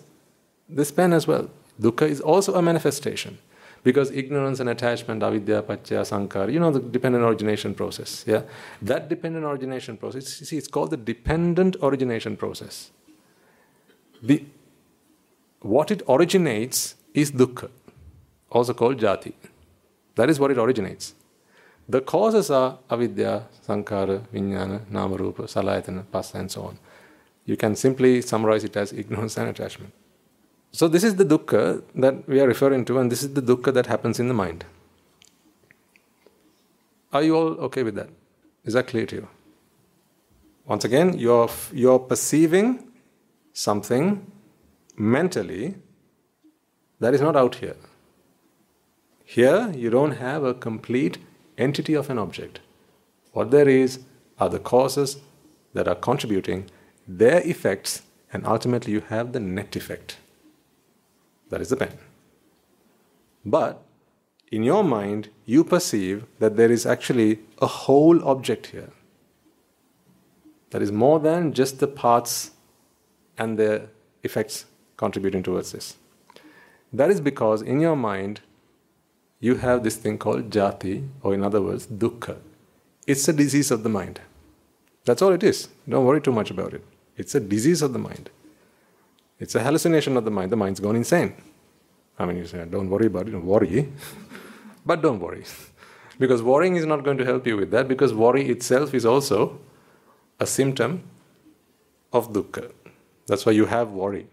A: this pen as well. Dukkha is also a manifestation because ignorance and attachment, avidya, paccaya, sankhara, you know the dependent origination process. Yeah, that dependent origination process. You see, it's called the dependent origination process. The what it originates is dukkha, also called jati. That is what it originates. The causes are avidya, sankhara, vijnana, namarupa, salayatana, phassa, and so on. You can simply summarize it as ignorance and attachment. So, this is the dukkha that we are referring to, and this is the dukkha that happens in the mind. Are you all okay with that? Is that clear to you? Once again, you're, you're perceiving something mentally that is not out here. Here, you don't have a complete entity of an object. What there is are the causes that are contributing, their effects, and ultimately you have the net effect. That is the pen. But in your mind, you perceive that there is actually a whole object here. That is more than just the parts and their effects contributing towards this. That is because in your mind, you have this thing called jati, or in other words, dukkha. It's a disease of the mind. That's all it is. Don't worry too much about it. It's a disease of the mind. It's a hallucination of the mind. The mind's gone insane. I mean, you say, don't worry about it, don't worry. but don't worry. because worrying is not going to help you with that, because worry itself is also a symptom of dukkha. That's why you have worry.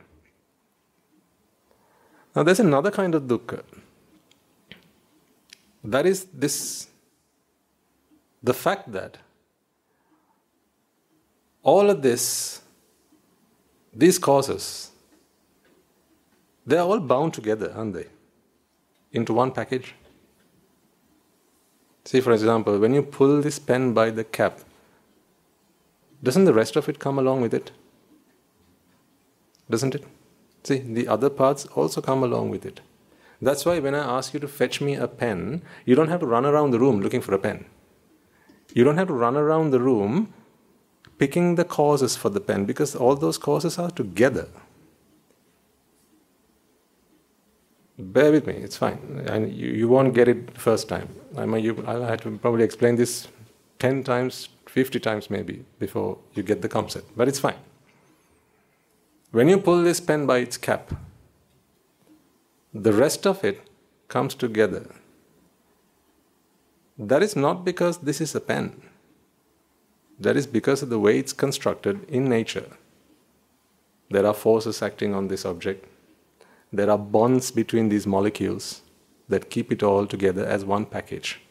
A: Now, there's another kind of dukkha. That is this the fact that all of this, these causes, they are all bound together, aren't they? Into one package. See, for example, when you pull this pen by the cap, doesn't the rest of it come along with it? Doesn't it? See, the other parts also come along with it. That's why when I ask you to fetch me a pen, you don't have to run around the room looking for a pen. You don't have to run around the room picking the causes for the pen because all those causes are together. Bear with me, it's fine. You, you won't get it first time. I mean, you, I'll have to probably explain this 10 times, 50 times maybe before you get the concept, but it's fine. When you pull this pen by its cap, the rest of it comes together. That is not because this is a pen. That is because of the way it's constructed in nature. There are forces acting on this object. There are bonds between these molecules that keep it all together as one package.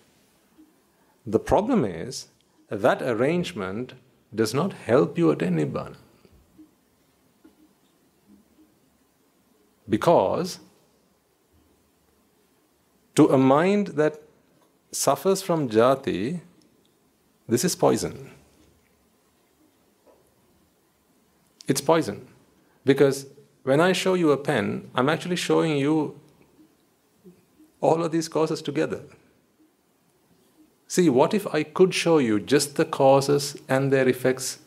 A: The problem is that arrangement does not help you attain Nibbana. Because to a mind that suffers from jati, this is poison. It's poison. Because when I show you a pen, I'm actually showing you all of these causes together. See, what if I could show you just the causes and their effects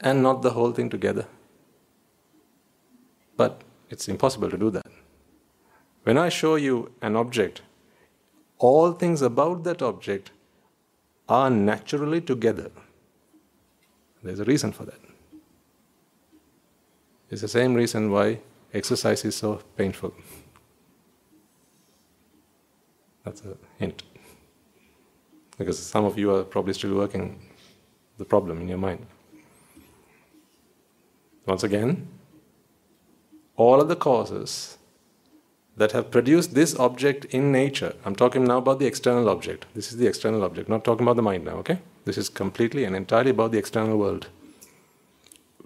A: and not the whole thing together? But it's impossible to do that. When I show you an object, all things about that object are naturally together. There's a reason for that. It's the same reason why exercise is so painful. That's a hint. Because some of you are probably still working the problem in your mind. Once again, all of the causes that have produced this object in nature, I'm talking now about the external object. This is the external object, not talking about the mind now, okay? This is completely and entirely about the external world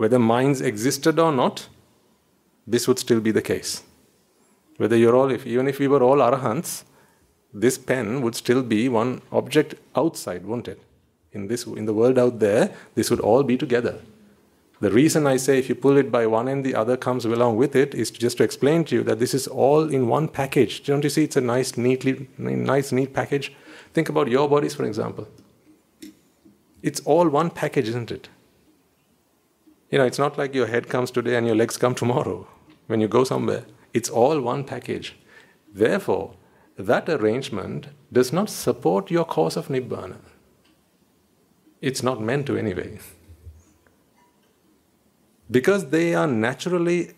A: whether minds existed or not, this would still be the case. Whether you're all, if, even if we were all arahants, this pen would still be one object outside, won't it? In this, in the world out there, this would all be together. The reason I say if you pull it by one end, the other comes along with it is just to explain to you that this is all in one package. Don't you see? It's a nice, neatly, nice, neat package. Think about your bodies, for example. It's all one package, isn't it? You know, it's not like your head comes today and your legs come tomorrow when you go somewhere. It's all one package. Therefore, that arrangement does not support your cause of Nibbana. It's not meant to anyway. Because they are naturally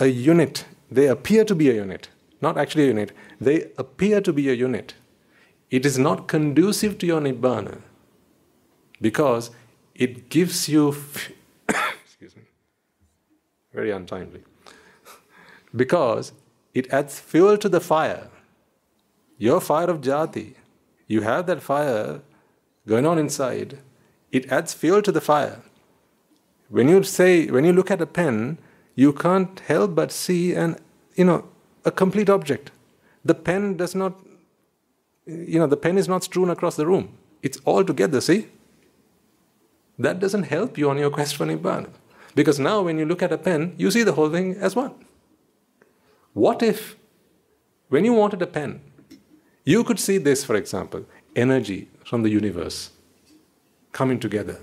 A: a unit, they appear to be a unit, not actually a unit, they appear to be a unit. It is not conducive to your Nibbana because it gives you F- excuse me. very untimely. because it adds fuel to the fire. Your fire of jati, you have that fire going on inside, it adds fuel to the fire. When you say, when you look at a pen, you can't help but see an, you know, a complete object. The pen does not, you know, the pen is not strewn across the room. It's all together, see? that doesn't help you on your quest for Nibbana. Because now, when you look at a pen, you see the whole thing as one. What if, when you wanted a pen, you could see this, for example, energy from the universe coming together.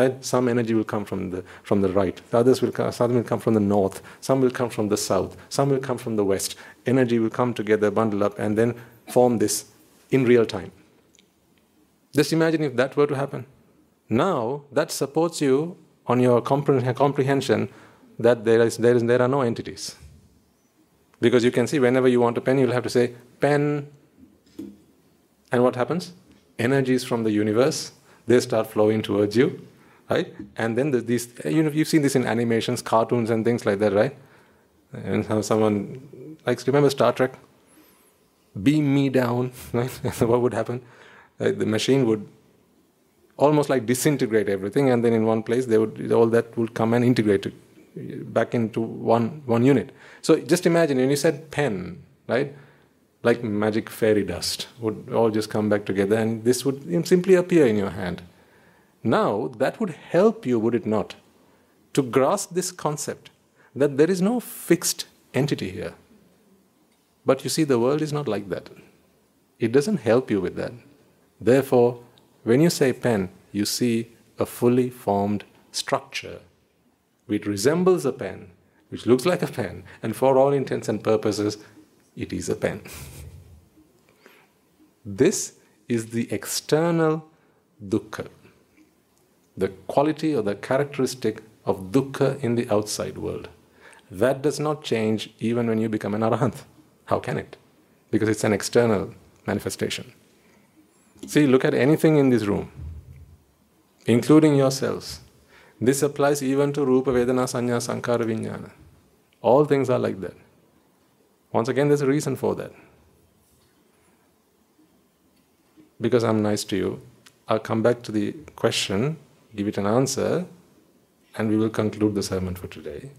A: Right? Some energy will come from the, from the right, the others will come, some will come from the north, some will come from the south, some will come from the west. Energy will come together, bundle up, and then form this in real time. Just imagine if that were to happen. Now, that supports you on your comprehension that there, is, there, is, there are no entities. Because you can see whenever you want a pen, you'll have to say, pen. And what happens? Energies from the universe, they start flowing towards you, right? And then the, these, you know, you've seen this in animations, cartoons, and things like that, right? And how someone, like, remember Star Trek? Beam me down, right? what would happen? Uh, the machine would almost like disintegrate everything, and then in one place they would all that would come and integrate it back into one one unit. So just imagine when you said pen, right? Like magic fairy dust would all just come back together, and this would simply appear in your hand. Now that would help you, would it not, to grasp this concept that there is no fixed entity here. But you see, the world is not like that. It doesn't help you with that. Therefore, when you say pen, you see a fully formed structure which resembles a pen, which looks like a pen, and for all intents and purposes, it is a pen. this is the external dukkha, the quality or the characteristic of dukkha in the outside world. That does not change even when you become an arahant. How can it? Because it's an external manifestation. See, look at anything in this room, including yourselves. This applies even to Rupa, Vedana, Sanya, Sankhara, Vijnana. All things are like that. Once again, there's a reason for that. Because I'm nice to you, I'll come back to the question, give it an answer, and we will conclude the sermon for today.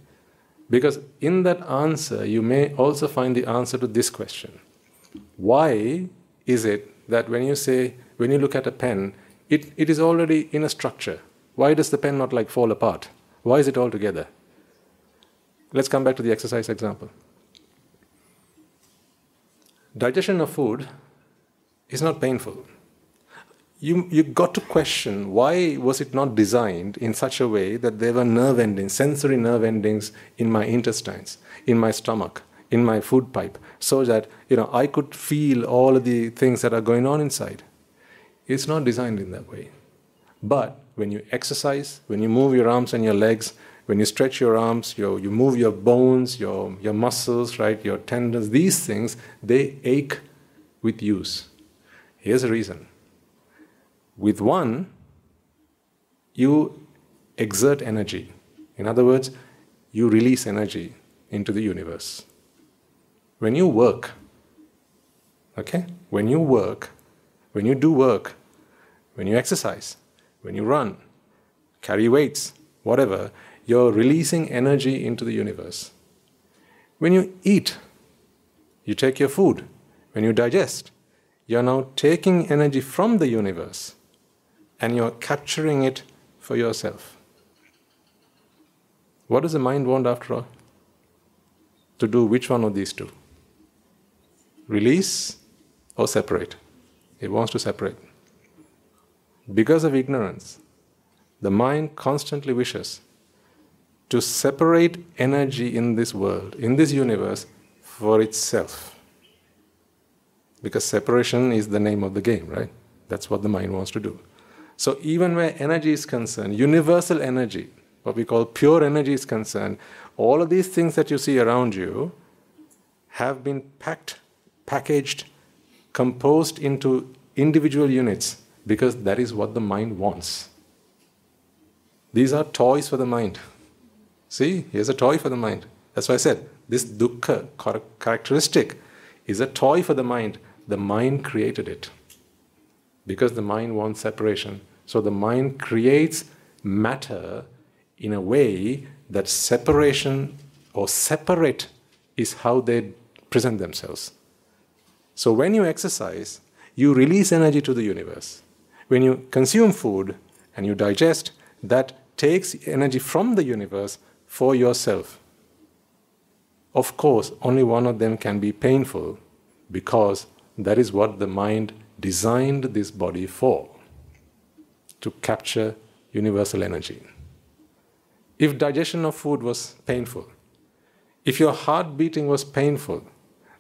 A: Because in that answer, you may also find the answer to this question Why is it that when you say, when you look at a pen, it, it is already in a structure. Why does the pen not like fall apart? Why is it all together? Let's come back to the exercise example. Digestion of food is not painful. You, you got to question why was it not designed in such a way that there were nerve endings, sensory nerve endings in my intestines, in my stomach, in my food pipe so that you know I could feel all of the things that are going on inside. It's not designed in that way. But when you exercise, when you move your arms and your legs, when you stretch your arms, you, you move your bones, your, your muscles, right, your tendons, these things, they ache with use. Here's the reason. With one, you exert energy. In other words, you release energy into the universe. When you work, okay, when you work, when you do work, when you exercise, when you run, carry weights, whatever, you're releasing energy into the universe. When you eat, you take your food. When you digest, you're now taking energy from the universe and you're capturing it for yourself. What does the mind want after all? To do which one of these two? release or separate. It wants to separate. Because of ignorance, the mind constantly wishes to separate energy in this world, in this universe, for itself. Because separation is the name of the game, right? That's what the mind wants to do. So, even where energy is concerned, universal energy, what we call pure energy is concerned, all of these things that you see around you have been packed packaged, composed into individual units, because that is what the mind wants. These are toys for the mind. See, here's a toy for the mind. That's why I said this dukkha characteristic is a toy for the mind. The mind created it because the mind wants separation. So the mind creates matter in a way that separation or separate is how they present themselves. So when you exercise, you release energy to the universe. When you consume food, and you digest, that takes energy from the universe for yourself. Of course, only one of them can be painful because that is what the mind designed this body for to capture universal energy. If digestion of food was painful, if your heart beating was painful,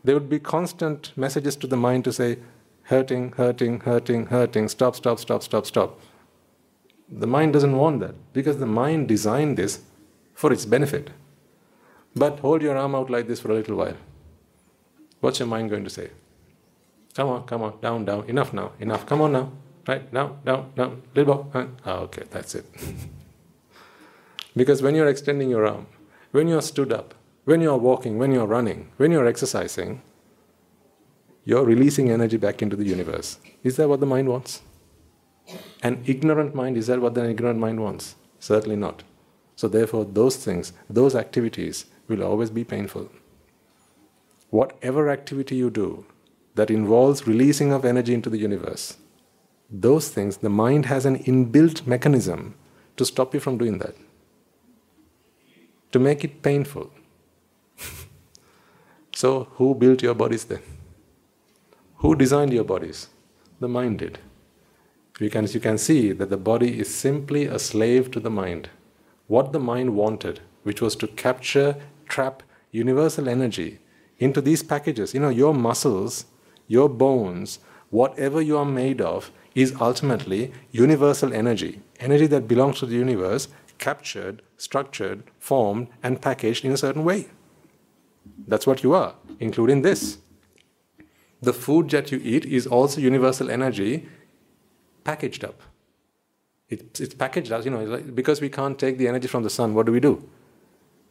A: there would be constant messages to the mind to say, hurting, hurting, hurting, hurting, stop, stop, stop, stop, stop. The mind doesn't want that because the mind designed this for its benefit. But hold your arm out like this for a little while. What's your mind going to say? Come on, come on, down, down, enough now, enough, come on now, right, down, down, down, little more. Ah, okay, that's it. because when you're extending your arm, when you're stood up, when you're walking, when you're running, when you're exercising, you're releasing energy back into the universe. Is that what the mind wants? An ignorant mind, is that what an ignorant mind wants? Certainly not. So, therefore, those things, those activities will always be painful. Whatever activity you do that involves releasing of energy into the universe, those things, the mind has an inbuilt mechanism to stop you from doing that, to make it painful. so, who built your bodies then? Who designed your bodies? The mind did. You can, you can see that the body is simply a slave to the mind. What the mind wanted, which was to capture, trap universal energy into these packages. You know, your muscles, your bones, whatever you are made of, is ultimately universal energy. Energy that belongs to the universe, captured, structured, formed, and packaged in a certain way. That's what you are, including this. The food that you eat is also universal energy packaged up. It, it's packaged up, you know, because we can't take the energy from the sun, what do we do?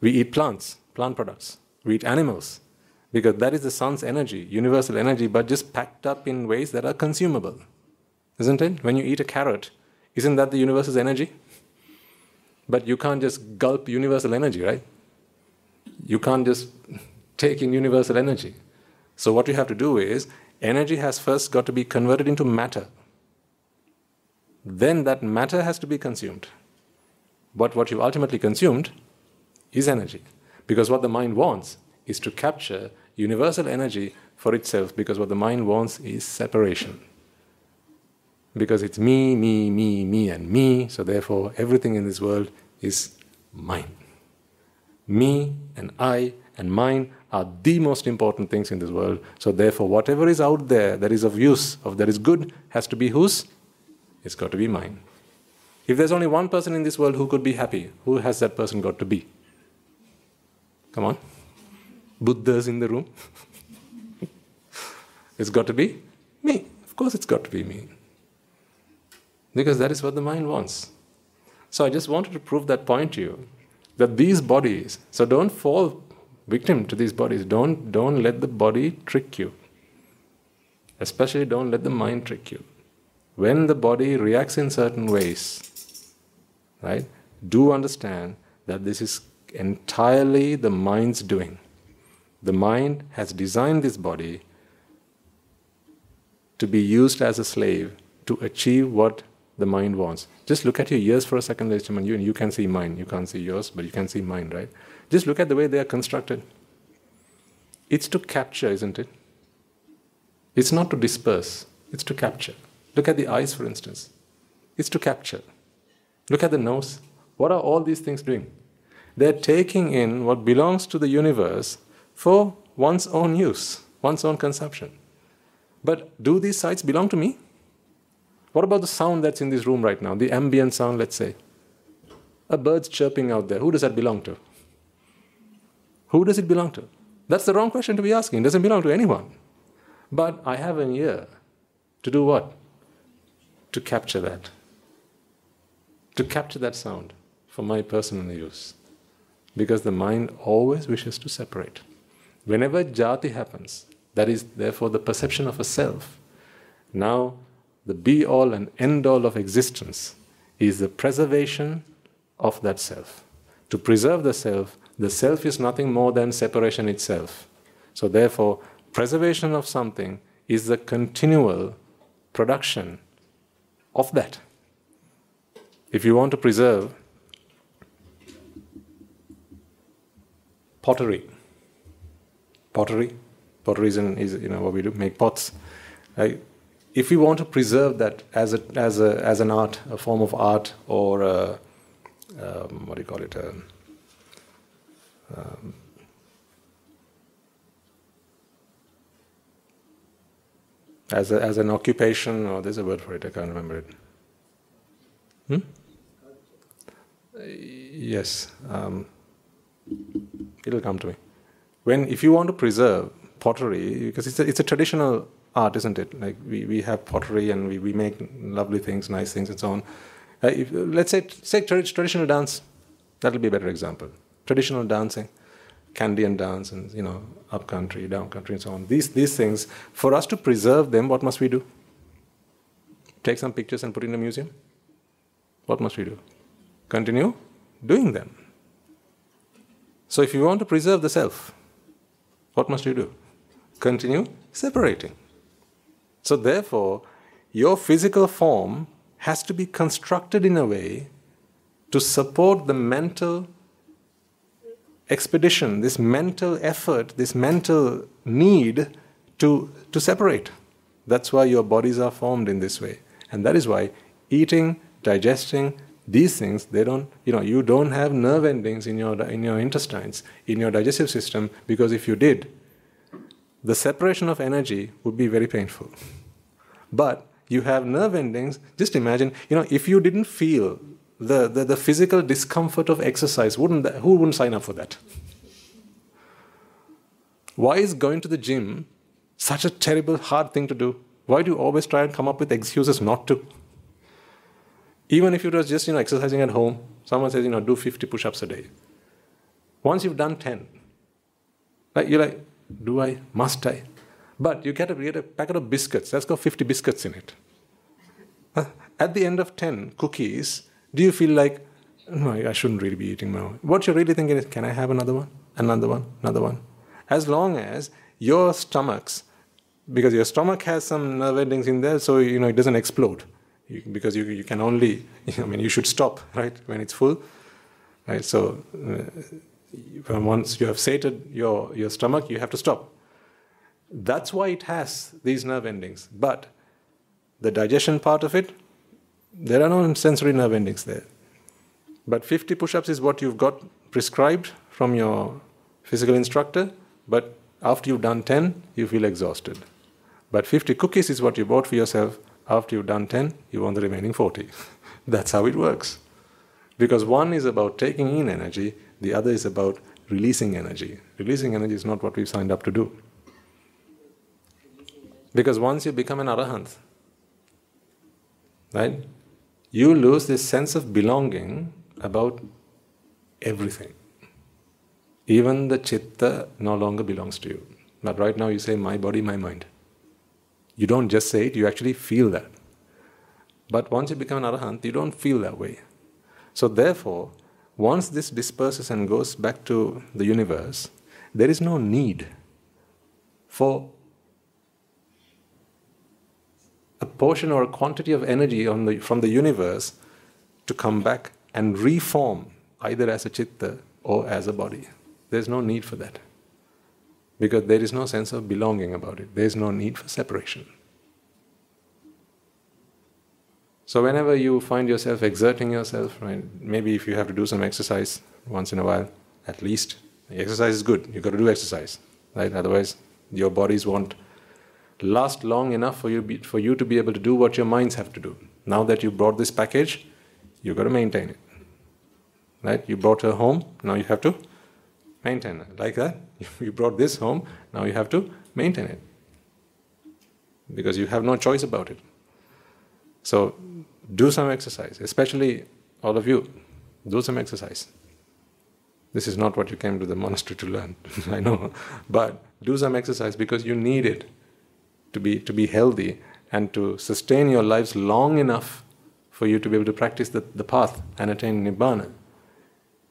A: We eat plants, plant products. We eat animals, because that is the sun's energy, universal energy, but just packed up in ways that are consumable. Isn't it? When you eat a carrot, isn't that the universe's energy? But you can't just gulp universal energy, right? You can't just take in universal energy. So, what you have to do is, energy has first got to be converted into matter then that matter has to be consumed. But what you've ultimately consumed is energy. Because what the mind wants is to capture universal energy for itself, because what the mind wants is separation. Because it's me, me, me, me, and me, so therefore everything in this world is mine. Me and I and mine are the most important things in this world. So therefore, whatever is out there that is of use, of that is good, has to be whose? It's got to be mine. If there's only one person in this world who could be happy, who has that person got to be? Come on. Buddha's in the room. it's got to be me. Of course, it's got to be me. Because that is what the mind wants. So I just wanted to prove that point to you that these bodies, so don't fall victim to these bodies. Don't, don't let the body trick you. Especially don't let the mind trick you when the body reacts in certain ways, right, do understand that this is entirely the mind's doing. The mind has designed this body to be used as a slave to achieve what the mind wants. Just look at your ears for a second, ladies and. You, you can see mine. You can't see yours, but you can see mine, right? Just look at the way they are constructed. It's to capture, isn't it? It's not to disperse, it's to capture. Look at the eyes, for instance. It's to capture. Look at the nose. What are all these things doing? They're taking in what belongs to the universe for one's own use, one's own consumption. But do these sights belong to me? What about the sound that's in this room right now, the ambient sound, let's say? A bird's chirping out there. Who does that belong to? Who does it belong to? That's the wrong question to be asking. It doesn't belong to anyone. But I have an ear to do what? to capture that, to capture that sound for my personal use. Because the mind always wishes to separate. Whenever jati happens, that is therefore the perception of a self. Now, the be all and end all of existence is the preservation of that self. To preserve the self, the self is nothing more than separation itself. So, therefore, preservation of something is the continual production of that. If you want to preserve pottery, pottery, pottery is, is you know what we do, make pots. Right? If we want to preserve that as a as a as an art, a form of art, or a, um, what do you call it? A, um, as, a, as an occupation, or there's a word for it, I can't remember it. Hmm? Yes, um, it'll come to me. When, if you want to preserve pottery, because it's a, it's a traditional art, isn't it? Like we, we have pottery and we, we make lovely things, nice things, and so on. Uh, if, let's say, say traditional dance, that'll be a better example. Traditional dancing Kandyan dance and you know up country, down country, and so on. These these things for us to preserve them, what must we do? Take some pictures and put in a museum. What must we do? Continue doing them. So if you want to preserve the self, what must you do? Continue separating. So therefore, your physical form has to be constructed in a way to support the mental expedition, this mental effort, this mental need to, to separate. That's why your bodies are formed in this way. And that is why eating, digesting, these things, they don't, you know, you don't have nerve endings in your, in your intestines, in your digestive system, because if you did, the separation of energy would be very painful. But you have nerve endings, just imagine, you know, if you didn't feel the, the, the physical discomfort of exercise, wouldn't that, who wouldn't sign up for that? Why is going to the gym such a terrible, hard thing to do? Why do you always try and come up with excuses not to? Even if it was just you know exercising at home, someone says you know do 50 push-ups a day. Once you've done 10, like you're like, do I? Must I? But you get a, get a packet of biscuits. That's got 50 biscuits in it. At the end of 10 cookies, do you feel like, no, I shouldn't really be eating my own? What you're really thinking is, can I have another one? Another one? Another one? As long as your stomachs, because your stomach has some nerve endings in there, so you know it doesn't explode. You, because you, you can only, I mean, you should stop, right, when it's full. Right? So uh, once you have sated your, your stomach, you have to stop. That's why it has these nerve endings. But the digestion part of it, there are no sensory nerve endings there. But 50 push ups is what you've got prescribed from your physical instructor, but after you've done 10, you feel exhausted. But 50 cookies is what you bought for yourself. After you've done 10, you want the remaining 40. That's how it works. Because one is about taking in energy, the other is about releasing energy. Releasing energy is not what we've signed up to do. Because once you become an arahant, right, you lose this sense of belonging about everything. Even the chitta no longer belongs to you. But right now you say, my body, my mind. You don't just say it, you actually feel that. But once you become an arahant, you don't feel that way. So therefore, once this disperses and goes back to the universe, there is no need for a portion or a quantity of energy the, from the universe to come back and reform either as a chitta or as a body. There's no need for that. Because there is no sense of belonging about it. There is no need for separation. So whenever you find yourself exerting yourself, right, maybe if you have to do some exercise once in a while, at least, exercise is good. You've got to do exercise, right? Otherwise, your bodies won't last long enough for you, be, for you to be able to do what your minds have to do. Now that you brought this package, you've got to maintain it. Right? You brought her home, now you have to maintain it. Like that. You brought this home, now you have to maintain it. Because you have no choice about it. So do some exercise, especially all of you, do some exercise. This is not what you came to the monastery to learn, I know. But do some exercise because you need it to be, to be healthy and to sustain your lives long enough for you to be able to practice the, the path and attain Nibbana.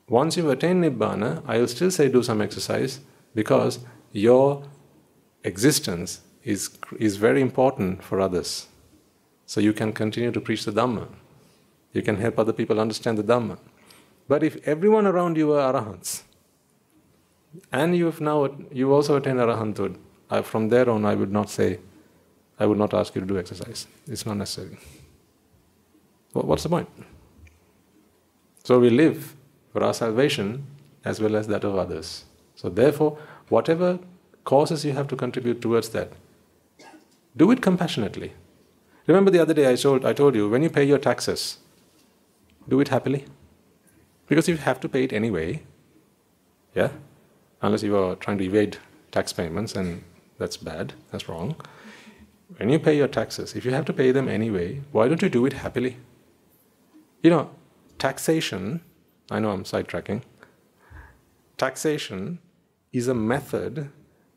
A: Once you've attained Nibbana, I will still say do some exercise because your existence is, is very important for others. So you can continue to preach the Dhamma. You can help other people understand the Dhamma. But if everyone around you are arahants, and you have now you also attained arahanthood, I, from there on I would not say, I would not ask you to do exercise. It's not necessary. What's the point? So we live for our salvation as well as that of others. So therefore, whatever causes you have to contribute towards that, do it compassionately. Remember the other day I told, I told you, when you pay your taxes, do it happily. Because you have to pay it anyway, yeah? Unless you are trying to evade tax payments, and that's bad, that's wrong. When you pay your taxes, if you have to pay them anyway, why don't you do it happily? You know, taxation, I know I'm sidetracking, taxation is a method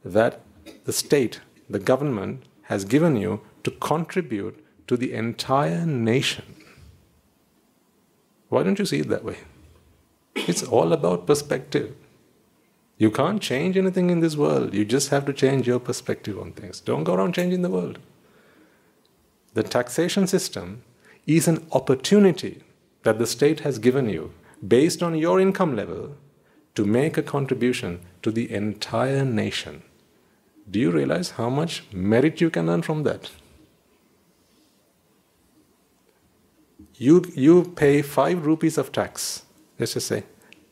A: that the state, the government, has given you to contribute to the entire nation. Why don't you see it that way? It's all about perspective. You can't change anything in this world. You just have to change your perspective on things. Don't go around changing the world. The taxation system is an opportunity that the state has given you based on your income level to make a contribution to the entire nation. Do you realize how much merit you can earn from that? You, you pay 5 rupees of tax, let's just say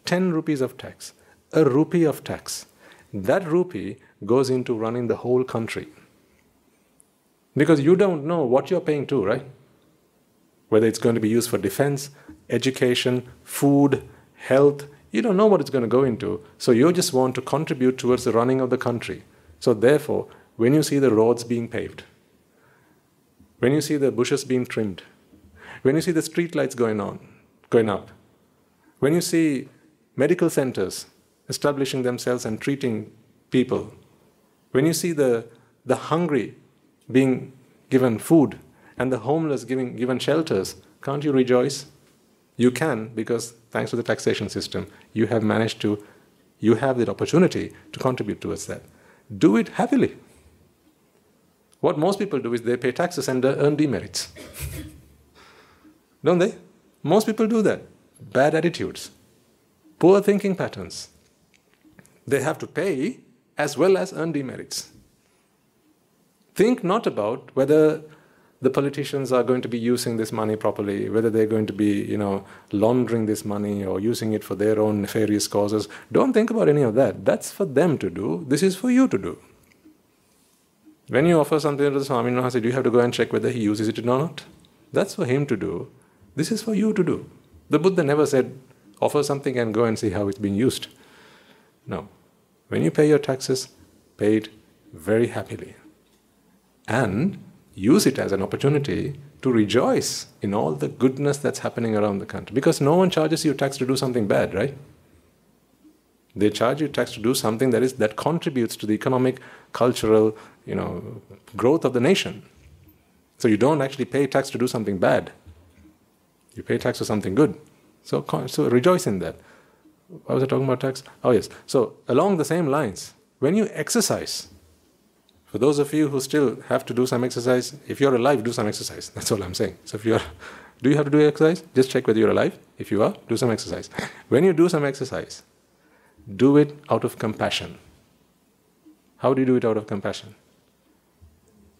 A: 10 rupees of tax, a rupee of tax. That rupee goes into running the whole country. Because you don't know what you're paying to, right? Whether it's going to be used for defense, education, food, health, you don't know what it's going to go into. So you just want to contribute towards the running of the country. So therefore, when you see the roads being paved, when you see the bushes being trimmed, when you see the street lights going on, going up, when you see medical centers establishing themselves and treating people, when you see the, the hungry being given food and the homeless giving, given shelters, can't you rejoice? You can because thanks to the taxation system, you have managed to, you have the opportunity to contribute towards that. Do it happily. What most people do is they pay taxes and earn demerits. Don't they? Most people do that. Bad attitudes, poor thinking patterns. They have to pay as well as earn demerits. Think not about whether the politicians are going to be using this money properly, whether they're going to be, you know, laundering this money or using it for their own nefarious causes. Don't think about any of that. That's for them to do. This is for you to do. When you offer something to the Swami do you have to go and check whether he uses it or not? That's for him to do. This is for you to do. The Buddha never said, offer something and go and see how it's being used. No. When you pay your taxes, pay it very happily. And use it as an opportunity to rejoice in all the goodness that's happening around the country. Because no one charges you tax to do something bad, right? They charge you tax to do something that is that contributes to the economic, cultural, you know, growth of the nation. So you don't actually pay tax to do something bad. You pay tax for something good. So, so rejoice in that. Why was I talking about tax? Oh, yes. So, along the same lines, when you exercise, for those of you who still have to do some exercise, if you're alive, do some exercise. That's all I'm saying. So, if you're, do you have to do exercise? Just check whether you're alive. If you are, do some exercise. When you do some exercise, do it out of compassion. How do you do it out of compassion?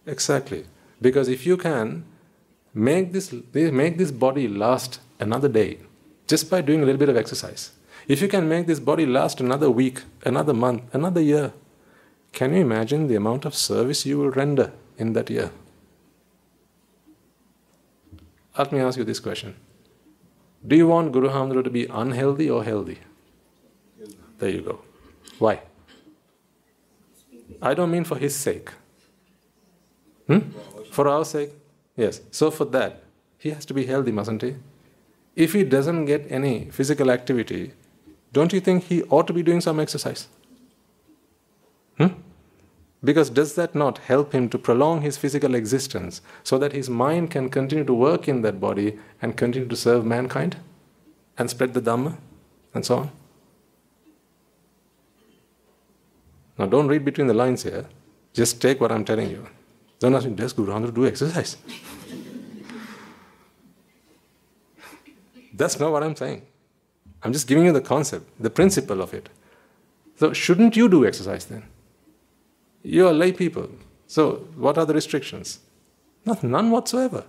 A: Exactly. Because if you can make this, make this body last another day just by doing a little bit of exercise. If you can make this body last another week, another month, another year, can you imagine the amount of service you will render in that year? Let me ask you this question Do you want Guru Hamdru to be unhealthy or healthy? There you go. Why? I don't mean for his sake. Hmm? For our sake? Yes. So for that, he has to be healthy, mustn't he? If he doesn't get any physical activity, don't you think he ought to be doing some exercise? Hmm? Because does that not help him to prolong his physical existence so that his mind can continue to work in that body and continue to serve mankind and spread the Dhamma and so on? Now, don't read between the lines here. Just take what I'm telling you. Don't ask me, does Guru Hamdru do exercise? That's not what I'm saying. I'm just giving you the concept, the principle of it. So, shouldn't you do exercise then? You are lay people. So, what are the restrictions? Not, none whatsoever.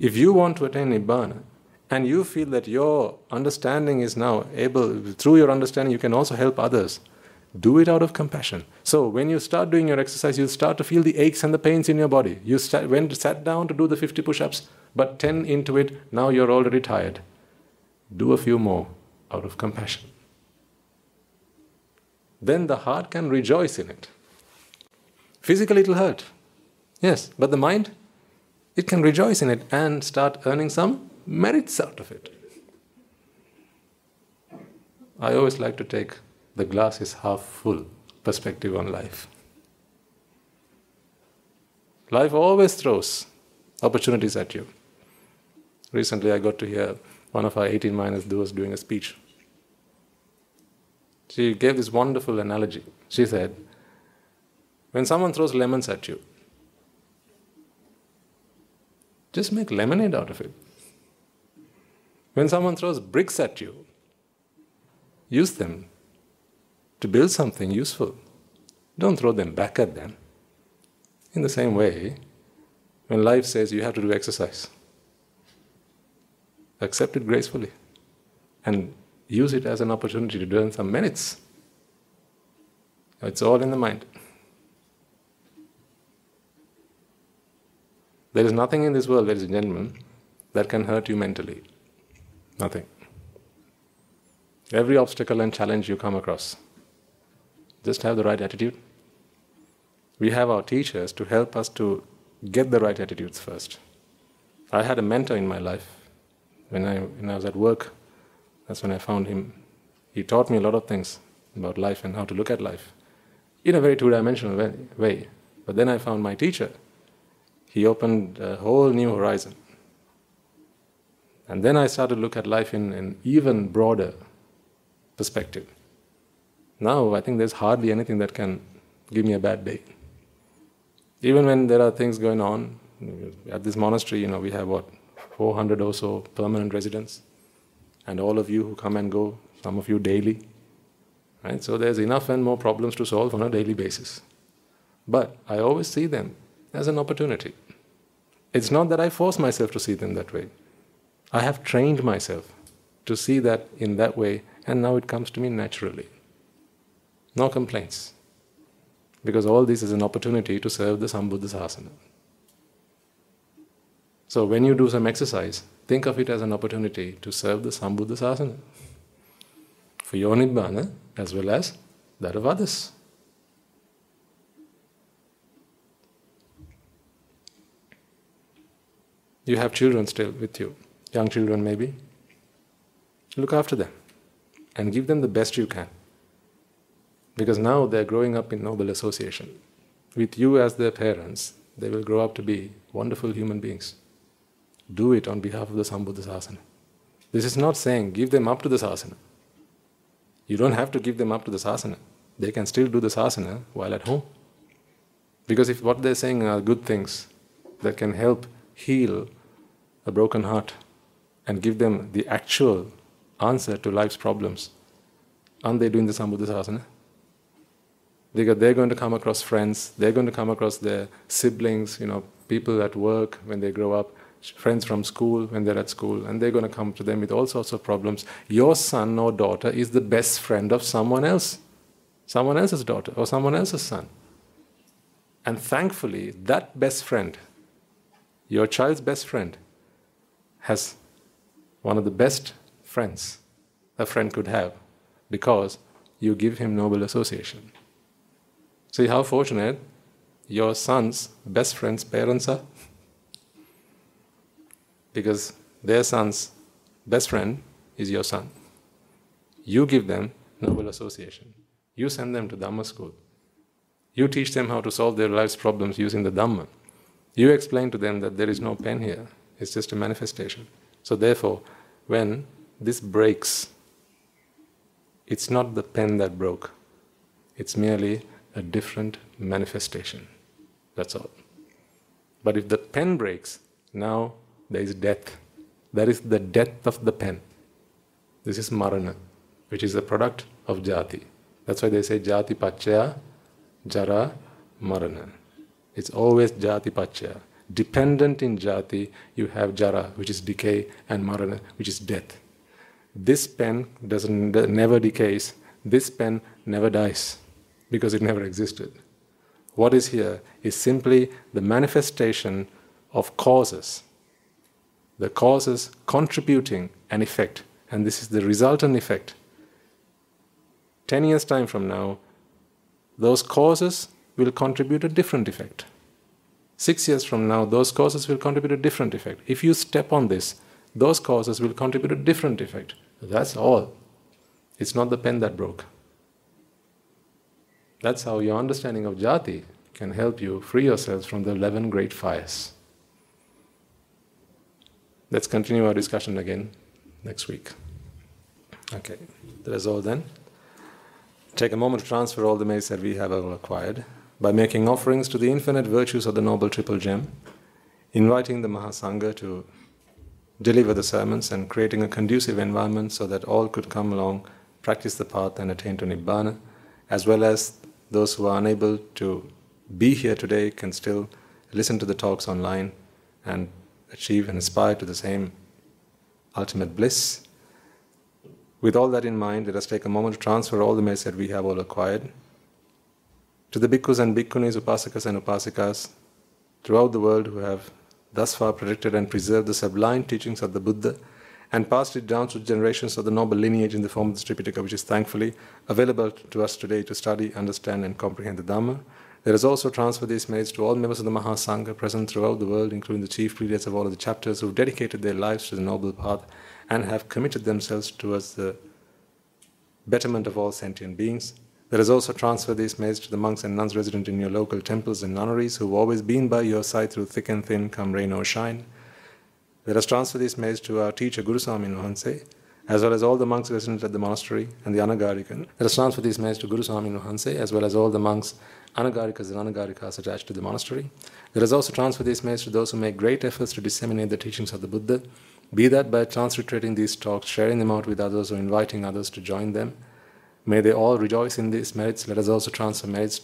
A: If you want to attain Nibbana, and you feel that your understanding is now able, through your understanding, you can also help others, do it out of compassion. So, when you start doing your exercise, you'll start to feel the aches and the pains in your body. You start, went, sat down to do the 50 push ups, but 10 into it, now you're already tired. Do a few more out of compassion. Then the heart can rejoice in it. Physically, it'll hurt. Yes, but the mind, it can rejoice in it and start earning some merits out of it. I always like to take the glass is half full perspective on life. Life always throws opportunities at you. Recently, I got to hear one of our 18 minus doers doing a speech. She gave this wonderful analogy. She said, When someone throws lemons at you, just make lemonade out of it. When someone throws bricks at you, use them to build something useful. Don't throw them back at them. In the same way, when life says you have to do exercise, accept it gracefully and use it as an opportunity to learn some merits. It's all in the mind. There is nothing in this world, ladies and gentlemen, that can hurt you mentally. Nothing. Every obstacle and challenge you come across, just have the right attitude. We have our teachers to help us to get the right attitudes first. I had a mentor in my life when I, when I was at work. That's when I found him. He taught me a lot of things about life and how to look at life in a very two dimensional way. But then I found my teacher he opened a whole new horizon. And then I started to look at life in an even broader perspective. Now I think there's hardly anything that can give me a bad day. Even when there are things going on, at this monastery, you know, we have what, 400 or so permanent residents, and all of you who come and go, some of you daily. Right? So there's enough and more problems to solve on a daily basis. But I always see them as an opportunity. It's not that I force myself to see them that way. I have trained myself to see that in that way, and now it comes to me naturally. No complaints. Because all this is an opportunity to serve the Sambuddha Sasana. So when you do some exercise, think of it as an opportunity to serve the Sambuddha Sasana. For your Nibbana as well as that of others. You have children still with you, young children maybe. Look after them and give them the best you can. Because now they're growing up in noble association. With you as their parents, they will grow up to be wonderful human beings. Do it on behalf of the Sambuddha Sasana. This is not saying give them up to the Sasana. You don't have to give them up to the Sasana. They can still do the Sasana while at home. Because if what they're saying are good things that can help heal a broken heart and give them the actual answer to life's problems, aren't they doing the Sambuddhasasana? Because they're going to come across friends, they're going to come across their siblings, you know, people at work when they grow up, friends from school when they're at school, and they're going to come to them with all sorts of problems. Your son or daughter is the best friend of someone else, someone else's daughter or someone else's son. And thankfully, that best friend your child's best friend has one of the best friends a friend could have because you give him noble association. See how fortunate your son's best friend's parents are? because their son's best friend is your son. You give them noble association. You send them to Dhamma school. You teach them how to solve their life's problems using the Dhamma. You explain to them that there is no pen here, it's just a manifestation. So, therefore, when this breaks, it's not the pen that broke, it's merely a different manifestation. That's all. But if the pen breaks, now there is death, That is the death of the pen. This is marana, which is the product of jati. That's why they say jati paccaya, jara, marana. It's always jati paccaya. Dependent in jati, you have jara, which is decay, and marana, which is death. This pen doesn't never decays. This pen never dies because it never existed. What is here is simply the manifestation of causes. The causes contributing an effect, and this is the resultant effect. Ten years' time from now, those causes will contribute a different effect. Six years from now, those causes will contribute a different effect. If you step on this, those causes will contribute a different effect. That's all. It's not the pen that broke. That's how your understanding of jati can help you free yourselves from the 11 great fires. Let's continue our discussion again next week. Okay, that is all then. Take a moment to transfer all the merits that we have acquired by making offerings to the infinite virtues of the Noble Triple Gem, inviting the Mahasangha to deliver the sermons, and creating a conducive environment so that all could come along, practice the path, and attain to Nibbana, as well as those who are unable to be here today can still listen to the talks online and achieve and aspire to the same ultimate bliss. With all that in mind, let us take a moment to transfer all the merits that we have all acquired to the bhikkhus and bhikkhunis, upasakas and upasikas throughout the world who have thus far protected and preserved the sublime teachings of the Buddha and passed it down to generations of the noble lineage in the form of the Tripitaka, which is thankfully available to us today to study, understand, and comprehend the Dhamma. Let us also transfer these merits to all members of the Mahasangha present throughout the world, including the chief leaders of all of the chapters who have dedicated their lives to the noble path and have committed themselves towards the betterment of all sentient beings. Let us also transfer these merits to the monks and nuns resident in your local temples and nunneries who have always been by your side through thick and thin, come rain or shine. Let us transfer these messages to our teacher Guru Swaminwahanse, as well as all the monks resident at the monastery and the Anagarikan. Let us transfer these messages to Guru Swaminwahanse, as well as all the monks, Anagarikas and Anagarikas attached to the monastery. Let us also transfer these messages to those who make great efforts to disseminate the teachings of the Buddha, be that by transliterating these talks, sharing them out with others, or inviting others to join them. May they all rejoice in these merits. Let us also transfer merits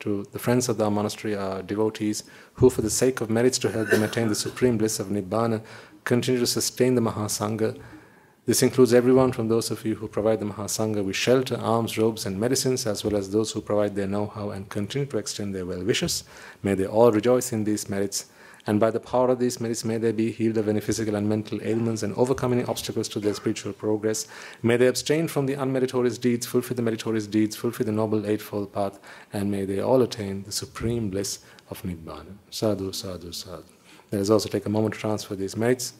A: to the friends of the monastery, our devotees, who, for the sake of merits to help them attain the supreme bliss of Nibbana, continue to sustain the Mahasangha. This includes everyone from those of you who provide the Mahasangha with shelter, alms, robes, and medicines, as well as those who provide their know how and continue to extend their well wishes. May they all rejoice in these merits and by the power of these merits, may they be healed of any physical and mental ailments and overcome any obstacles to their spiritual progress. May they abstain from the unmeritorious deeds, fulfill the meritorious deeds, fulfill the noble eightfold path, and may they all attain the supreme bliss of Nibbana. Sadhu, sadhu, sadhu. Let us also take a moment to transfer these merits.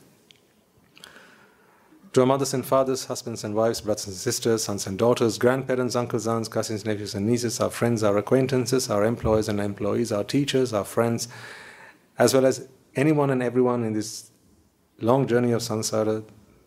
A: To our mothers and fathers, husbands and wives, brothers and sisters, sons and daughters, grandparents, uncles, aunts, cousins, nephews and nieces, our friends, our acquaintances, our employers and employees, our teachers, our friends, as well as anyone and everyone in this long journey of samsara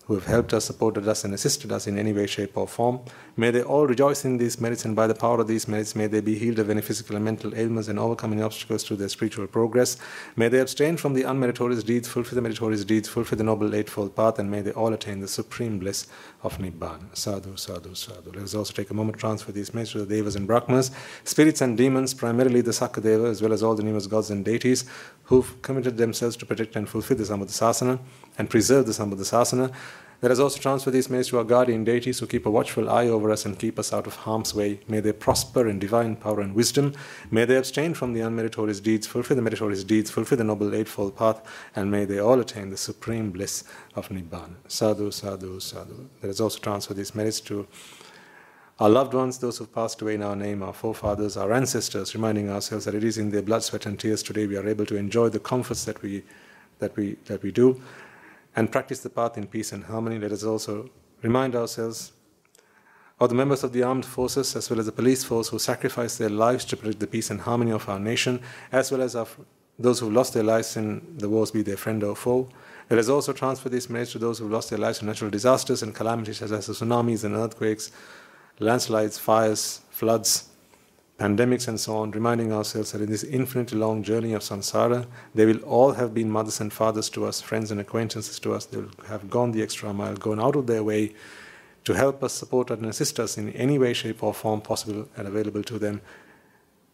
A: who have helped us, supported us, and assisted us in any way, shape, or form. May they all rejoice in these merits, and by the power of these merits, may they be healed of any physical and mental ailments and overcome any obstacles to their spiritual progress. May they abstain from the unmeritorious deeds, fulfill the meritorious deeds, fulfill the noble eightfold path, and may they all attain the supreme bliss of Nibbana. Sadhu, sadhu, sadhu. Let us also take a moment to transfer these messages to the Devas and Brahmas, spirits and demons, primarily the Sakadeva, as well as all the numerous gods and deities who've committed themselves to protect and fulfill the Sambuddhasasana and preserve the Sambuddhasasana. Let us also transfer these messages to our guardian deities who keep a watchful eye over us and keep us out of harm's way. May they prosper in divine power and wisdom. May they abstain from the unmeritorious deeds, fulfill the meritorious deeds, fulfill the noble eightfold path, and may they all attain the supreme bliss of Nibbana. Sadhu, sadhu, sadhu. Let us also transfer these merits to our loved ones, those who've passed away in our name, our forefathers, our ancestors, reminding ourselves that it is in their blood, sweat, and tears today we are able to enjoy the comforts that we, that we, that we do and practice the path in peace and harmony, let us also remind ourselves of the members of the armed forces as well as the police force who sacrificed their lives to protect the peace and harmony of our nation, as well as of those who lost their lives in the wars, be they friend or foe. Let us also transfer these merits to those who lost their lives in natural disasters and calamities such as tsunamis and earthquakes, landslides, fires, floods, pandemics and so on, reminding ourselves that in this infinitely long journey of samsara, they will all have been mothers and fathers to us, friends and acquaintances to us. They will have gone the extra mile, gone out of their way to help us, support us, and assist us in any way, shape, or form possible and available to them.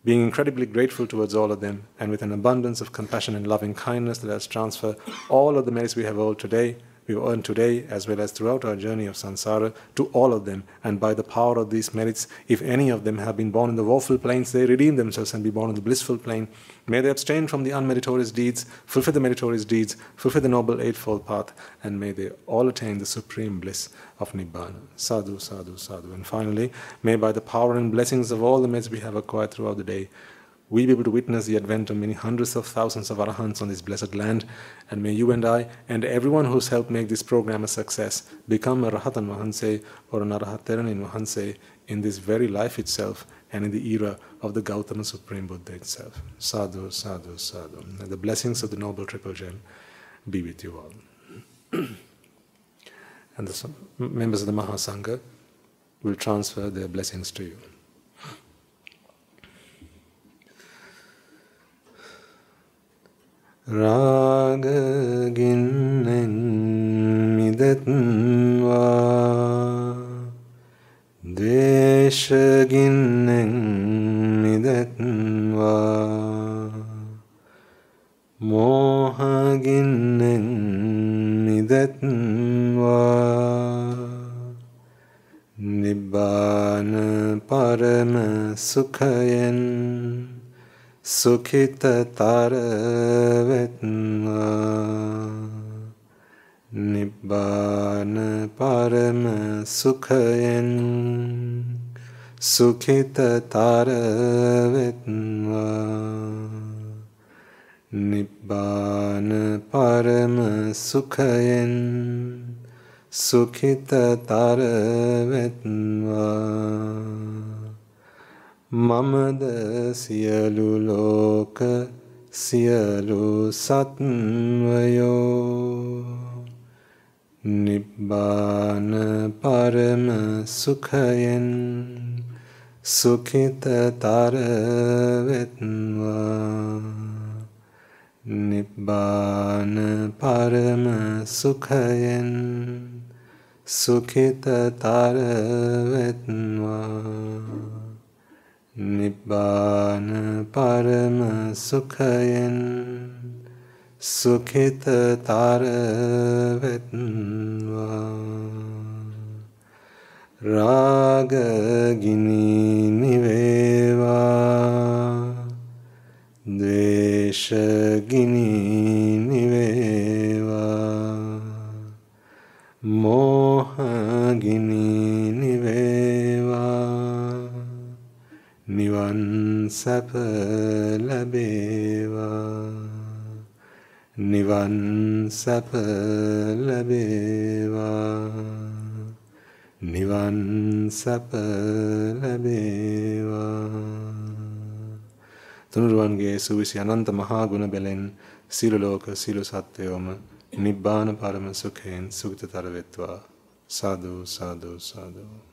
A: Being incredibly grateful towards all of them, and with an abundance of compassion and loving kindness, let us transfer all of the merits we have earned today we've earned today as well as throughout our journey of samsara to all of them. And by the power of these merits, if any of them have been born in the woeful planes, they redeem themselves and be born in the blissful plane. May they abstain from the unmeritorious deeds, fulfill the meritorious deeds, fulfill the noble eightfold path, and may they all attain the supreme bliss of Nibbana. Sadhu, sadhu, sadhu. And finally, may by the power and blessings of all the merits we have acquired throughout the day, we will be able to witness the advent of many hundreds of thousands of arahants on this blessed land. And may you and I and everyone who's helped make this program a success become a Rahatan Mahanse or an Arahateran Mahanse in this very life itself and in the era of the Gautama Supreme Buddha itself. Sadhu, sadhu, sadhu. And the blessings of the Noble Triple Gem be with you all. and the members of the Mahasangha will transfer their blessings to you. රාගගින්නෙන් මිදත්වා. දේශගින්නෙන් මිදත්වා. මෝහගින්නෙන් මිදත්වා. නිබ්බාන පරම සුඛයෙන් සුඛිතතර වෙත්වා නිබ්බාන පරම සුඛයෙන් සුඛිතතර වෙත්වා නිබ්බාන පරම සුඛයෙන් සුඛිතතර වෙත්වා මමද සියලු ලෝක සියලු සත්වයෝ නිබ්බාන පරම සුඛයෙන් සුඛිතතර වෙත්වා නිබ්බාන පරම සුඛයෙන් සුඛිතතර වෙත්වා නිබ්බාන පරම සුඛයෙන් සුඛිතතර වෙත්වා රාග ගිනි නිවේවා ද්වේෂ ගිනි නිවේවා මෝහ ගිනි නිවේවා නිවන් සැප ලැබේවා. නිවන් සැප ලැබේවා. නිවන් සැප ලැබේවා. තුනුරුවන්ගේ සුවිසි අනන්ත මහා ගුණ බෙලෙන් සියලු ලෝක සියලු සත්වයෝම නිබ්බාන පරම සුඛයෙන් සුගතතර වෙත්වා. සාදු සාදු සාදු.